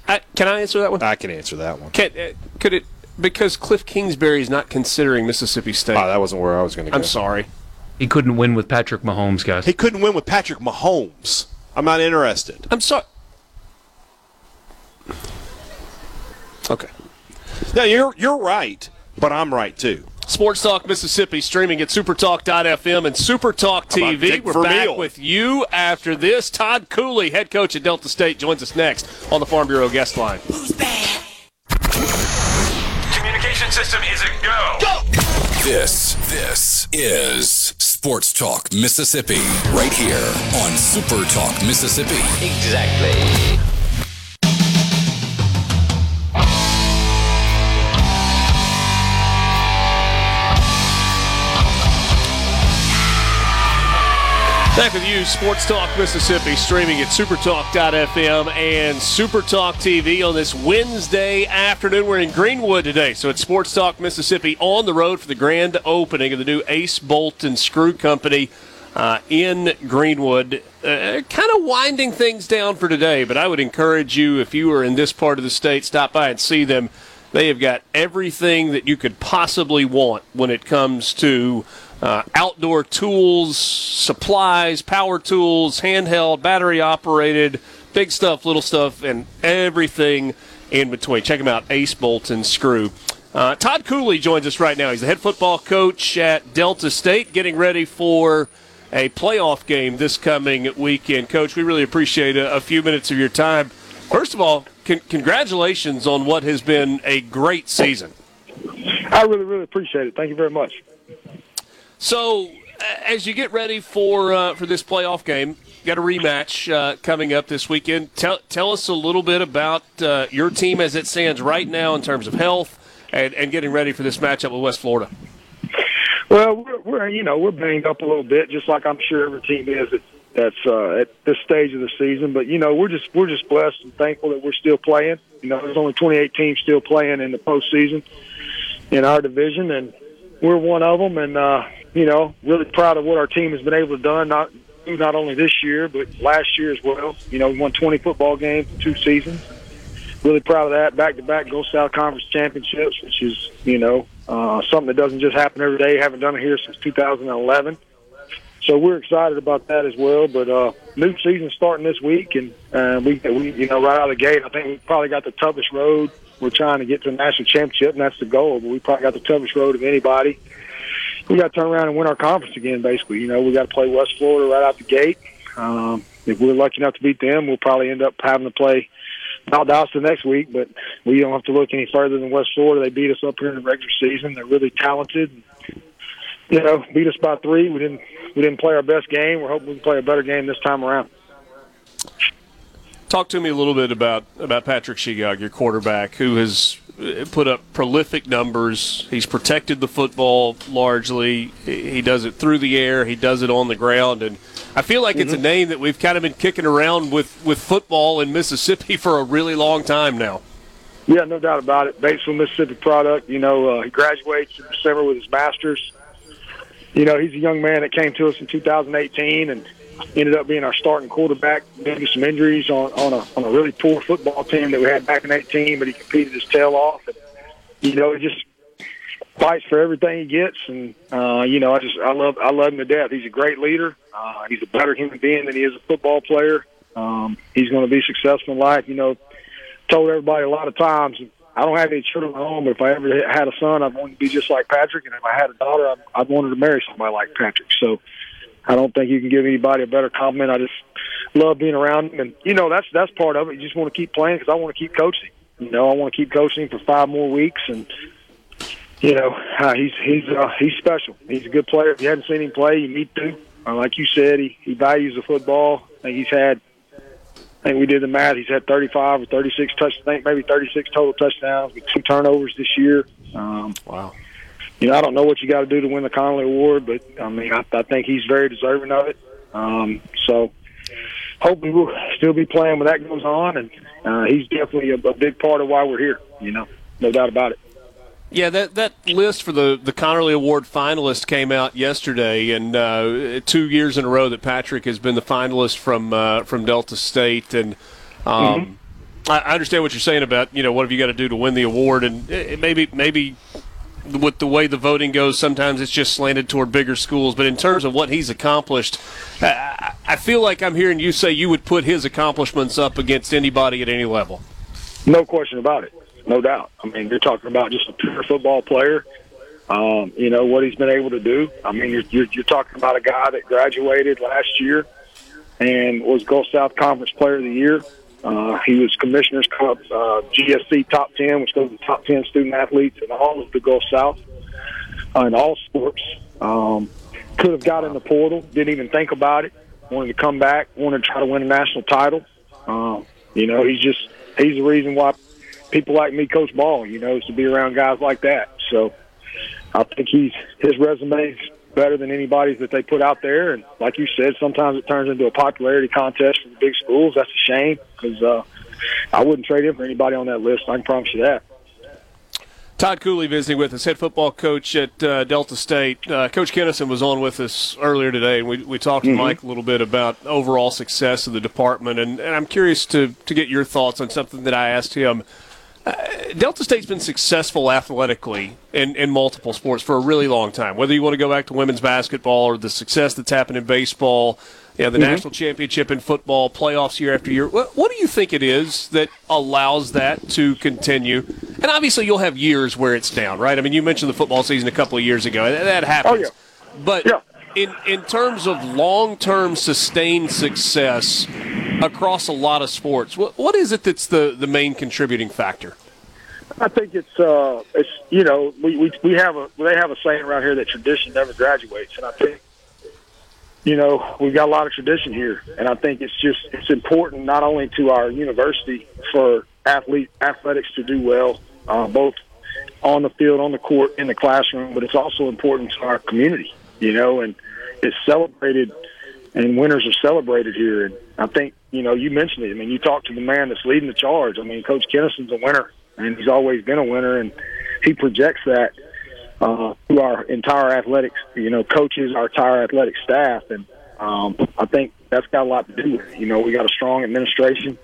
I, can I answer that one? I can answer that one. Can, uh, could it because Cliff Kingsbury is not considering Mississippi State? Oh, that wasn't where I was going to go. I'm sorry. He couldn't win with Patrick Mahomes, guys. He couldn't win with Patrick Mahomes. I'm not interested. I'm sorry. Okay. No, you're you're right, but I'm right too. Sports Talk Mississippi streaming at supertalk.fm and Supertalk TV. We're back Vermeil? with you after this. Todd Cooley, head coach at Delta State, joins us next on the Farm Bureau guest line. Who's bad? Communication system is a go. Go! This, this is Sports Talk Mississippi, right here on Super Talk Mississippi. Exactly. Back with you, Sports Talk Mississippi, streaming at supertalk.fm and Supertalk TV on this Wednesday afternoon. We're in Greenwood today, so it's Sports Talk Mississippi on the road for the grand opening of the new Ace Bolt and Screw Company uh, in Greenwood. Uh, kind of winding things down for today, but I would encourage you, if you are in this part of the state, stop by and see them. They have got everything that you could possibly want when it comes to uh, outdoor tools, supplies, power tools, handheld, battery operated, big stuff, little stuff, and everything in between. Check them out, Ace Bolt and Screw. Uh, Todd Cooley joins us right now. He's the head football coach at Delta State, getting ready for a playoff game this coming weekend. Coach, we really appreciate a, a few minutes of your time. First of all, con- congratulations on what has been a great season. I really, really appreciate it. Thank you very much. So, as you get ready for uh, for this playoff game, got a rematch uh, coming up this weekend. Tell tell us a little bit about uh, your team as it stands right now in terms of health and, and getting ready for this matchup with West Florida. Well, we're, we're you know we're banged up a little bit, just like I'm sure every team is at, that's uh, at this stage of the season. But you know we're just we're just blessed and thankful that we're still playing. You know, there's only 28 teams still playing in the postseason in our division, and we're one of them. And uh, you know, really proud of what our team has been able to done. Not not only this year, but last year as well. You know, we won 20 football games in two seasons. Really proud of that. Back to back Gulf South Conference championships, which is you know uh, something that doesn't just happen every day. Haven't done it here since 2011. So we're excited about that as well. But uh, new season starting this week, and uh, we, we, you know, right out of the gate, I think we probably got the toughest road. We're trying to get to the national championship, and that's the goal. But we probably got the toughest road of anybody. We got to turn around and win our conference again. Basically, you know, we got to play West Florida right out the gate. Um, if we're lucky enough to beat them, we'll probably end up having to play Valdosta next week. But we don't have to look any further than West Florida. They beat us up here in the regular season. They're really talented. You know, beat us by three. We didn't we didn't play our best game. We're hoping we can play a better game this time around. Talk to me a little bit about about Patrick Shegog, your quarterback, who has put up prolific numbers. He's protected the football largely. He he does it through the air. He does it on the ground, and I feel like it's a Mhm. name that we've kind of been kicking around with with football in Mississippi [laughs] for a really long time now. Yeah, no doubt about it. Batesville, Mississippi product. You know, uh, he graduates in December with his master's. You know, he's a young man that came to us in 2018 and ended up being our starting quarterback. Maybe some injuries on on a on a really poor football team that we had back in 18, but he competed his tail off. And, you know, he just fights for everything he gets, and uh, you know, I just I love I love him to death. He's a great leader. Uh, he's a better human being than he is a football player. Um, he's going to be successful in life. You know, told everybody a lot of times I don't have any children at home. But if I ever had a son, I'd want to be just like Patrick, and if I had a daughter, I'd, I'd want her to marry somebody like Patrick. So I don't think you can give anybody a better compliment. I just love being around him, and you know that's that's part of it. You just want to keep playing because I want to keep coaching. You know, I want to keep coaching for five more weeks, and you know uh, he's he's uh, he's special. He's a good player. If you hadn't seen him play, you need to. Uh, like you said, he he values the football. I think he's had. I think we did the math. He's had 35 or 36 touch. I think maybe 36 total touchdowns with two turnovers this year. Um, wow. You know, I don't know what you got to do to win the Conerly Award, but I mean, I, I think he's very deserving of it. Um, so, hoping we'll still be playing when that goes on, and uh, he's definitely a, a big part of why we're here. You know, no doubt about it. Yeah, that that list for the the Conerly Award finalists came out yesterday, and uh, two years in a row that Patrick has been the finalist from uh, from Delta State, and um, Mm-hmm. I, I understand what you're saying about you know what have you got to do to win the award, and it, maybe maybe with the way the voting goes, sometimes it's just slanted toward bigger schools. But in terms of what he's accomplished, I, feel like I'm hearing you say you would put his accomplishments up against anybody at any level. No question about it. No doubt. I mean, you're talking about just a pure football player. Um, you know what he's been able to do. I mean, you're, you're, you're talking about a guy that graduated last year and was Gulf South Conference Player of the Year. Uh, he was Commissioner's Cup uh, GSC Top 10, which goes to top 10 student athletes in all of the Gulf South uh, in all sports. Um, could have got in the portal, didn't even think about it. Wanted to come back, wanted to try to win a national title. Um, you know, he's just he's the reason why people like me coach ball. You know, is to be around guys like that. So I think he's his resume better than anybody's that they put out there. And like you said, sometimes it turns into a popularity contest for the big schools. That's a shame because uh, I wouldn't trade him for anybody on that list. I can promise you that. Todd Cooley visiting with us, head football coach at uh, Delta State. Uh, coach Kinnison was on with us earlier today, and we, we talked to Mhm. Mike a little bit about overall success of the department. And, and I'm curious to, to get your thoughts on something that I asked him. Delta State's been successful athletically in, in multiple sports for a really long time. Whether you want to go back to women's basketball or the success that's happened in baseball, you know, the Mhm. national championship in football, playoffs year after year. What, what do you think it is that allows that to continue? And obviously, you'll have years where it's down, right? I mean, you mentioned the football season a couple of years ago. That, that happens. But in in terms of long term sustained success across a lot of sports, what, what is it that's the, the main contributing factor? I think it's uh, it's you know we, we we have a they have a saying around here that tradition never graduates, and I think you know we've got a lot of tradition here, and I think it's just it's important not only to our university for athlete athletics to do well, uh, both on the field, on the court, in the classroom, but it's also important to our community, you know, and it's celebrated, and winners are celebrated here, and I think you know you mentioned it. I mean, you talk to the man that's leading the charge. I mean, Coach Kinnison's a winner, and he's always been a winner, and he projects that uh, to our entire athletics, you know, coaches, our entire athletic staff, and um, I think that's got a lot to do with it. You know, we got a strong administration.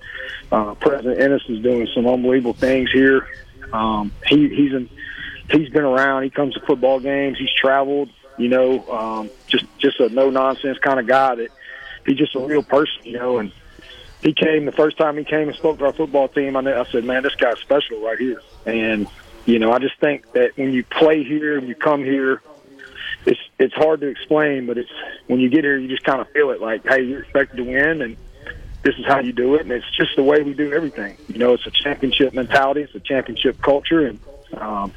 Uh, President Ennis is doing some unbelievable things here. Um, he, he's in, he's been around. He comes to football games. He's traveled. You know, um, just just a no nonsense kind of guy that he's just a real person. You know, and he came the first time he came and spoke to our football team. I, knew, I said, man, this guy's special right here. And you know, I just think that when you play here and you come here, it's it's hard to explain, but it's when you get here, you just kind of feel it. Like, hey, you're expected to win, and this is how you do it, and it's just the way we do everything. You know, it's a championship mentality, it's a championship culture, and um,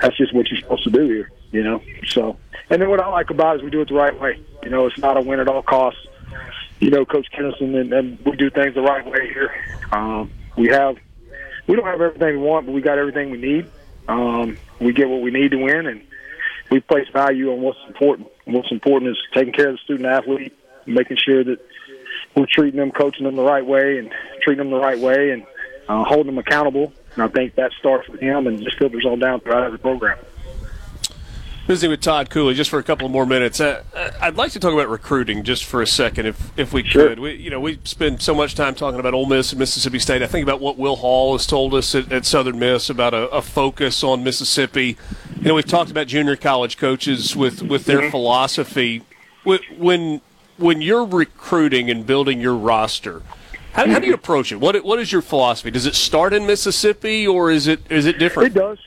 that's just what you're supposed to do here. You know, so and then what I like about it is we do it the right way. You know, it's not a win at all costs. You know, Coach Kinnison and, and we do things the right way here. Um, we have we don't have everything we want, but we got everything we need. Um, we get what we need to win, and we place value on what's important. What's important is taking care of the student athlete, making sure that we're treating them, coaching them the right way, and treating them the right way, and uh, holding them accountable. And I think that starts with him and just filters on down throughout the program. Visiting with Todd Cooley just for a couple more minutes. Uh, uh, I'd like to talk about recruiting just for a second, if if we could. We, you know, we spend so much time talking about Ole Miss and Mississippi State. I think about what Will Hall has told us at, at Southern Miss about a, a focus on Mississippi. You know, we've talked about junior college coaches with with their philosophy. When when you're recruiting and building your roster, How, how do you approach it? What what is your philosophy? Does it start in Mississippi or is it is it different? It does.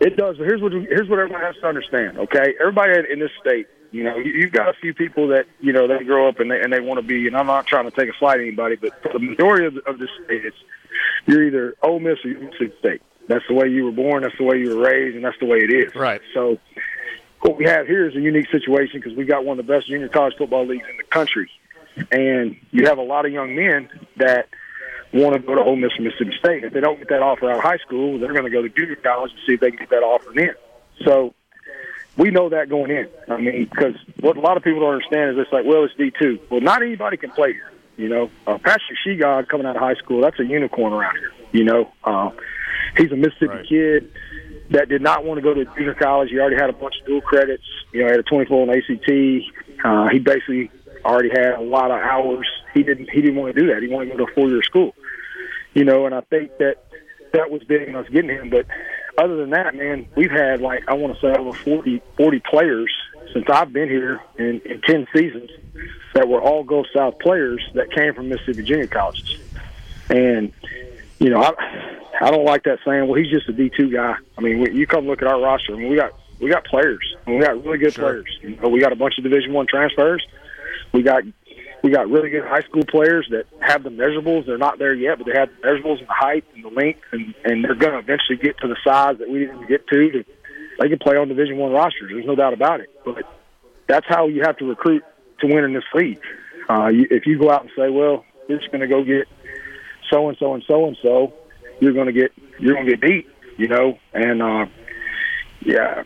It does. But here's what here's what everyone has to understand. Okay, everybody in this state, you know, you- you've got a few people that you know they grow up and they and they want to be. And I'm not trying to take a slight at anybody, but for the majority of, of this state, it's you're either Ole Miss or Mississippi State. That's the way you were born. That's the way you were raised, and that's the way it is. Right. So what we have here is a unique situation because we got one of the best junior college football leagues in the country, and you have a lot of young men that want to go to Ole Miss or Mississippi State. If they don't get that offer out of high school, they're going to go to junior college and see if they can get that offer in. So we know that going in. I mean, because what a lot of people don't understand is it's like, well, it's D two. Well, not anybody can play here. You know, uh, Patrick Shegog coming out of high school, that's a unicorn around here. You know, uh, he's a Mississippi kid that did not want to go to junior college. He already had a bunch of dual credits. You know, he had a 24 on ACT. Uh, he basically already had a lot of hours. He didn't. He didn't want to do that. He wanted to go to a four year school. You know, and I think that that was big in us getting him. But other than that, man, we've had like I want to say over 40, 40 players since I've been here in, in ten seasons that were all Gulf South players that came from Mississippi junior colleges. And you know, I I don't like that saying. Well, he's just a D two guy. I mean, you come look at our roster. I mean, we got we got players. I mean, we got really good players. You know, we got a bunch of Division One transfers. We got we got really good high school players that have the measurables. They're not there yet, but they have the measurables and the height and the length, and and they're going to eventually get to the size that we didn't get to. to they can play on Division One rosters. There's no doubt about it. But that's how you have to recruit to win in this league. Uh, you, if you go out and say, "Well, you're just going to go get so and so and so and so," you're going to get you're going to get beat. You know, and uh, yeah,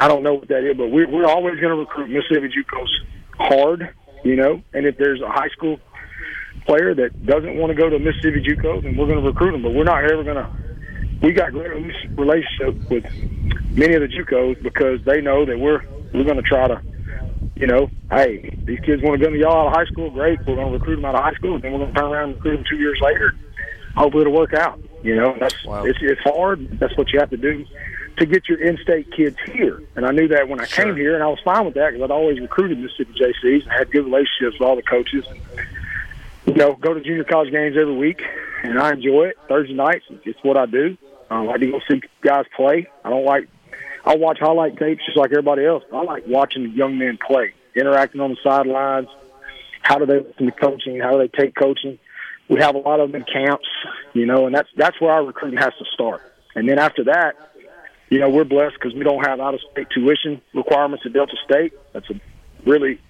I don't know what that is, but we're we're always going to recruit Mississippi JUCOs hard. You know, and if there's a high school player that doesn't want to go to Mississippi JUCO, then we're going to recruit them. But we're not ever going to. We got great relationship with many of the JUCOs because they know that we're we're going to try to, you know, hey, these kids want to go to y'all out of high school, great. We're going to recruit them out of high school, and then we're going to turn around and recruit them two years later. Hopefully, it'll work out. You know, that's it's it's hard. That's what you have to do to get your in-state kids here. And I knew that when I came here, and I was fine with that because I'd always recruited Mississippi JCs and had good relationships with all the coaches. And, you know, go to junior college games every week, and I enjoy it. Thursday nights, it's what I do. Um, I like to go see guys play. I don't like. I watch highlight tapes just like everybody else. I like watching young men play, interacting on the sidelines. How do they listen to coaching? How do they take coaching? We have a lot of them in camps, you know, and that's that's where our recruiting has to start. And then after that, you know, we're blessed because we don't have out-of-state tuition requirements at Delta State. That's a really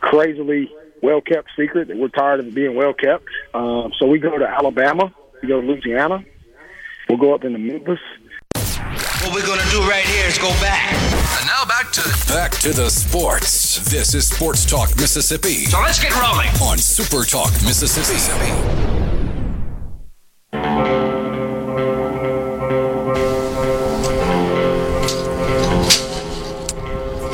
crazily well-kept secret that we're tired of being well-kept. Um, so we go to Alabama, we go to Louisiana, we'll go up into Memphis. What we're gonna do right here is go back. And now back to back to the sports. This is Sports Talk Mississippi. So let's get rolling on Super Talk Mississippi.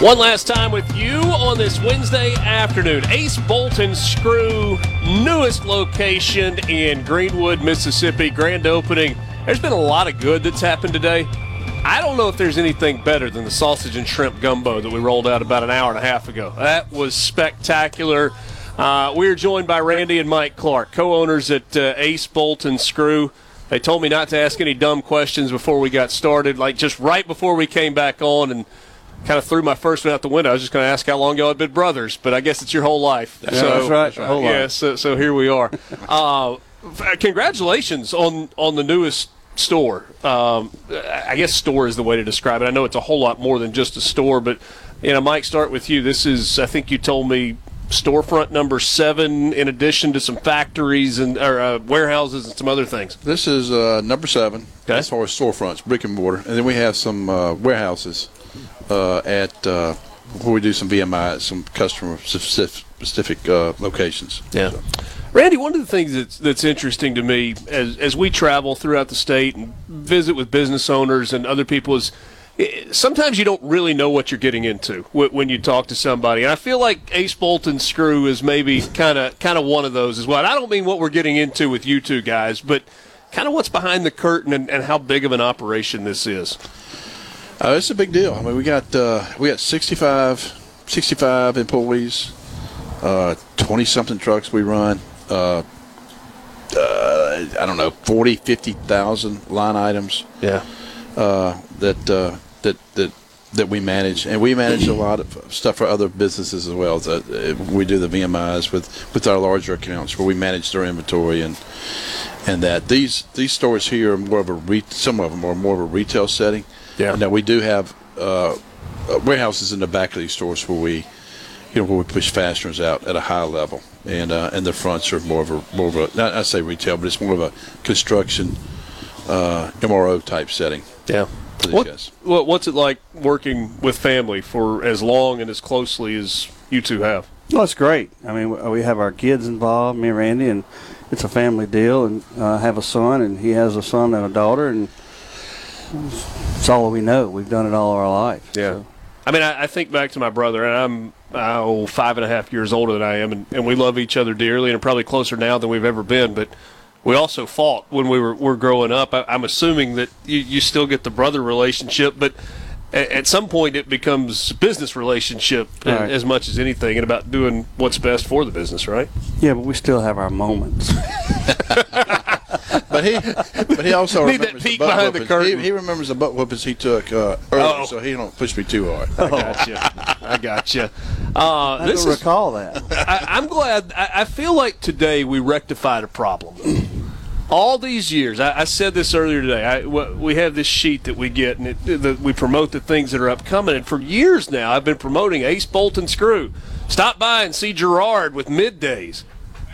One last time with you on this Wednesday afternoon. Ace Bolt and Screw, newest location in Greenwood, Mississippi, grand opening. There's been a lot of good that's happened today. I don't know if there's anything better than the sausage and shrimp gumbo that we rolled out about an hour and a half ago. That was spectacular. Uh, we are joined by Randy and Mike Clark, co owners at uh, Ace Bolt and Screw. They told me not to ask any dumb questions before we got started, like just right before we came back on, and kind of threw my first one out the window. I was just going to ask how long y'all had been brothers, but I guess it's your whole life. Yeah, that's right. That's right. Whole yeah, life. so, so here we are. [laughs] uh, congratulations on on the newest store. Um, I guess store is the way to describe it. I know it's a whole lot more than just a store, but you know, Mike, start with you. This is, I think you told me, storefront number seven, in addition to some factories and or uh, warehouses and some other things. This is uh, number seven okay. as far as storefronts, brick and mortar, and then we have some uh, warehouses at uh, where we do some VMI at some customer specific, specific uh, locations. Yeah. Randy, one of the things that's that's interesting to me as as we travel throughout the state and visit with business owners and other people is eh, sometimes you don't really know what you're getting into when you talk to somebody. And I feel like Ace Bolt and Screw is maybe kind of kind of one of those as well. And I don't mean what we're getting into with you two guys, but kind of what's behind the curtain and, and how big of an operation this is. Uh, it's a big deal. I mean, we got uh, we got 65, 65 employees, twenty something trucks we run. Uh, uh, I don't know, 40, 50,000 line items. Yeah. Uh, that uh, that that that we manage, and we manage a lot of stuff for other businesses as well. So, uh, we do the VMIs with with our larger accounts where we manage their inventory and and that these these stores here are more of a re- some of them are more of a retail setting. Yeah. Now we do have uh, uh, warehouses in the back of these stores where we you know where we push fasteners out at a high level, and uh, and the fronts are more of a more of a not I say retail, but it's more of a construction uh, MRO type setting. Yeah. What, what, what's it like working with family for as long and as closely as you two have? Well, it's great. I mean, we- we have our kids involved, me and Randy, and it's a family deal. And uh, I have a son, and he has a son and a daughter, and it's all we know. We've done it all our life. Yeah. I mean, I, I think back to my brother, and I'm oh, five and a half years older than I am, and, and we love each other dearly, and are probably closer now than we've ever been. But we also fought when we were, were growing up. I, I'm assuming that you, you still get the brother relationship, but at, at some point it becomes business relationship a- Right. as much as anything, and about doing what's best for the business, right? Yeah, but we still have our moments. [laughs] But he, but he also Need that peek the butt behind the whoopings. curtain. He, he remembers the butt whoopings he took uh, earlier, Oh. so he don't push me too hard. I gotcha. I gotcha. Uh, I this don't is, recall that. I, I'm glad. I, I feel like today we rectified a problem. All these years, I, I said this earlier today. I, w- we have this sheet that we get, and it, that we promote the things that are upcoming. And for years now, I've been promoting Ace Bolt and Screw. Stop by and see Gerard with middays.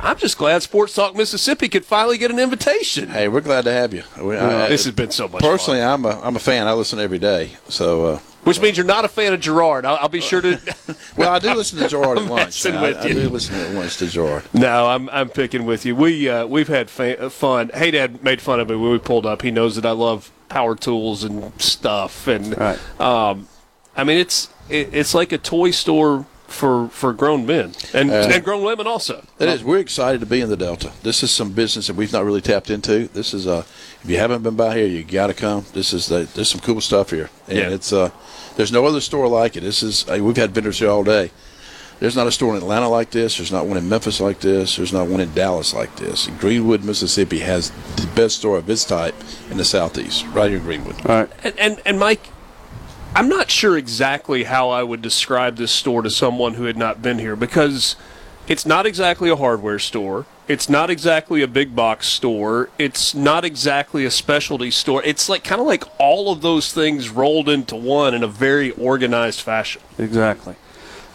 I'm just glad Sports Talk Mississippi could finally get an invitation. Hey, we're glad to have you. We, this has been so much fun. Personally, I'm a I'm a fan. I listen every day. So, uh, Which means you're not a fan of Gerard. I'll, I'll be sure to. [laughs] well, I do listen to Gerard at [laughs] lunch. I, I do listen at lunch to Gerard. No, I'm I'm picking with you. We uh, we've had fa- fun. Hey, Dad made fun of me when we pulled up. He knows that I love power tools and stuff, and um, I mean it's it, it's like a toy store for for grown men and Uh, and grown women also. It is. We're excited to be in the Delta. This is some business that we've not really tapped into. This is uh, if you haven't been by here, you got to come. This is the, there's some cool stuff here, and Yeah. it's uh, there's no other store like it. This is uh, we've had vendors here all day. There's not a store in Atlanta like this. There's not one in Memphis like this. There's not one in Dallas like this. Greenwood, Mississippi has the best store of its type in the southeast, right here in Greenwood. All right. And, and and Mike, I'm not sure exactly how I would describe this store to someone who had not been here because it's not exactly a hardware store. It's not exactly a big box store. It's not exactly a specialty store. It's like kind of like all of those things rolled into one in a very organized fashion. Exactly.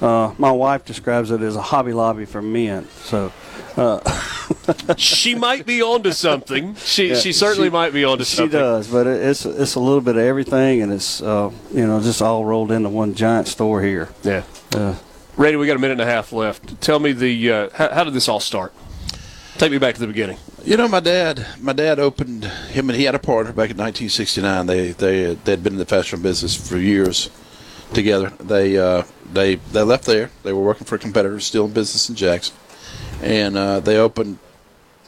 Uh, my wife describes it as a Hobby Lobby for men. So, uh, [laughs] she might be onto something. She Yeah, she certainly she- might be onto something. she does, but it's it's a little bit of everything, and it's uh, you know just all rolled into one giant store here. Yeah. Uh, Randy, we got a minute and a half left. Tell me the uh, how, how did this all start? Take me back to the beginning. You know, my dad. My dad opened him, and he had a partner back in 1969. They they they'd been in the fashion business for years together. They uh, they they left there. They were working for a competitor, still in business in Jackson, and uh, they opened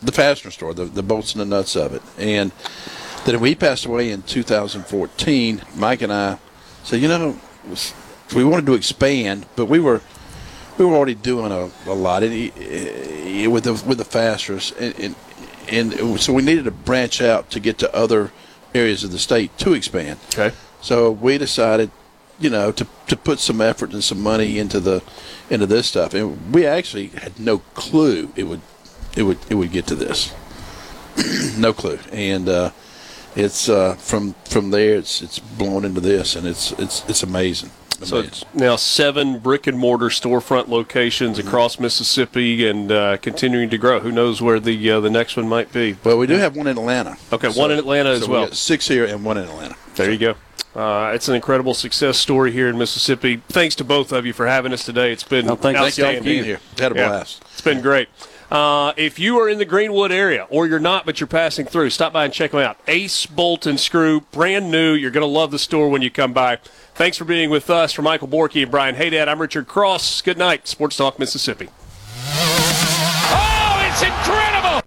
the fastener store, the the bolts and the nuts of it. And then we passed away in 2014, Mike and I said, you know, we wanted to expand, but we were we were already doing a, a lot he- with the with the fasteners, and, and and so we needed to branch out to get to other areas of the state to expand. Okay. So we decided, you know, to to put some effort and some money into the into this stuff, and we actually had no clue it would it would it would get to this. [clears throat] no clue, and uh, it's uh, from from there it's it's blown into this, and it's it's it's amazing. So it's now seven brick and mortar storefront locations across Mississippi and uh, continuing to grow. Who knows where the uh, the next one might be? Well, we do have one in Atlanta. Okay, So- one in Atlanta as so we well. got six here and one in Atlanta. There you go. Uh, it's an incredible success story here in Mississippi. Thanks to both of you for having us today. It's been No, thank you. Thank you for being here. Had a Yeah, blast. It's been great. Uh, if you are in the Greenwood area, or you're not, but you're passing through, stop by and check them out. Ace Bolt and Screw, brand new. You're going to love the store when you come by. Thanks for being with us. For Michael Borky and Brian Hadad, I'm Richard Cross. Good night, Sports Talk Mississippi. Oh, it's incredible!